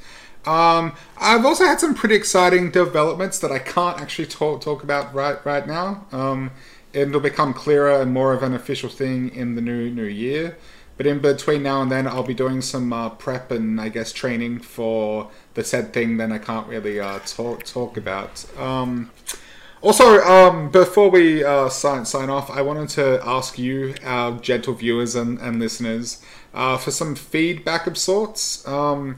Um, I've also had some pretty exciting developments that I can't actually talk talk about right right now. Um, it'll become clearer and more of an official thing in the new new year. But in between now and then, I'll be doing some uh, prep and I guess training for the said thing. Then I can't really uh, talk talk about. Um, also, um, before we uh, sign sign off, I wanted to ask you, our gentle viewers and, and listeners, uh, for some feedback of sorts. Um,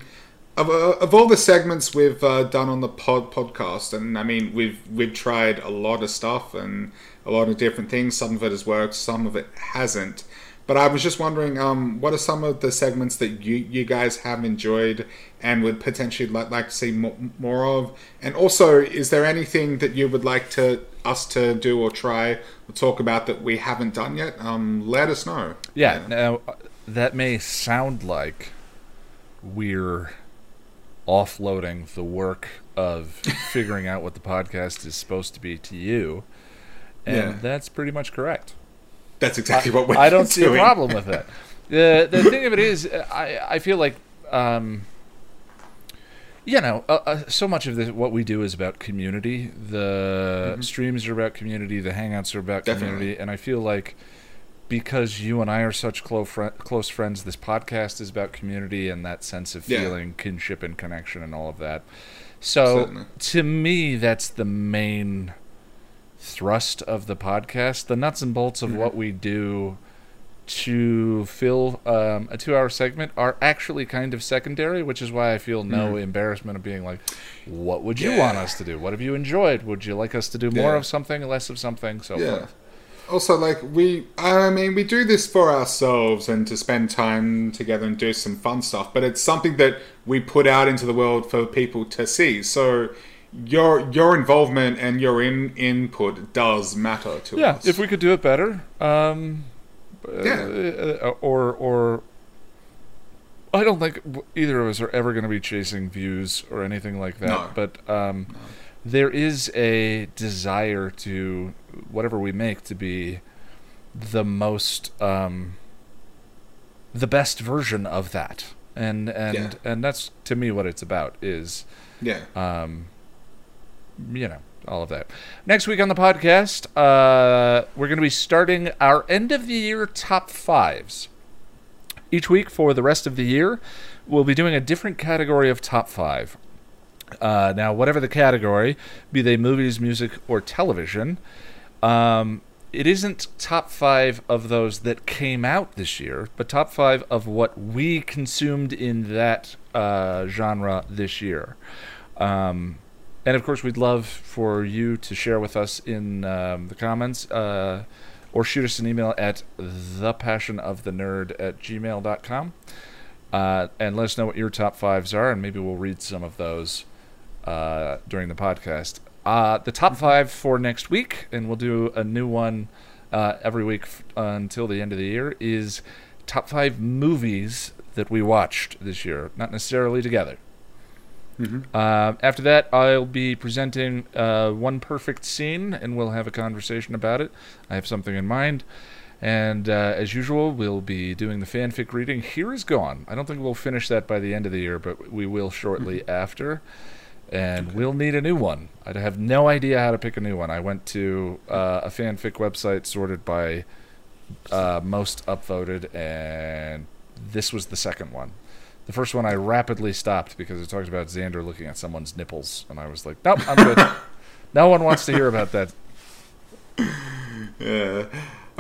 of, uh, of all the segments we've uh, done on the pod podcast, and I mean we've we've tried a lot of stuff and a lot of different things. Some of it has worked, some of it hasn't. But I was just wondering, um, what are some of the segments that you you guys have enjoyed and would potentially like, like to see more, more of? And also, is there anything that you would like to us to do or try or talk about that we haven't done yet? Um, let us know. Yeah. Now uh, that may sound like we're offloading the work of figuring out what the podcast is supposed to be to you, and Yeah. that's pretty much correct. That's exactly what we're I don't see a problem with that. The the *laughs* thing of it is, I I feel like, um, you know, uh, uh, so much of this what we do is about community. The streams are about community. The hangouts are about Mm-hmm. Definitely. community, and I feel like because you and I are such close fri- close friends, this podcast is about community and that sense of Yeah. feeling kinship and connection and all of that. So Certainly. to me, that's the main thrust of the podcast. The nuts and bolts of Mm-hmm. what we do to fill um, a two-hour segment are actually kind of secondary, which is why I feel no embarrassment of being like, "What would you want Mm-hmm. Us to do? What have you enjoyed? Would you like us to do more Yeah. of something, less of something?" So Yeah. forth. Also, like we, I mean, we do this for ourselves and to spend time together and do some fun stuff. But it's something that we put out into the world for people to see. So your your involvement and your in, input does matter to Yeah, us. Yeah, if we could do it better, um, Yeah. uh, or or I don't think either of us are ever going to be chasing views or anything like that. No. But um, there is a desire to whatever we make to be the most um, the best version of that, and and Yeah. and that's to me what it's about is yeah, um, you know, all of that. Next week on the podcast, uh, we're going to be starting our end of the year top fives. Each week for the rest of the year, we'll be doing a different category of top five. Uh, now, whatever the category, be they movies, music, or television, um, it isn't top five of those that came out this year, but top five of what we consumed in that uh, genre this year. Um, and of course, we'd love for you to share with us in um, the comments uh, or shoot us an email at thepassionofthenerd at gmail.com. Uh, and let us know what your top fives are, and maybe we'll read some of those uh, during the podcast. Uh, the top five for next week, and we'll do a new one uh, every week f- until the end of the year, is top five movies that we watched this year, not necessarily together. Uh, after that, I'll be presenting uh, one perfect scene, and we'll have a conversation about it. I have something in mind. And uh, as usual, we'll be doing the fanfic reading. Here is Gone. I don't think we'll finish that by the end of the year, but we will shortly after. And we'll need a new one. I have no idea how to pick a new one. I went to uh, a fanfic website sorted by uh, most upvoted, and this was the second one. The first one I rapidly stopped because it talked about Xander looking at someone's nipples, and I was like, nope, I'm good. *laughs* no one wants to hear about that. yeah.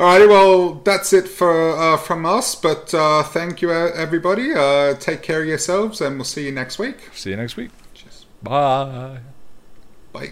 Alrighty, well, that's it for uh, from us. But uh, thank you, uh, everybody. Uh, take care of yourselves, and we'll see you next week. See you next week. Cheers. Bye. Bye.